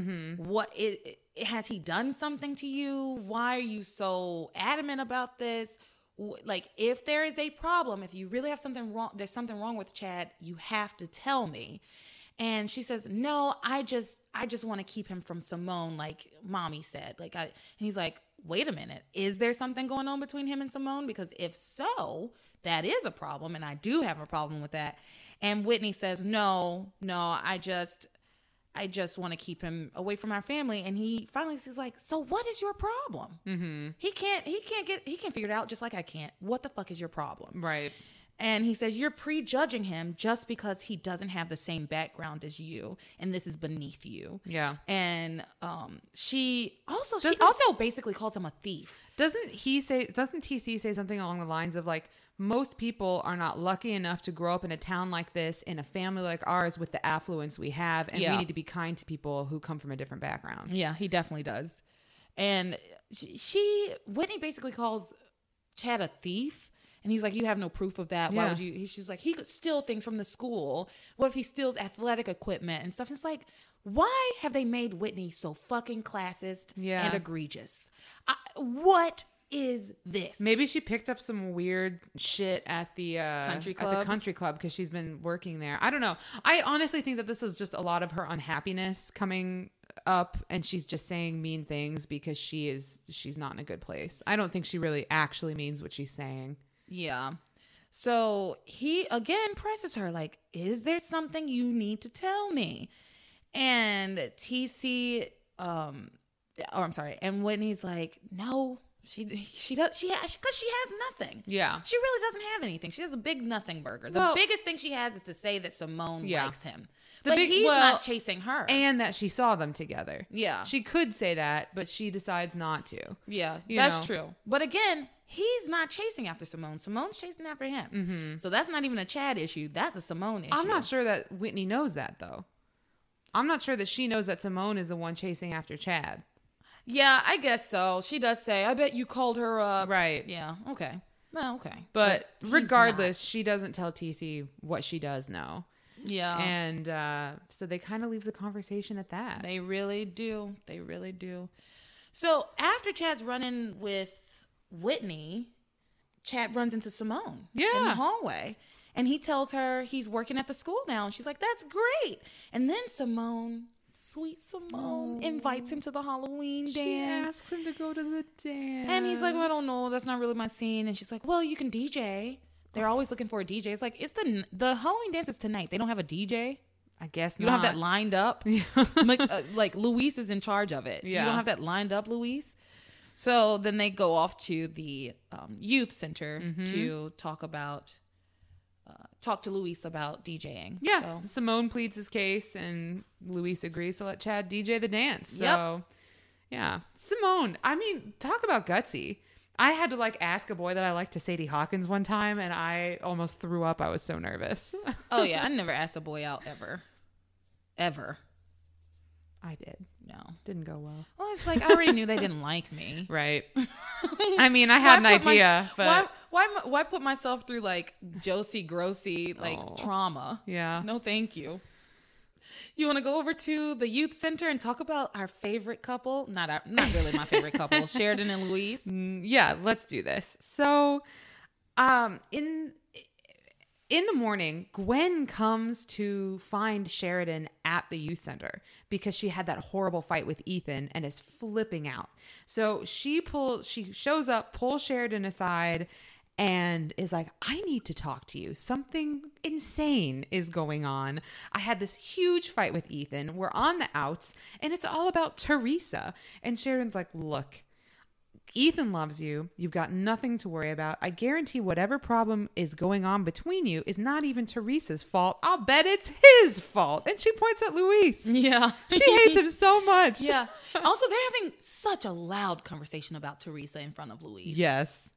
Speaker 1: What it, it has he done something to you? Why are you so adamant about this? Like, if there is a problem, if you really have something wrong, there's something wrong with Chad. You have to tell me. And she says, "No, I just, I just want to keep him from Simone, like mommy said." Like, I, and he's like, "Wait a minute, is there something going on between him and Simone? Because if so, that is a problem, and I do have a problem with that." And Whitney says, "No, no, I just, I just want to keep him away from our family." And he finally says, "Like, so what is your problem? Mm-hmm. He can't, he can't get, he can't figure it out, just like I can't. What the fuck is your problem?"
Speaker 2: Right.
Speaker 1: And he says, You're prejudging him just because he doesn't have the same background as you, and this is beneath you.
Speaker 2: Yeah.
Speaker 1: And um, she also she
Speaker 2: Doesn't-
Speaker 1: also basically calls him a thief.
Speaker 2: Doesn't he say, doesn't TC say something along the lines of like, most people are not lucky enough to grow up in a town like this, in a family like ours with the affluence we have, and
Speaker 1: Yeah.
Speaker 2: we need to be kind to people who come from a different background.
Speaker 1: Yeah, he definitely does. And she, she Whitney basically calls Chad a thief. And he's like, You have no proof of that. Why
Speaker 2: Yeah.
Speaker 1: would you? he- She's like, He could steal things from the school. What if he steals athletic equipment and stuff? It's like, why have they made Whitney so fucking classist
Speaker 2: Yeah.
Speaker 1: and egregious? I, what is this?
Speaker 2: Maybe she picked up some weird shit at the uh,
Speaker 1: Country club.
Speaker 2: at the country club because she's been working there. I don't know. I honestly think that this is just a lot of her unhappiness coming up, and she's just saying mean things because she is she's not in a good place. I don't think she really actually means what she's saying.
Speaker 1: Yeah. So he again presses her, like, is there something you need to tell me? And TC, um, or I'm sorry, and Whitney's like, no, she she does she has because she has nothing.
Speaker 2: Yeah.
Speaker 1: She really doesn't have anything. She has a big nothing burger. The
Speaker 2: Well-
Speaker 1: biggest thing she has is to say that Simone
Speaker 2: Yeah.
Speaker 1: likes him.
Speaker 2: The
Speaker 1: but
Speaker 2: big-
Speaker 1: he's
Speaker 2: well,
Speaker 1: not chasing her.
Speaker 2: and that she saw them together.
Speaker 1: Yeah.
Speaker 2: She could say that, but she decides not to.
Speaker 1: Yeah, that's
Speaker 2: know.
Speaker 1: true. But again, he's not chasing after Simone. Simone's chasing after him. Mm-hmm. So that's not even a Chad issue. That's a Simone issue.
Speaker 2: I'm not sure that Whitney knows that though. I'm not sure that she knows that Simone is the one chasing after Chad.
Speaker 1: Yeah, I guess so. She does say, "I bet you called her up."
Speaker 2: Right.
Speaker 1: Yeah. Okay. Well, okay.
Speaker 2: But,
Speaker 1: he's
Speaker 2: regardless, she doesn't tell TC what she does know.
Speaker 1: yeah,
Speaker 2: And uh, so they kind of leave the conversation at that.
Speaker 1: they really do. They really do. So after Chad's running with Whitney, Chad runs into Simone in the hallway, and he tells her he's working at the school now, and she's like, "That's great." And then Simone, sweet Simone, invites him to the Halloween
Speaker 2: she
Speaker 1: dance.
Speaker 2: She asks him to go to the dance.
Speaker 1: And he's like, well, I don't know. That's not really my scene. And she's like, well, you can DJ. They're always looking for a DJ. It's like, it's the the Halloween dance is tonight. They don't have a DJ.
Speaker 2: I guess
Speaker 1: You don't have that lined up. Like, uh, like Luis is in charge of it. You don't have that lined up, Luis. So then they go off to the um, youth center
Speaker 2: Mm-hmm.
Speaker 1: to talk about, uh, talk to Luis about DJing.
Speaker 2: Yeah.
Speaker 1: So-
Speaker 2: Simone pleads his case, and Luis agrees to let Chad DJ the dance. So,
Speaker 1: Yep.
Speaker 2: yeah. Simone, I mean, talk about gutsy. I had to like ask a boy that I liked to Sadie Hawkins one time, and I almost threw up. I was so nervous.
Speaker 1: oh yeah, I never asked a boy out ever, ever.
Speaker 2: I did.
Speaker 1: No.
Speaker 2: Didn't go well.
Speaker 1: Well, it's like I already knew they didn't like me.
Speaker 2: Right. I mean, I had an
Speaker 1: put my-
Speaker 2: idea, but
Speaker 1: why, why, why put myself through like Josie Grossie like
Speaker 2: Oh.
Speaker 1: trauma?
Speaker 2: yeah.
Speaker 1: No, thank you. You want to go over to the youth center and talk about our favorite couple? Not our, not really my favorite couple, Sheridan and Luis.
Speaker 2: Mm, yeah, let's do this. So, um, in in the morning, Gwen comes to find Sheridan at the youth center because she had that horrible fight with Ethan and is flipping out. So she pulls, she shows up, pulls Sheridan aside, and is like, I need to talk to you. Something insane is going on. I had this huge fight with Ethan. We're on the outs, and it's all about Theresa. And Sheridan's like, Look, Ethan loves you. You've got nothing to worry about. I guarantee whatever problem is going on between you is not even Theresa's fault. I'll bet it's his fault. And she points at Luis.
Speaker 1: Yeah.
Speaker 2: She hates him so much.
Speaker 1: yeah. Also, they're having such a loud conversation about Theresa in front of Luis.
Speaker 2: Yes.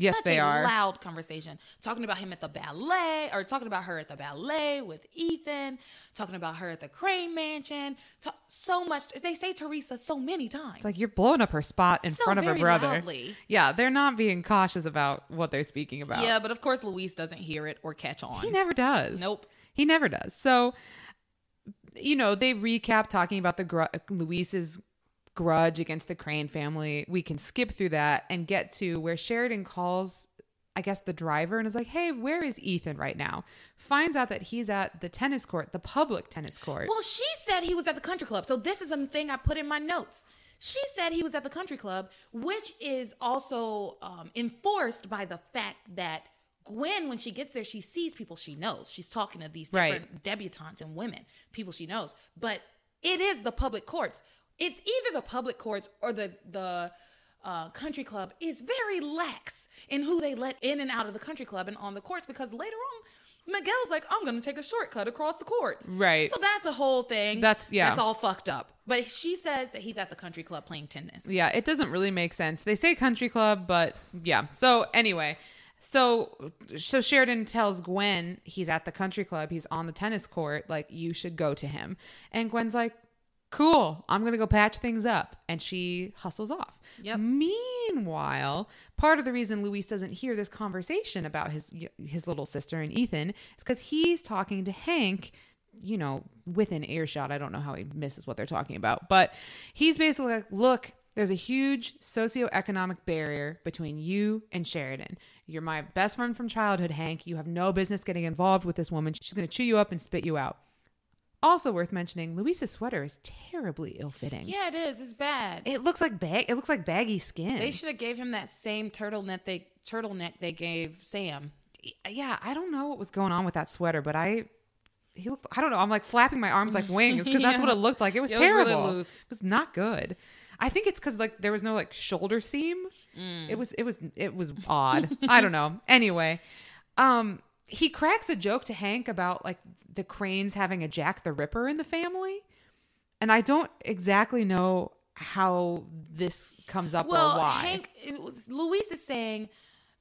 Speaker 2: Yes,
Speaker 1: Such
Speaker 2: they
Speaker 1: a
Speaker 2: are.
Speaker 1: loud conversation. Talking about him at the ballet, or talking about her at the ballet with Ethan, talking about her at the Crane Mansion. Ta- so much. They say Theresa so many times.
Speaker 2: It's like you're blowing up her spot in
Speaker 1: So
Speaker 2: front of her brother.
Speaker 1: loudly.
Speaker 2: Yeah, they're not being cautious about what they're speaking about.
Speaker 1: yeah, but of course Luis doesn't hear it or catch on.
Speaker 2: He never does.
Speaker 1: Nope.
Speaker 2: He never does. So, you know, they recap talking about the gr- Luis's grudge against the Crane family. We can skip through that and get to where Sheridan calls, I guess, the driver and is like, hey, where is Ethan right now? Finds out that he's at the tennis court, the public tennis court.
Speaker 1: Well, she said he was at the country club. So this is a thing I put in my notes. She said he was at the country club, which is also um, enforced by the fact that Gwen, when she gets there, she sees people she knows. She's talking to these different
Speaker 2: Right.
Speaker 1: debutantes and women, people she knows. But it is the public courts. It's either the public courts or the the uh, country club is very lax in who they let in and out of the country club and on the courts because later on, Miguel's like, I'm gonna take a shortcut across the courts.
Speaker 2: Right.
Speaker 1: So that's a whole thing.
Speaker 2: That's- yeah.
Speaker 1: That's all fucked up. But she says that he's at the country club playing tennis.
Speaker 2: yeah, it doesn't really make sense. They say country club, but yeah. So anyway, so so Sheridan tells Gwen he's at the country club, he's on the tennis court, like you should go to him. And Gwen's like, "Cool, I'm going to go patch things up." And she hustles off.
Speaker 1: Yep.
Speaker 2: Meanwhile, part of the reason Luis doesn't hear this conversation about his his little sister and Ethan is cuz he's talking to Hank you know, within earshot. I don't know how he misses what they're talking about, but he's basically like, look, there's a huge socioeconomic barrier between you and Sheridan. You're my best friend from childhood, Hank. You have no business getting involved with this woman. She's going to chew you up and spit you out. Also worth mentioning, Luis's sweater is terribly ill-fitting.
Speaker 1: Yeah, it is. It's bad.
Speaker 2: It looks like bag. It looks like baggy skin.
Speaker 1: they should have gave him that same turtleneck they turtleneck they gave Sam.
Speaker 2: yeah, I don't know what was going on with that sweater, but I he looked I don't know, I'm like flapping my arms like wings because that's what it looked like. It was
Speaker 1: It was really
Speaker 2: terrible.
Speaker 1: loose.
Speaker 2: It was not good. I think it's cuz like there was no like shoulder seam.
Speaker 1: Mm.
Speaker 2: It was it was it was odd. I don't know. Anyway, um he cracks a joke to Hank about like the Cranes having a Jack the Ripper in the family. And I don't exactly know how this comes up
Speaker 1: Well,
Speaker 2: or why.
Speaker 1: Hank, it was, Luis is saying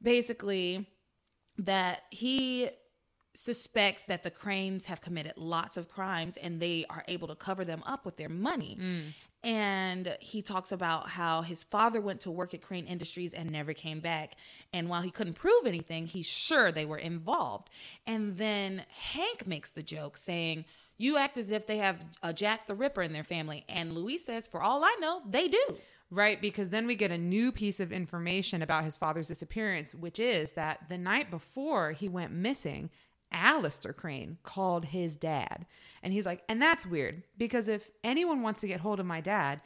Speaker 1: basically that he suspects that the Cranes have committed lots of crimes and they are able to cover them up with their money. Mm. And he talks about how his father went to work at Crane Industries and never came back. And while he couldn't prove anything, he's sure they were involved. And then Hank makes the joke saying, You act as if they have a Jack the Ripper in their family. And Luis says, For all I know, they do.
Speaker 2: Right, because then we get a new piece of information about his father's disappearance, which is that the night before he went missing, Alistair Crane called his dad. And he's like, and that's weird because if anyone wants to get hold of my dad,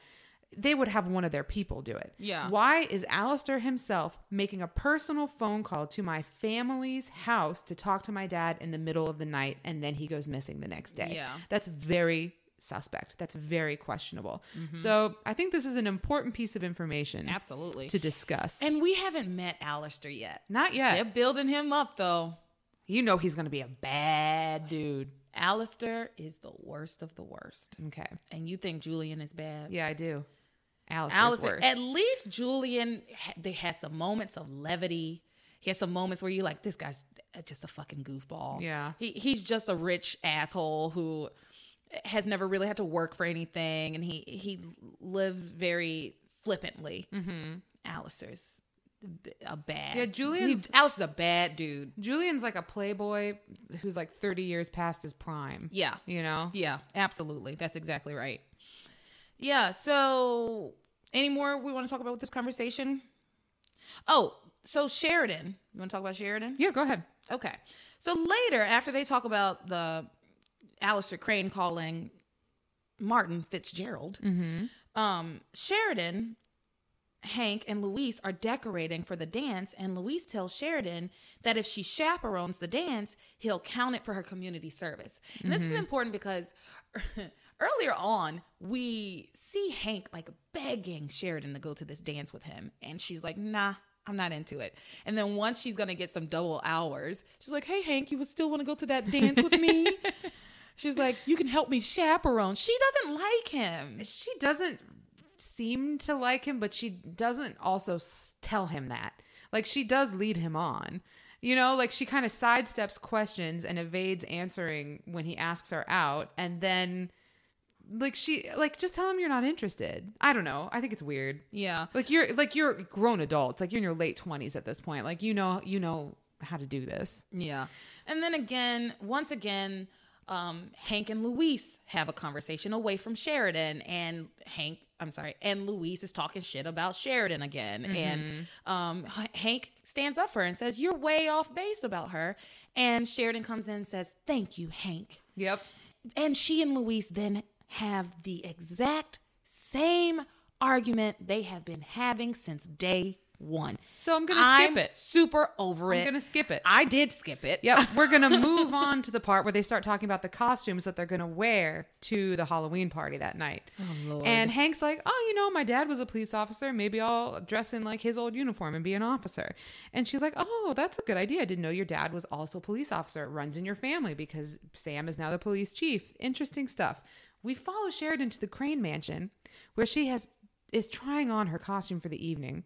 Speaker 2: they would have one of their people do it.
Speaker 1: Yeah.
Speaker 2: Why is Alistair himself making a personal phone call to my family's house to talk to my dad in the middle of the night and then he goes missing the next day?
Speaker 1: Yeah.
Speaker 2: That's very suspect. That's very questionable. Mm-hmm. So I think this is an important piece of information
Speaker 1: Absolutely.
Speaker 2: to discuss.
Speaker 1: and we haven't met Alistair yet.
Speaker 2: not yet.
Speaker 1: They're building him up though.
Speaker 2: You know he's going to be a bad dude.
Speaker 1: Alistair is the worst of the worst.
Speaker 2: Okay.
Speaker 1: And you think Julian is bad?
Speaker 2: Yeah, I do. Alice.
Speaker 1: Alistair, at least Julian, they had some moments of levity. He has some moments where you're like, this guy's just a fucking goofball.
Speaker 2: Yeah.
Speaker 1: He, he's just a rich asshole who has never really had to work for anything and he, he lives very flippantly. Mm-hmm. Alistair's a bad.
Speaker 2: Yeah, Julian's-
Speaker 1: Alistair's a bad dude.
Speaker 2: Julian's like a playboy who's like 30 years past his prime.
Speaker 1: Yeah.
Speaker 2: You know?
Speaker 1: Yeah, absolutely. That's exactly right. Yeah. So, any more we want to talk about with this conversation? Oh, so Sheridan. You want to talk about Sheridan?
Speaker 2: Yeah, go ahead.
Speaker 1: Okay. So later, after they talk about the Alistair Crane calling Martin Fitzgerald, um, Sheridan, Hank, and Luis are decorating for the dance, and Luis tells Sheridan that if she chaperones the dance, he'll count it for her community service. And this is mm-hmm. important because earlier on, we see Hank like begging Sheridan to go to this dance with him, and she's like, nah. I'm not into it. And then once she's gonna get some double hours, she's like, "Hey Hank, you would still want to go to that dance with me?" she's like, "You can help me chaperone." She doesn't like him.
Speaker 2: She doesn't seem to like him, but she doesn't also tell him that. Like she does lead him on. You know, like she kind of sidesteps questions and evades answering when he asks her out, and then like she like just tell him you're not interested. I don't know. I think it's weird.
Speaker 1: Yeah.
Speaker 2: Like you're like you're grown adults. Like you're in your late twenties at this point. Like you know you know how to do this.
Speaker 1: Yeah. And then again, once again, um, Hank and Luis have a conversation away from Sheridan, and Hank, I'm sorry, and Luis is talking shit about Sheridan again. And um, Hank stands up for her and says, You're way off base about her. And Sheridan comes in and says, Thank you, Hank.
Speaker 2: Yep.
Speaker 1: And she and Luis then have the exact same argument they have been having since day one.
Speaker 2: So I'm gonna
Speaker 1: I'm
Speaker 2: skip it.
Speaker 1: Super over it.
Speaker 2: I'm gonna skip it.
Speaker 1: I did skip it.
Speaker 2: Yep, we're gonna move on to the part where they start talking about the costumes that they're gonna wear to the Halloween party that night.
Speaker 1: Oh, Lord.
Speaker 2: And Hank's like, "Oh, you know, my dad was a police officer. Maybe I'll dress in like his old uniform and be an officer." And she's like, "Oh, that's a good idea. I didn't know your dad was also a police officer. It runs in your family because Sam is now the police chief. Interesting stuff." We follow Sheridan to the Crane Mansion, where she has is trying on her costume for the evening,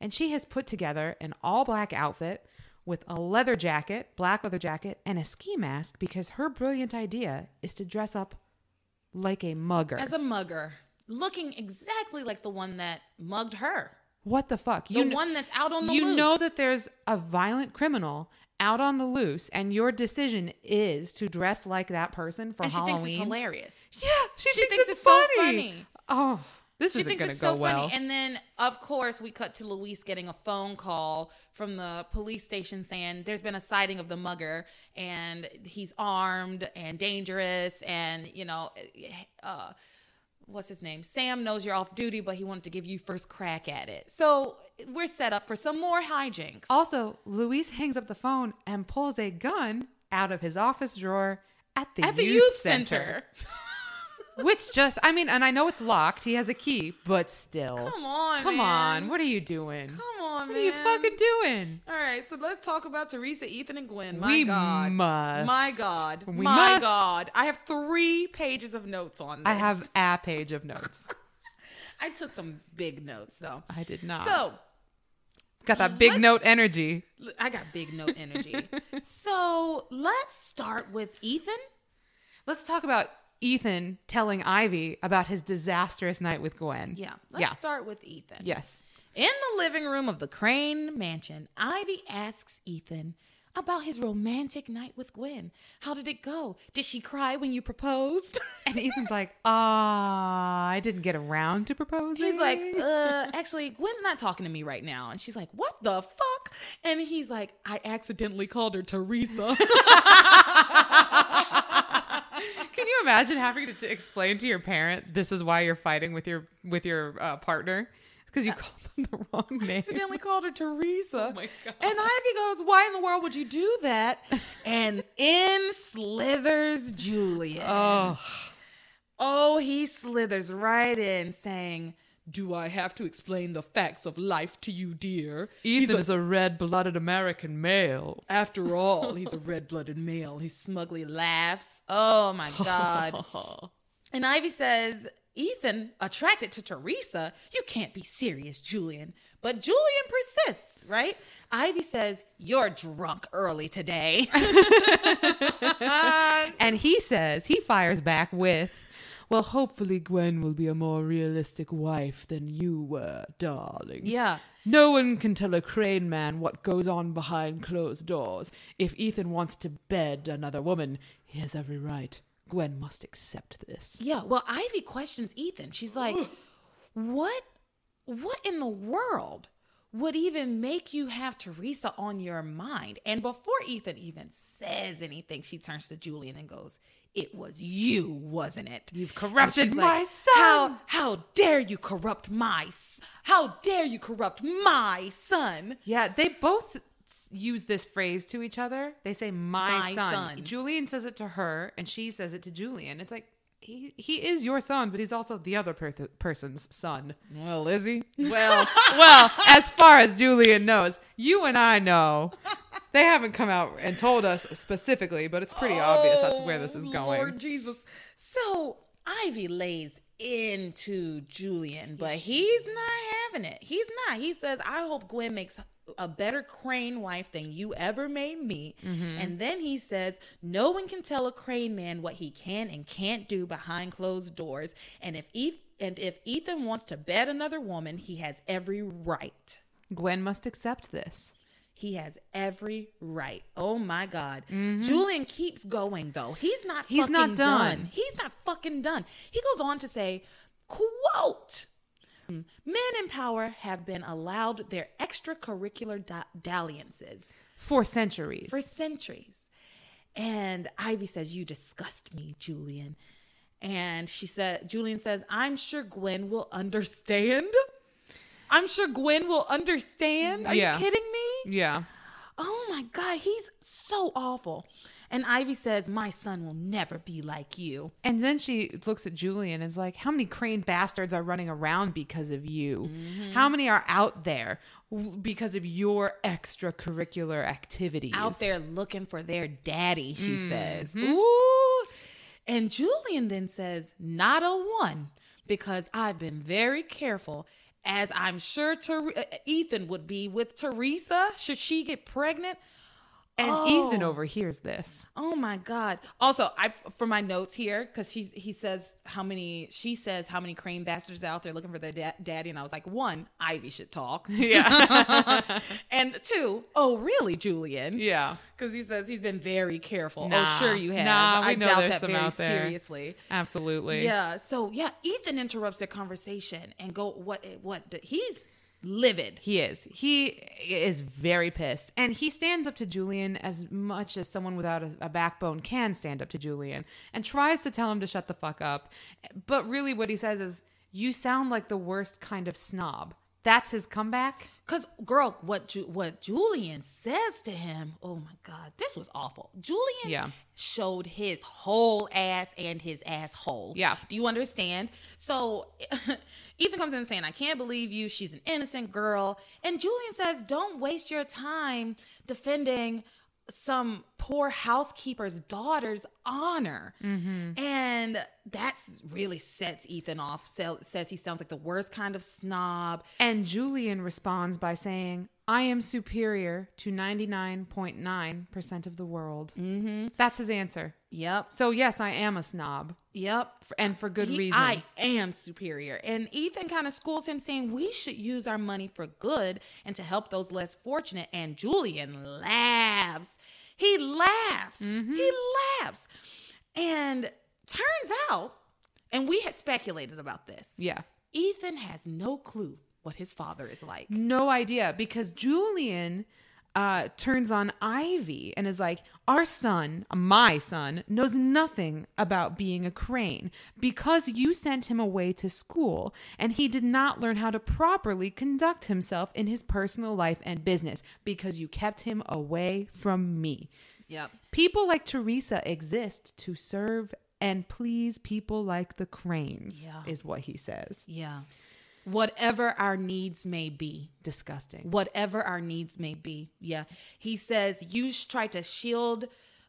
Speaker 2: and she has put together an all black outfit with a leather jacket, black leather jacket, and a ski mask because her brilliant idea is to dress up like a mugger.
Speaker 1: as a mugger, looking exactly like the one that mugged her.
Speaker 2: what the fuck?
Speaker 1: The
Speaker 2: You kn-
Speaker 1: one that's out on the loose?
Speaker 2: you
Speaker 1: loose.
Speaker 2: know that there's a violent criminal out on the loose, and your decision is to dress like that person for
Speaker 1: and she
Speaker 2: Halloween.
Speaker 1: thinks it's hilarious.
Speaker 2: Yeah, she,
Speaker 1: She
Speaker 2: thinks,
Speaker 1: thinks
Speaker 2: it's
Speaker 1: it's so
Speaker 2: funny.
Speaker 1: funny.
Speaker 2: Oh, this
Speaker 1: She
Speaker 2: isn't
Speaker 1: thinks
Speaker 2: going to
Speaker 1: it's
Speaker 2: go
Speaker 1: so
Speaker 2: well.
Speaker 1: funny. And then, of course, we cut to Luis getting a phone call from the police station saying there's been a sighting of the mugger and he's armed and dangerous. And, you know, uh, what's his name? Sam knows you're off duty, but he wanted to give you first crack at it. So we're set up for some more hijinks.
Speaker 2: also, Luis hangs up the phone and pulls a gun out of his office drawer at the,
Speaker 1: at the
Speaker 2: youth,
Speaker 1: youth
Speaker 2: center.
Speaker 1: center.
Speaker 2: Which just, I mean, and I know it's locked. He has a key, but still.
Speaker 1: Come on,
Speaker 2: Come
Speaker 1: man.
Speaker 2: on. What are you doing?
Speaker 1: Come on,
Speaker 2: What
Speaker 1: man.
Speaker 2: What are you fucking doing?
Speaker 1: All right, so let's talk about Teresa, Ethan, and Gwen. My
Speaker 2: We
Speaker 1: God,
Speaker 2: must.
Speaker 1: My God,
Speaker 2: We
Speaker 1: my
Speaker 2: must.
Speaker 1: God. I have three pages of notes on this.
Speaker 2: I have a page of notes.
Speaker 1: I took some big notes though.
Speaker 2: I did not.
Speaker 1: So
Speaker 2: got that big note energy.
Speaker 1: I got big note energy. so let's start with Ethan.
Speaker 2: Let's talk about Ethan telling Ivy about his disastrous night with Gwen.
Speaker 1: Yeah, let's
Speaker 2: yeah.
Speaker 1: start with Ethan.
Speaker 2: Yes.
Speaker 1: In the living room of the Crane Mansion, Ivy asks Ethan about his romantic night with Gwen. How did it go? Did she cry when you proposed?
Speaker 2: And Ethan's like, ah, I didn't get around to proposing.
Speaker 1: He's like, uh, actually, Gwen's not talking to me right now. And she's like, what the fuck? And he's like, I accidentally called her
Speaker 2: Theresa. Imagine having to, to explain to your parent this is why you're fighting with your with your uh, partner? Because you called them the wrong name.
Speaker 1: accidentally called her Theresa.
Speaker 2: Oh my God.
Speaker 1: And Ivy goes, Why in the world would you do that? And in slithers Julian.
Speaker 2: Oh,
Speaker 1: Oh, he slithers right in saying, Do I have to explain the facts of life to you, dear?
Speaker 2: Ethan
Speaker 1: a-
Speaker 2: is a red-blooded American male.
Speaker 1: after all, he's a red blooded male. He smugly laughs. Oh my God. and Ivy says, Ethan, attracted to Theresa, you can't be serious, Julian. But Julian persists, right? Ivy says, You're drunk early today.
Speaker 2: And he says, he fires back with, Well, hopefully Gwen will be a more realistic wife than you were, darling.
Speaker 1: yeah.
Speaker 2: No one can tell a crane man what goes on behind closed doors. If Ethan wants to bed another woman, he has every right. Gwen must accept this.
Speaker 1: Yeah. Well, Ivy questions Ethan. She's like, What what in the world would even make you have Theresa on your mind? And before Ethan even says anything, she turns to Julian and goes, It was you, wasn't it?
Speaker 2: You've corrupted my
Speaker 1: like,
Speaker 2: son."
Speaker 1: How how dare you corrupt my s- how dare you corrupt my son?
Speaker 2: Yeah, they both use this phrase to each other. They say my,
Speaker 1: My
Speaker 2: son.
Speaker 1: son.
Speaker 2: Julian says it to her and she says it to Julian. It's like he, he is your son, but he's also the other per- person's son.
Speaker 1: Well, is he?
Speaker 2: Well, well, as far as Julian knows, you and I know. They haven't come out and told us specifically, but it's pretty obvious that's where this is
Speaker 1: Oh,
Speaker 2: going.
Speaker 1: Lord Jesus. So Ivy lays into Julian, but he's not having it. He's not. He says, I hope Gwen makes a better crane wife than you ever made me.
Speaker 2: Mm-hmm.
Speaker 1: And then he says, No one can tell a crane man what he can and can't do behind closed doors. And if Eve and if Ethan wants to bed another woman, he has every right.
Speaker 2: Gwen must accept this.
Speaker 1: He has every right. Oh my God. Julian keeps going though. He's not
Speaker 2: Mm-hmm. He's
Speaker 1: fucking
Speaker 2: not
Speaker 1: done.
Speaker 2: done.
Speaker 1: He's not fucking done. He goes on to say, quote, men in power have been allowed their extracurricular da- dalliances
Speaker 2: For centuries.
Speaker 1: for centuries. And Ivy says, You disgust me, Julian. And she said, Julian says, I'm sure Gwen will understand. I'm sure Gwen will understand. Are
Speaker 2: Yeah.
Speaker 1: you kidding me?
Speaker 2: yeah.
Speaker 1: Oh my God, he's so awful. And Ivy says, My son will never be like you.
Speaker 2: And then she looks at Julian and is like, How many crane bastards are running around because of you?
Speaker 1: Mm-hmm.
Speaker 2: How many are out there because of your extracurricular activities?
Speaker 1: Out there looking for their daddy, she
Speaker 2: Mm-hmm.
Speaker 1: says. Ooh. And Julian then says, Not a one, because I've been very careful, as I'm sure Ter- uh, Ethan would be with Theresa should she get pregnant.
Speaker 2: And
Speaker 1: Oh.
Speaker 2: Ethan overhears this.
Speaker 1: Oh my God! Also, I for my notes here because he he says how many she says how many crane bastards out there looking for their da- daddy, and I was like, one, Ivy should talk,
Speaker 2: Yeah.
Speaker 1: and two, oh really, Julian?
Speaker 2: yeah.
Speaker 1: because he says he's been very careful.
Speaker 2: Oh, nah.
Speaker 1: oh, sure you have.
Speaker 2: Nah,
Speaker 1: I
Speaker 2: know
Speaker 1: doubt that
Speaker 2: some
Speaker 1: very
Speaker 2: out there.
Speaker 1: seriously.
Speaker 2: Absolutely.
Speaker 1: Yeah. So yeah, Ethan interrupts their conversation and go what what he's livid.
Speaker 2: He is. He is very pissed. And he stands up to Julian as much as someone without a, a backbone can stand up to Julian and tries to tell him to shut the fuck up. But really, what he says is, You sound like the worst kind of snob. That's his comeback.
Speaker 1: Cause girl, what Ju- what Julian says to him, oh my god, this was awful. Julian
Speaker 2: Yeah.
Speaker 1: showed his whole ass and his asshole.
Speaker 2: Yeah.
Speaker 1: Do you understand? So Ethan comes in saying, I can't believe you. She's an innocent girl. And Julian says, Don't waste your time defending some poor housekeeper's daughter's honor. Mm-hmm. And that really sets Ethan off. Says he sounds like the worst kind of snob.
Speaker 2: And Julian responds by saying, I am superior to 99.9% of the world. Mm-hmm. That's his answer.
Speaker 1: Yep.
Speaker 2: So, yes, I am a snob.
Speaker 1: Yep.
Speaker 2: And for good
Speaker 1: He-
Speaker 2: reason.
Speaker 1: I am superior. And Ethan kind of schools him saying we should use our money for good and to help those less fortunate. And Julian laughs. He laughs.
Speaker 2: Mm-hmm.
Speaker 1: He laughs. And turns out, and we had speculated about this,
Speaker 2: yeah.
Speaker 1: Ethan has no clue what his father is like.
Speaker 2: No idea because Julian uh, turns on Ivy and is like, Our son, my son, knows nothing about being a crane because you sent him away to school and he did not learn how to properly conduct himself in his personal life and business because you kept him away from me.
Speaker 1: Yep.
Speaker 2: People like Theresa exist to serve and please people like the cranes,
Speaker 1: Yeah.
Speaker 2: is what he says.
Speaker 1: Yeah. Whatever our needs may be.
Speaker 2: Disgusting.
Speaker 1: whatever our needs may be. Yeah. He says, You try to shield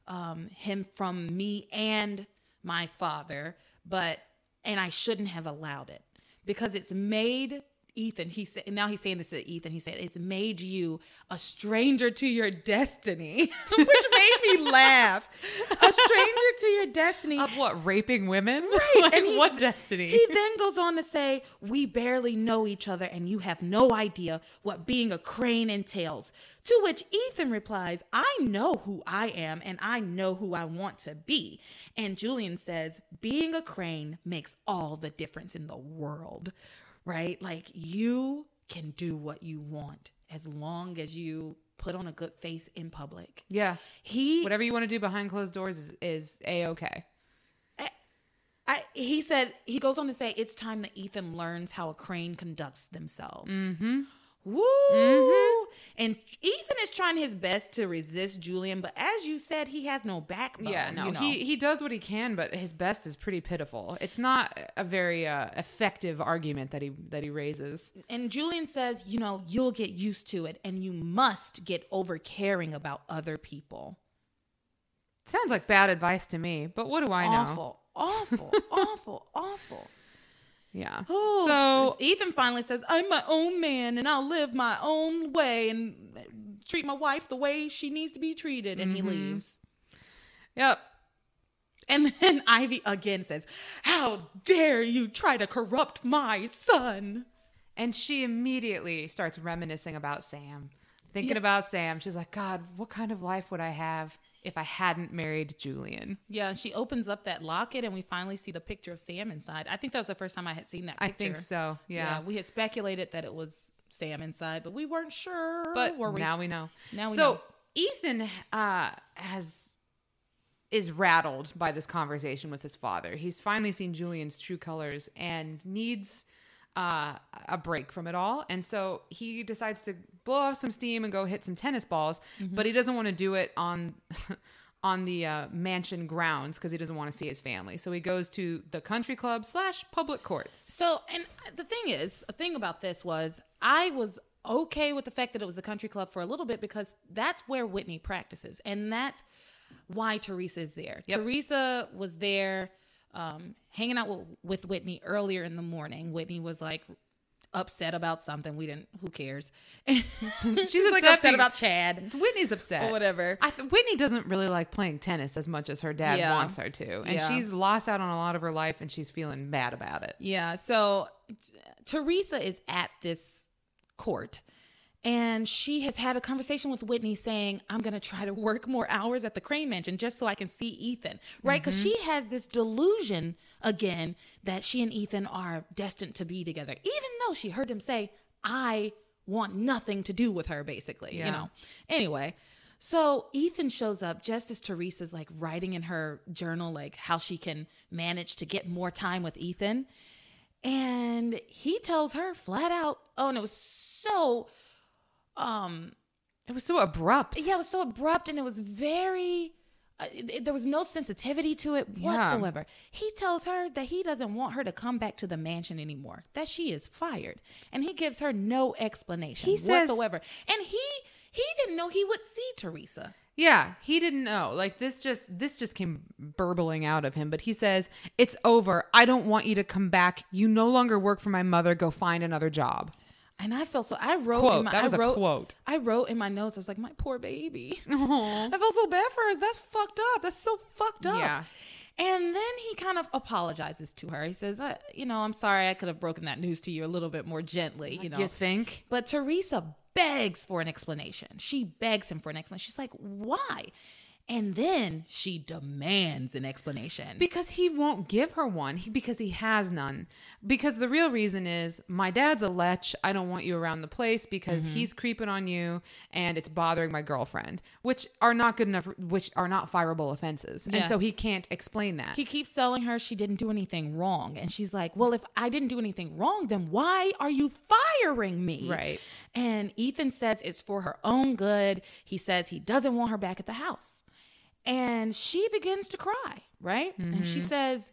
Speaker 1: um, him from me and my father, but, and I shouldn't have allowed it because it's made. Ethan, he said, now he's saying this to Ethan. He said, It's made you a stranger to your destiny, which made me laugh. A stranger to your destiny.
Speaker 2: Of what, raping women?
Speaker 1: Right.
Speaker 2: like,
Speaker 1: and he-
Speaker 2: what destiny?
Speaker 1: He then goes on to say, We barely know each other, and you have no idea what being a crane entails. To which Ethan replies, I know who I am, and I know who I want to be. And Julian says, Being a crane makes all the difference in the world, right? Like you can do what you want as long as you put on a good face in public.
Speaker 2: yeah.
Speaker 1: He
Speaker 2: Whatever you want to do behind closed doors is, is a okay.
Speaker 1: I, he said he goes on to say it's time that Ethan learns how a crane conducts themselves. Mm-hmm. Woo! And Ethan is trying his best to resist Julian, but as you said, he has no backbone.
Speaker 2: Yeah, no,
Speaker 1: you know?
Speaker 2: he he does what he can, but his best is pretty pitiful. It's not a very uh, effective argument that he that he raises.
Speaker 1: and Julian says, you know, you'll get used to it, and you must get over caring about other people.
Speaker 2: Sounds like bad advice to me, but what do I know?
Speaker 1: Awful, awful, awful, awful.
Speaker 2: Yeah.
Speaker 1: Oh,
Speaker 2: so
Speaker 1: Ethan finally says, "I'm my own man, and I'll live my own way and treat my wife the way she needs to be treated." And
Speaker 2: Mm-hmm.
Speaker 1: he leaves.
Speaker 2: yep.
Speaker 1: And then Ivy again says, "How dare you try to corrupt my son?"
Speaker 2: And she immediately starts reminiscing about Sam, thinking
Speaker 1: Yeah.
Speaker 2: about Sam. She's like, God, what kind of life would I have if I hadn't married Julian?
Speaker 1: Yeah, she opens up that locket, and we finally see the picture of Sam inside. I think that was the first time I had seen that. picture.
Speaker 2: I think so. Yeah.
Speaker 1: we had speculated that it was Sam inside, but we weren't sure.
Speaker 2: but
Speaker 1: were we?
Speaker 2: now we know.
Speaker 1: Now we know.
Speaker 2: so
Speaker 1: know.
Speaker 2: Ethan uh, has is rattled by this conversation with his father. He's finally seen Julian's true colors and needs uh, a break from it all. And so he decides to blow off some steam and go hit some tennis balls,
Speaker 1: Mm-hmm.
Speaker 2: but he doesn't want to do it on. On the uh, mansion grounds because he doesn't want to see his family, so he goes to the country club slash public courts.
Speaker 1: So, and the thing is, a thing about this was I was okay with the fact that it was the country club for a little bit because that's where Whitney practices, and that's why Theresa is there.
Speaker 2: Yep.
Speaker 1: Theresa was there um, hanging out with, with Whitney earlier in the morning. Whitney was like upset about something. We didn't. Who cares? She's like
Speaker 2: upset
Speaker 1: about Chad
Speaker 2: Whitney's upset.
Speaker 1: or whatever.
Speaker 2: I th- Whitney doesn't really like playing tennis as much as her dad
Speaker 1: Yeah.
Speaker 2: wants her to, and
Speaker 1: Yeah.
Speaker 2: she's lost out on a lot of her life, and she's feeling bad about it.
Speaker 1: Yeah. So t- Theresa is at this court and she has had a conversation with Whitney saying, I'm going to try to work more hours at the Crane Mansion just so I can see Ethan. Right. Because she mm-hmm. has this delusion again that she and Ethan are destined to be together, even though she heard him say, I want nothing to do with her, basically.
Speaker 2: Yeah.
Speaker 1: You know. Anyway. So Ethan shows up just as Theresa's like writing in her journal, like how she can manage to get more time with Ethan. And he tells her flat out, oh, and it was so, um,
Speaker 2: It was so abrupt.
Speaker 1: yeah, it was so abrupt and it was very, uh, it- there was no sensitivity to it
Speaker 2: Yeah.
Speaker 1: whatsoever. He tells her that he doesn't want her to come back to the mansion anymore, that she is fired. And he gives her no explanation
Speaker 2: He says-
Speaker 1: whatsoever. and he, he didn't know he would see Theresa.
Speaker 2: Yeah, he didn't know. Like this just this just came burbling out of him, but he says, "It's over. I don't want you to come back. You no longer work for my mother. Go find another job."
Speaker 1: And I felt so. I wrote
Speaker 2: Quote.
Speaker 1: in my,
Speaker 2: That was
Speaker 1: I
Speaker 2: a
Speaker 1: wrote,
Speaker 2: quote.
Speaker 1: I wrote in my notes. I was like, "My poor baby."
Speaker 2: Aw.
Speaker 1: I felt so bad for her. That's fucked up. That's so fucked up.
Speaker 2: Yeah.
Speaker 1: And then he kind of apologizes to her. He says, "You know, I'm sorry. I could have broken that news to you a little bit more gently. You know."
Speaker 2: You think?
Speaker 1: But Theresa begs for an explanation. She begs him for an explanation. She's like, "Why?" And then she demands an explanation.
Speaker 2: Because he won't give her one. He, because he has none. Because the real reason is my dad's a lech. I don't want you around the place because
Speaker 1: Mm-hmm.
Speaker 2: he's creeping on you and it's bothering my girlfriend, which are not good enough, which are not fireable offenses. And so he can't explain that.
Speaker 1: he keeps telling her she didn't do anything wrong. And she's like, Well, if I didn't do anything wrong, then why are you firing me?
Speaker 2: Right.
Speaker 1: And Ethan says it's for her own good. He says he doesn't want her back at the house. And she begins to cry. right? And she says,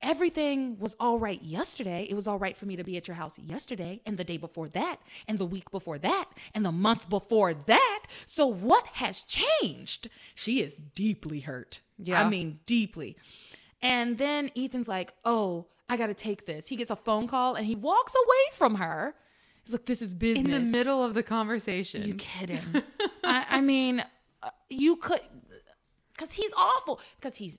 Speaker 1: Everything was all right yesterday. It was all right for me to be at your house yesterday, and the day before that, and the week before that, and the month before that. So, what has changed? She is deeply hurt.
Speaker 2: Yeah.
Speaker 1: I mean, deeply. And then Ethan's like, Oh, I got to take this. He gets a phone call and he walks away from her. He's like, This is business.
Speaker 2: In the middle of the conversation.
Speaker 1: Are You kidding? I, I mean, uh, you could, because he's awful. Because he's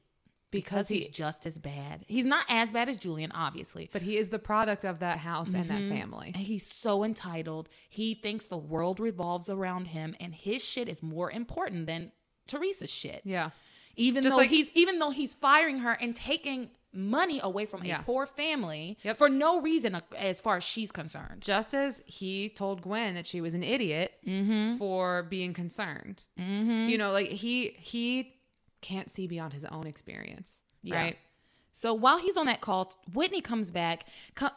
Speaker 1: because
Speaker 2: he-
Speaker 1: he's just as bad. He's not as bad as Julian, obviously,
Speaker 2: but he is the product of that house and that family.
Speaker 1: and he's so entitled. He thinks the world revolves around him, and his shit is more important than Theresa's shit.
Speaker 2: Yeah.
Speaker 1: Even
Speaker 2: Just
Speaker 1: though
Speaker 2: like-
Speaker 1: he's even though he's firing her and taking money away from
Speaker 2: Yeah.
Speaker 1: a poor family
Speaker 2: Yep.
Speaker 1: for no reason, uh, as far as she's concerned.
Speaker 2: Just as he told Gwen that she was an idiot
Speaker 1: Mm-hmm.
Speaker 2: for being concerned. You know, like he he can't see beyond his own experience.
Speaker 1: Yeah.
Speaker 2: Right.
Speaker 1: So while he's on that call, Whitney comes back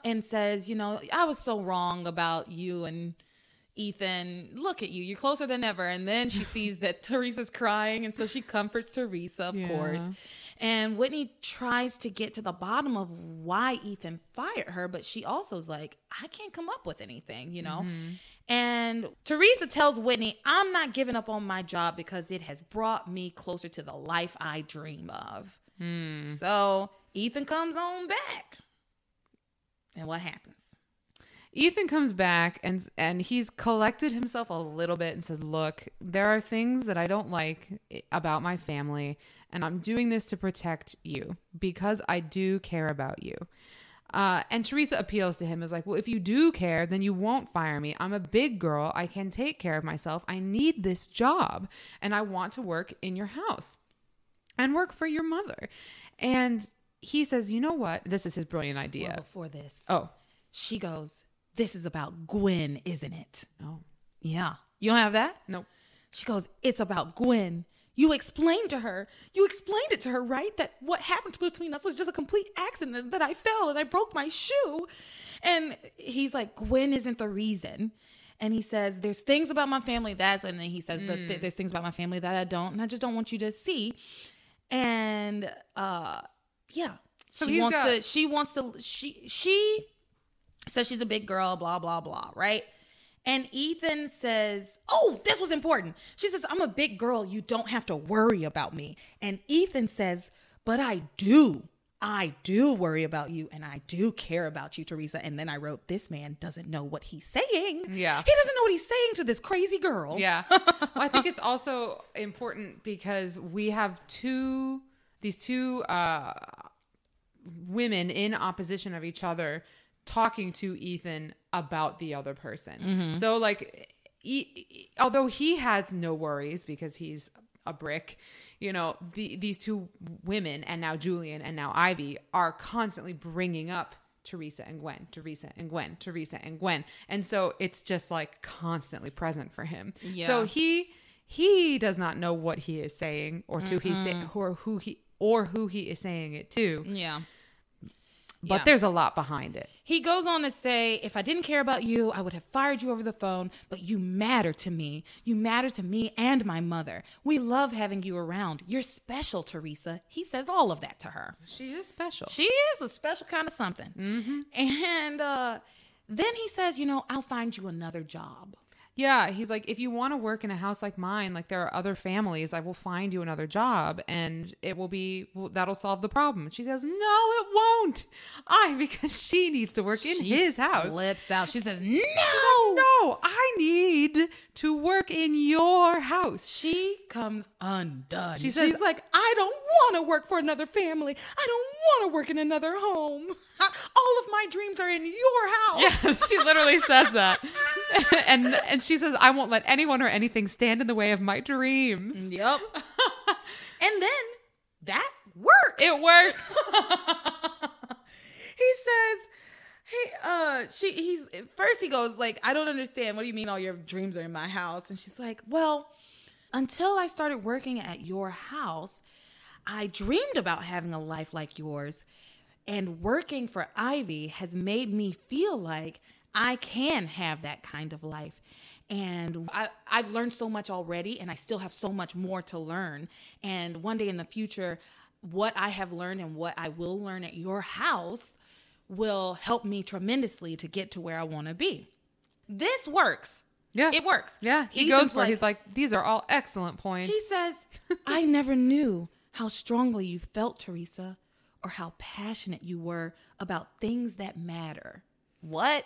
Speaker 1: and says, "You know, I was so wrong about you and Ethan. Look at you, you're closer than ever." And then she sees that Theresa's crying, and so she comforts Theresa, of
Speaker 2: Yeah.
Speaker 1: course. And Whitney tries to get to the bottom of why Ethan fired her, but she also is like, "I can't come up with anything," you know. Mm-hmm. And Theresa tells Whitney, I'm not giving up on my job because it has brought me closer to the life I dream of. Hmm. So Ethan comes on back. And what happens?
Speaker 2: Ethan comes back and and he's collected himself a little bit and says, "Look, there are things that I don't like about my family, and I'm doing this to protect you because I do care about you." Uh, and Theresa appeals to him as like, "Well, if you do care, then you won't fire me. I'm a big girl. I can take care of myself. I need this job, and I want to work in your house and work for your mother." And he says, "You know what? This is his brilliant idea."
Speaker 1: Well, before this,
Speaker 2: oh,
Speaker 1: she goes, This is about Gwen, isn't it?
Speaker 2: oh,
Speaker 1: Yeah. You don't have that?
Speaker 2: no.
Speaker 1: She goes, It's about Gwen. You explained to her, you explained it to her, right? That what happened between us was just a complete accident, that I fell and I broke my shoe. And he's like, Gwen isn't the reason. And he says, There's things about my family that's, and then he says,
Speaker 2: Mm.
Speaker 1: th- There's things about my family that I don't, and I just don't want you to see. And, uh, yeah.
Speaker 2: So
Speaker 1: she wants
Speaker 2: got-
Speaker 1: to, she wants to, she, she says she's a big girl, blah, blah, blah, right? And Ethan says, Oh, this was important. She says, I'm a big girl. You don't have to worry about me. And Ethan says, But I do. I do worry about you and I do care about you, Theresa. And then I wrote, This man doesn't know what he's saying.
Speaker 2: Yeah.
Speaker 1: He doesn't know what he's saying to this crazy girl.
Speaker 2: Yeah. well, I think it's also important because we have two these two uh women in opposition of each other talking to Ethan about the other person. Mm-hmm. So like e- e- although he has no worries because he's a brick, you know, the, these two women and now Julian and now Ivy are constantly bringing up Theresa and Gwen, Theresa and Gwen, Theresa and Gwen. And so it's just like constantly present for him.
Speaker 1: Yeah.
Speaker 2: So he he does not know what he is saying or to he say, mm-hmm. or who he or who he is saying it to.
Speaker 1: Yeah.
Speaker 2: But
Speaker 1: Yeah.
Speaker 2: there's a lot behind it.
Speaker 1: He goes on to say, If I didn't care about you, I would have fired you over the phone, but you matter to me. You matter to me and my mother. We love having you around. You're special, Theresa. He says all of that to her.
Speaker 2: She is special.
Speaker 1: She is a special kind of something. And uh, then he says, You know, I'll find you another job.
Speaker 2: Yeah, he's like, if you want to work in a house like mine, like there are other families, I will find you another job, and it will be well, that'll solve the problem. And she goes, no, it won't. I because she needs to work in
Speaker 1: She
Speaker 2: his house.
Speaker 1: Flips out. She says, No.
Speaker 2: No, I need to work in your house.
Speaker 1: She comes undone.
Speaker 2: She says-
Speaker 1: She's like, I don't want to work for another family. I don't want to work in another home. All of my dreams are in your house.
Speaker 2: Yeah, she literally says that, and and she says, I won't let anyone or anything stand in the way of my dreams.
Speaker 1: Yep. and then that worked.
Speaker 2: It worked.
Speaker 1: he says, "Hey, uh, she he's first he goes like, I don't understand. What do you mean all your dreams are in my house?" And she's like, "Well, until I started working at your house, I dreamed about having a life like yours, and working for Ivy has made me feel like I can have that kind of life." And I, I've learned so much already, and I still have so much more to learn. And one day in the future, what I have learned and what I will learn at your house will help me tremendously to get to where I want to be. This works.
Speaker 2: Yeah.
Speaker 1: It works.
Speaker 2: Yeah. He
Speaker 1: Ethan's
Speaker 2: goes for it. He's like, these are all excellent points.
Speaker 1: he says, I never knew how strongly you felt, Theresa, or how passionate you were about things that matter. What?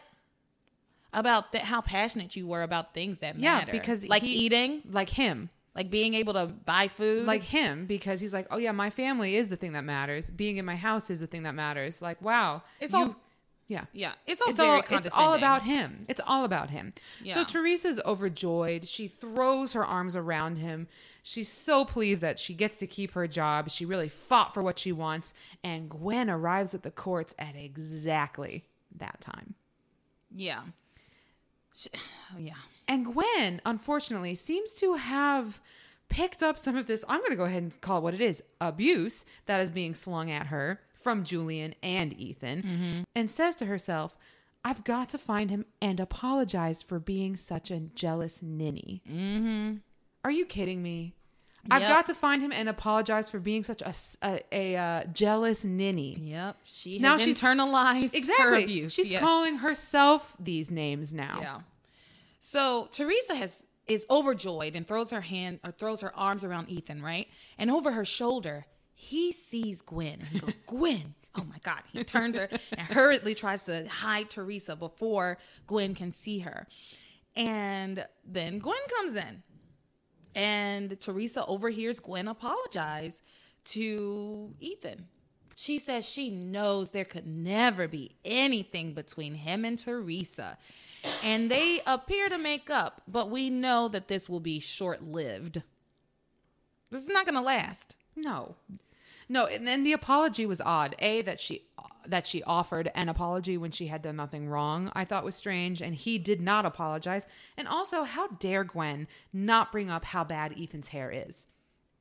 Speaker 1: About th- how passionate you were about things that
Speaker 2: yeah,
Speaker 1: matter.
Speaker 2: because
Speaker 1: like
Speaker 2: he-
Speaker 1: eating,
Speaker 2: like him.
Speaker 1: like being able to buy food,
Speaker 2: Like him, because he's like, oh yeah, my family is the thing that matters. Being in my house is the thing that matters. Like, wow.
Speaker 1: It's
Speaker 2: you-
Speaker 1: all-
Speaker 2: yeah.
Speaker 1: yeah, it's all
Speaker 2: it's
Speaker 1: very
Speaker 2: all, it's all about him. It's all about him.
Speaker 1: Yeah.
Speaker 2: So Theresa's overjoyed. She throws her arms around him. She's so pleased that she gets to keep her job. She really fought for what she wants. And Gwen arrives at the courts at exactly that time.
Speaker 1: Yeah. Sh- Yeah.
Speaker 2: And Gwen, unfortunately, seems to have picked up some of this. I'm going to go ahead and call it what it is abuse that is being slung at her from Julian and Ethan, and says to herself, I've got to find him and apologize for being such a jealous ninny. Mm-hmm. Are you kidding me? I've got to find him and apologize for being such a uh, jealous ninny.
Speaker 1: Yep. She
Speaker 2: Now she's-
Speaker 1: internalized her
Speaker 2: Exactly.
Speaker 1: abuse.
Speaker 2: She's
Speaker 1: yes.
Speaker 2: calling herself these names now.
Speaker 1: Yeah. So Theresa has is overjoyed and throws her hand or throws her arms around Ethan, right? And over her shoulder, he sees Gwen. And he goes, Gwen. Oh my God. He turns her and hurriedly tries to hide Theresa before Gwen can see her. And then Gwen comes in. And Theresa overhears Gwen apologize to Ethan. She says she knows there could never be anything between him and Theresa. And they appear to make up, but we know that this will be short lived. This is not going to last.
Speaker 2: No, no, and then the apology was odd. A that she that she offered an apology when she had done nothing wrong. I thought was strange, and he did not apologize. And also, how dare Gwen not bring up how bad Ethan's hair is?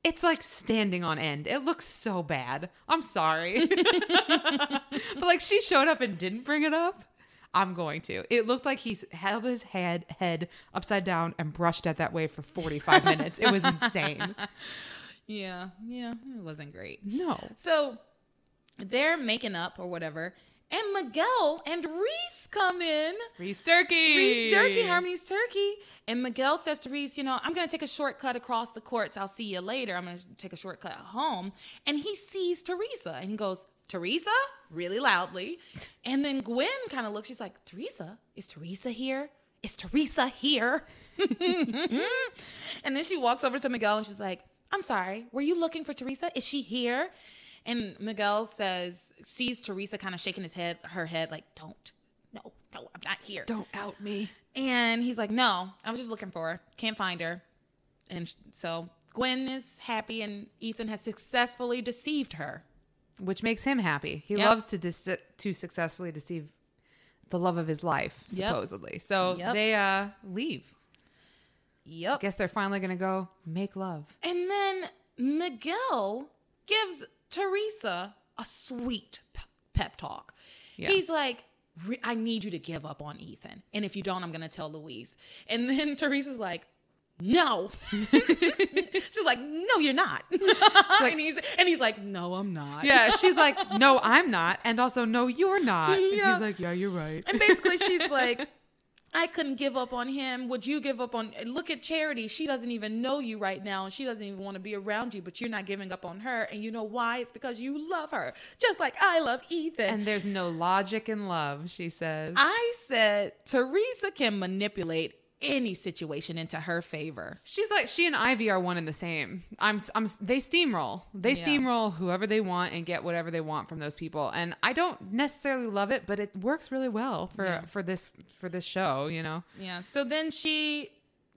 Speaker 2: It's like standing on end. It looks so bad. I'm sorry, but like she showed up and didn't bring it up. I'm going to. It looked like he held his head head upside down and brushed it that way for 45 minutes. It was insane.
Speaker 1: Yeah, yeah, it wasn't great.
Speaker 2: No.
Speaker 1: So they're making up or whatever, and Miguel and Reese come in.
Speaker 2: Reese Turkey.
Speaker 1: Reese Turkey, Harmony's Turkey. And Miguel says to Reese, you know, I'm going to take a shortcut across the courts. I'll see you later. I'm going to take a shortcut home. And he sees Theresa and he goes, Theresa? Really loudly. And then Gwen kind of looks, she's like, Theresa? Is Theresa here? Is Theresa here? and then she walks over to Miguel and she's like, I'm sorry, were you looking for Theresa? Is she here? And Miguel says, sees Theresa kind of shaking his head, her head, like, don't, no, no, I'm not here.
Speaker 2: Don't out me.
Speaker 1: And he's like, no, I was just looking for her. Can't find her. And so Gwen is happy, and Ethan has successfully deceived her.
Speaker 2: Which makes him happy. He
Speaker 1: Yep.
Speaker 2: loves to dis- to successfully deceive the love of his life,
Speaker 1: Yep.
Speaker 2: supposedly. So
Speaker 1: Yep.
Speaker 2: they uh leave.
Speaker 1: Yep.
Speaker 2: Guess they're finally gonna go make love.
Speaker 1: And then Miguel gives Theresa a sweet pep talk.
Speaker 2: Yeah.
Speaker 1: He's like, I need you to give up on Ethan. And if you don't, I'm going to tell Luis. And then Theresa's like, no. She's like, no, you're not. and, he's, and he's like, no, I'm not.
Speaker 2: Yeah, she's like, no, I'm not, and also, no, you're not. And He's like, yeah, you're right.
Speaker 1: And basically, she's like, I couldn't give up on him. Would you give up on? Look at Charity. She doesn't even know you right now, and she doesn't even want to be around you. But you're not giving up on her, and you know why? It's because you love her, just like I love Ethan.
Speaker 2: And there's no logic in love, she says.
Speaker 1: I said Theresa can manipulate any situation into her favor.
Speaker 2: She's like she and Ivy are one and the same. I'm I'm they steamroll. They
Speaker 1: Yeah.
Speaker 2: steamroll whoever they want and get whatever they want from those people. And I don't necessarily love it, but it works really well for
Speaker 1: Yeah.
Speaker 2: for this for this show, you know.
Speaker 1: Yeah. So then she,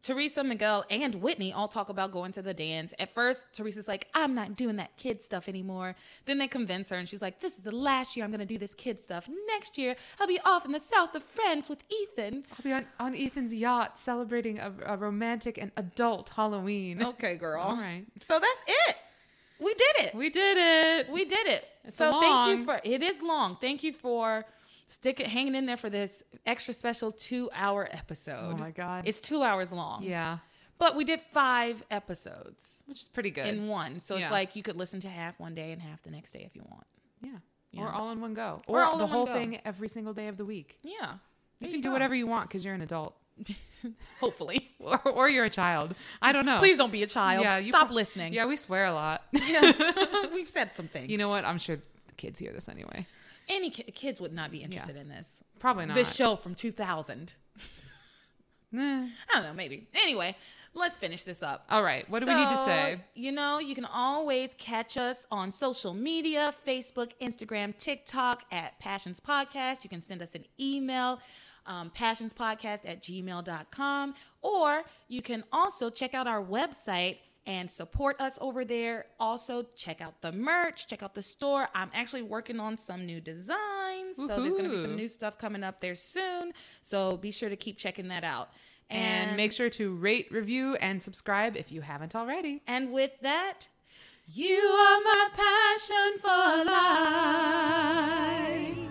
Speaker 1: Theresa, Miguel, and Whitney all talk about going to the dance. At first, Theresa's like, I'm not doing that kid stuff anymore. Then they convince her, and she's like, This is the last year I'm going to do this kid stuff. Next year, I'll be off in the south of France with Ethan.
Speaker 2: I'll be on, on Ethan's yacht celebrating a, a romantic and adult Halloween.
Speaker 1: Okay, girl.
Speaker 2: All right.
Speaker 1: So that's it. We did it.
Speaker 2: We did it.
Speaker 1: We did it.
Speaker 2: It's
Speaker 1: so thank you for it is long. Thank you for sticking hanging in there for this extra special two hour episode.
Speaker 2: Oh my God.
Speaker 1: It's two hours long.
Speaker 2: yeah.
Speaker 1: But we did five episodes
Speaker 2: which is pretty good.
Speaker 1: in one. So it's like you could listen to half one day and half the next day if you want.
Speaker 2: yeah.
Speaker 1: Yeah.
Speaker 2: Or all in one go.
Speaker 1: Or
Speaker 2: Or,
Speaker 1: all
Speaker 2: the whole thing every single day of the week.
Speaker 1: Yeah.
Speaker 2: You can do whatever you want because you're an adult.
Speaker 1: Hopefully.
Speaker 2: Or, or you're a child. I don't know.
Speaker 1: Please don't be a child.
Speaker 2: Yeah,
Speaker 1: Stop
Speaker 2: pro-
Speaker 1: listening.
Speaker 2: Yeah, we swear a lot. yeah.
Speaker 1: We've said some things.
Speaker 2: you know what? I'm sure the kids hear this anyway.
Speaker 1: Any ki- kids would not be interested in this.
Speaker 2: Probably not.
Speaker 1: This show from 2000.
Speaker 2: Nah.
Speaker 1: I don't know, maybe. Anyway, let's finish this up.
Speaker 2: All right. What do we need to
Speaker 1: So,
Speaker 2: say?
Speaker 1: You know, you can always catch us on social media Facebook, Instagram, TikTok at Passions Podcast. You can send us an email, um, passionspodcast at gmail.com, or you can also check out our website and support us over there. Also, check out the merch, check out the store. I'm actually working on some new designs. So, there's going to be some new stuff coming up there soon. So, be sure to keep checking that out.
Speaker 2: And make sure to rate, review, and subscribe if you haven't already.
Speaker 1: And with that, you are my passion for life.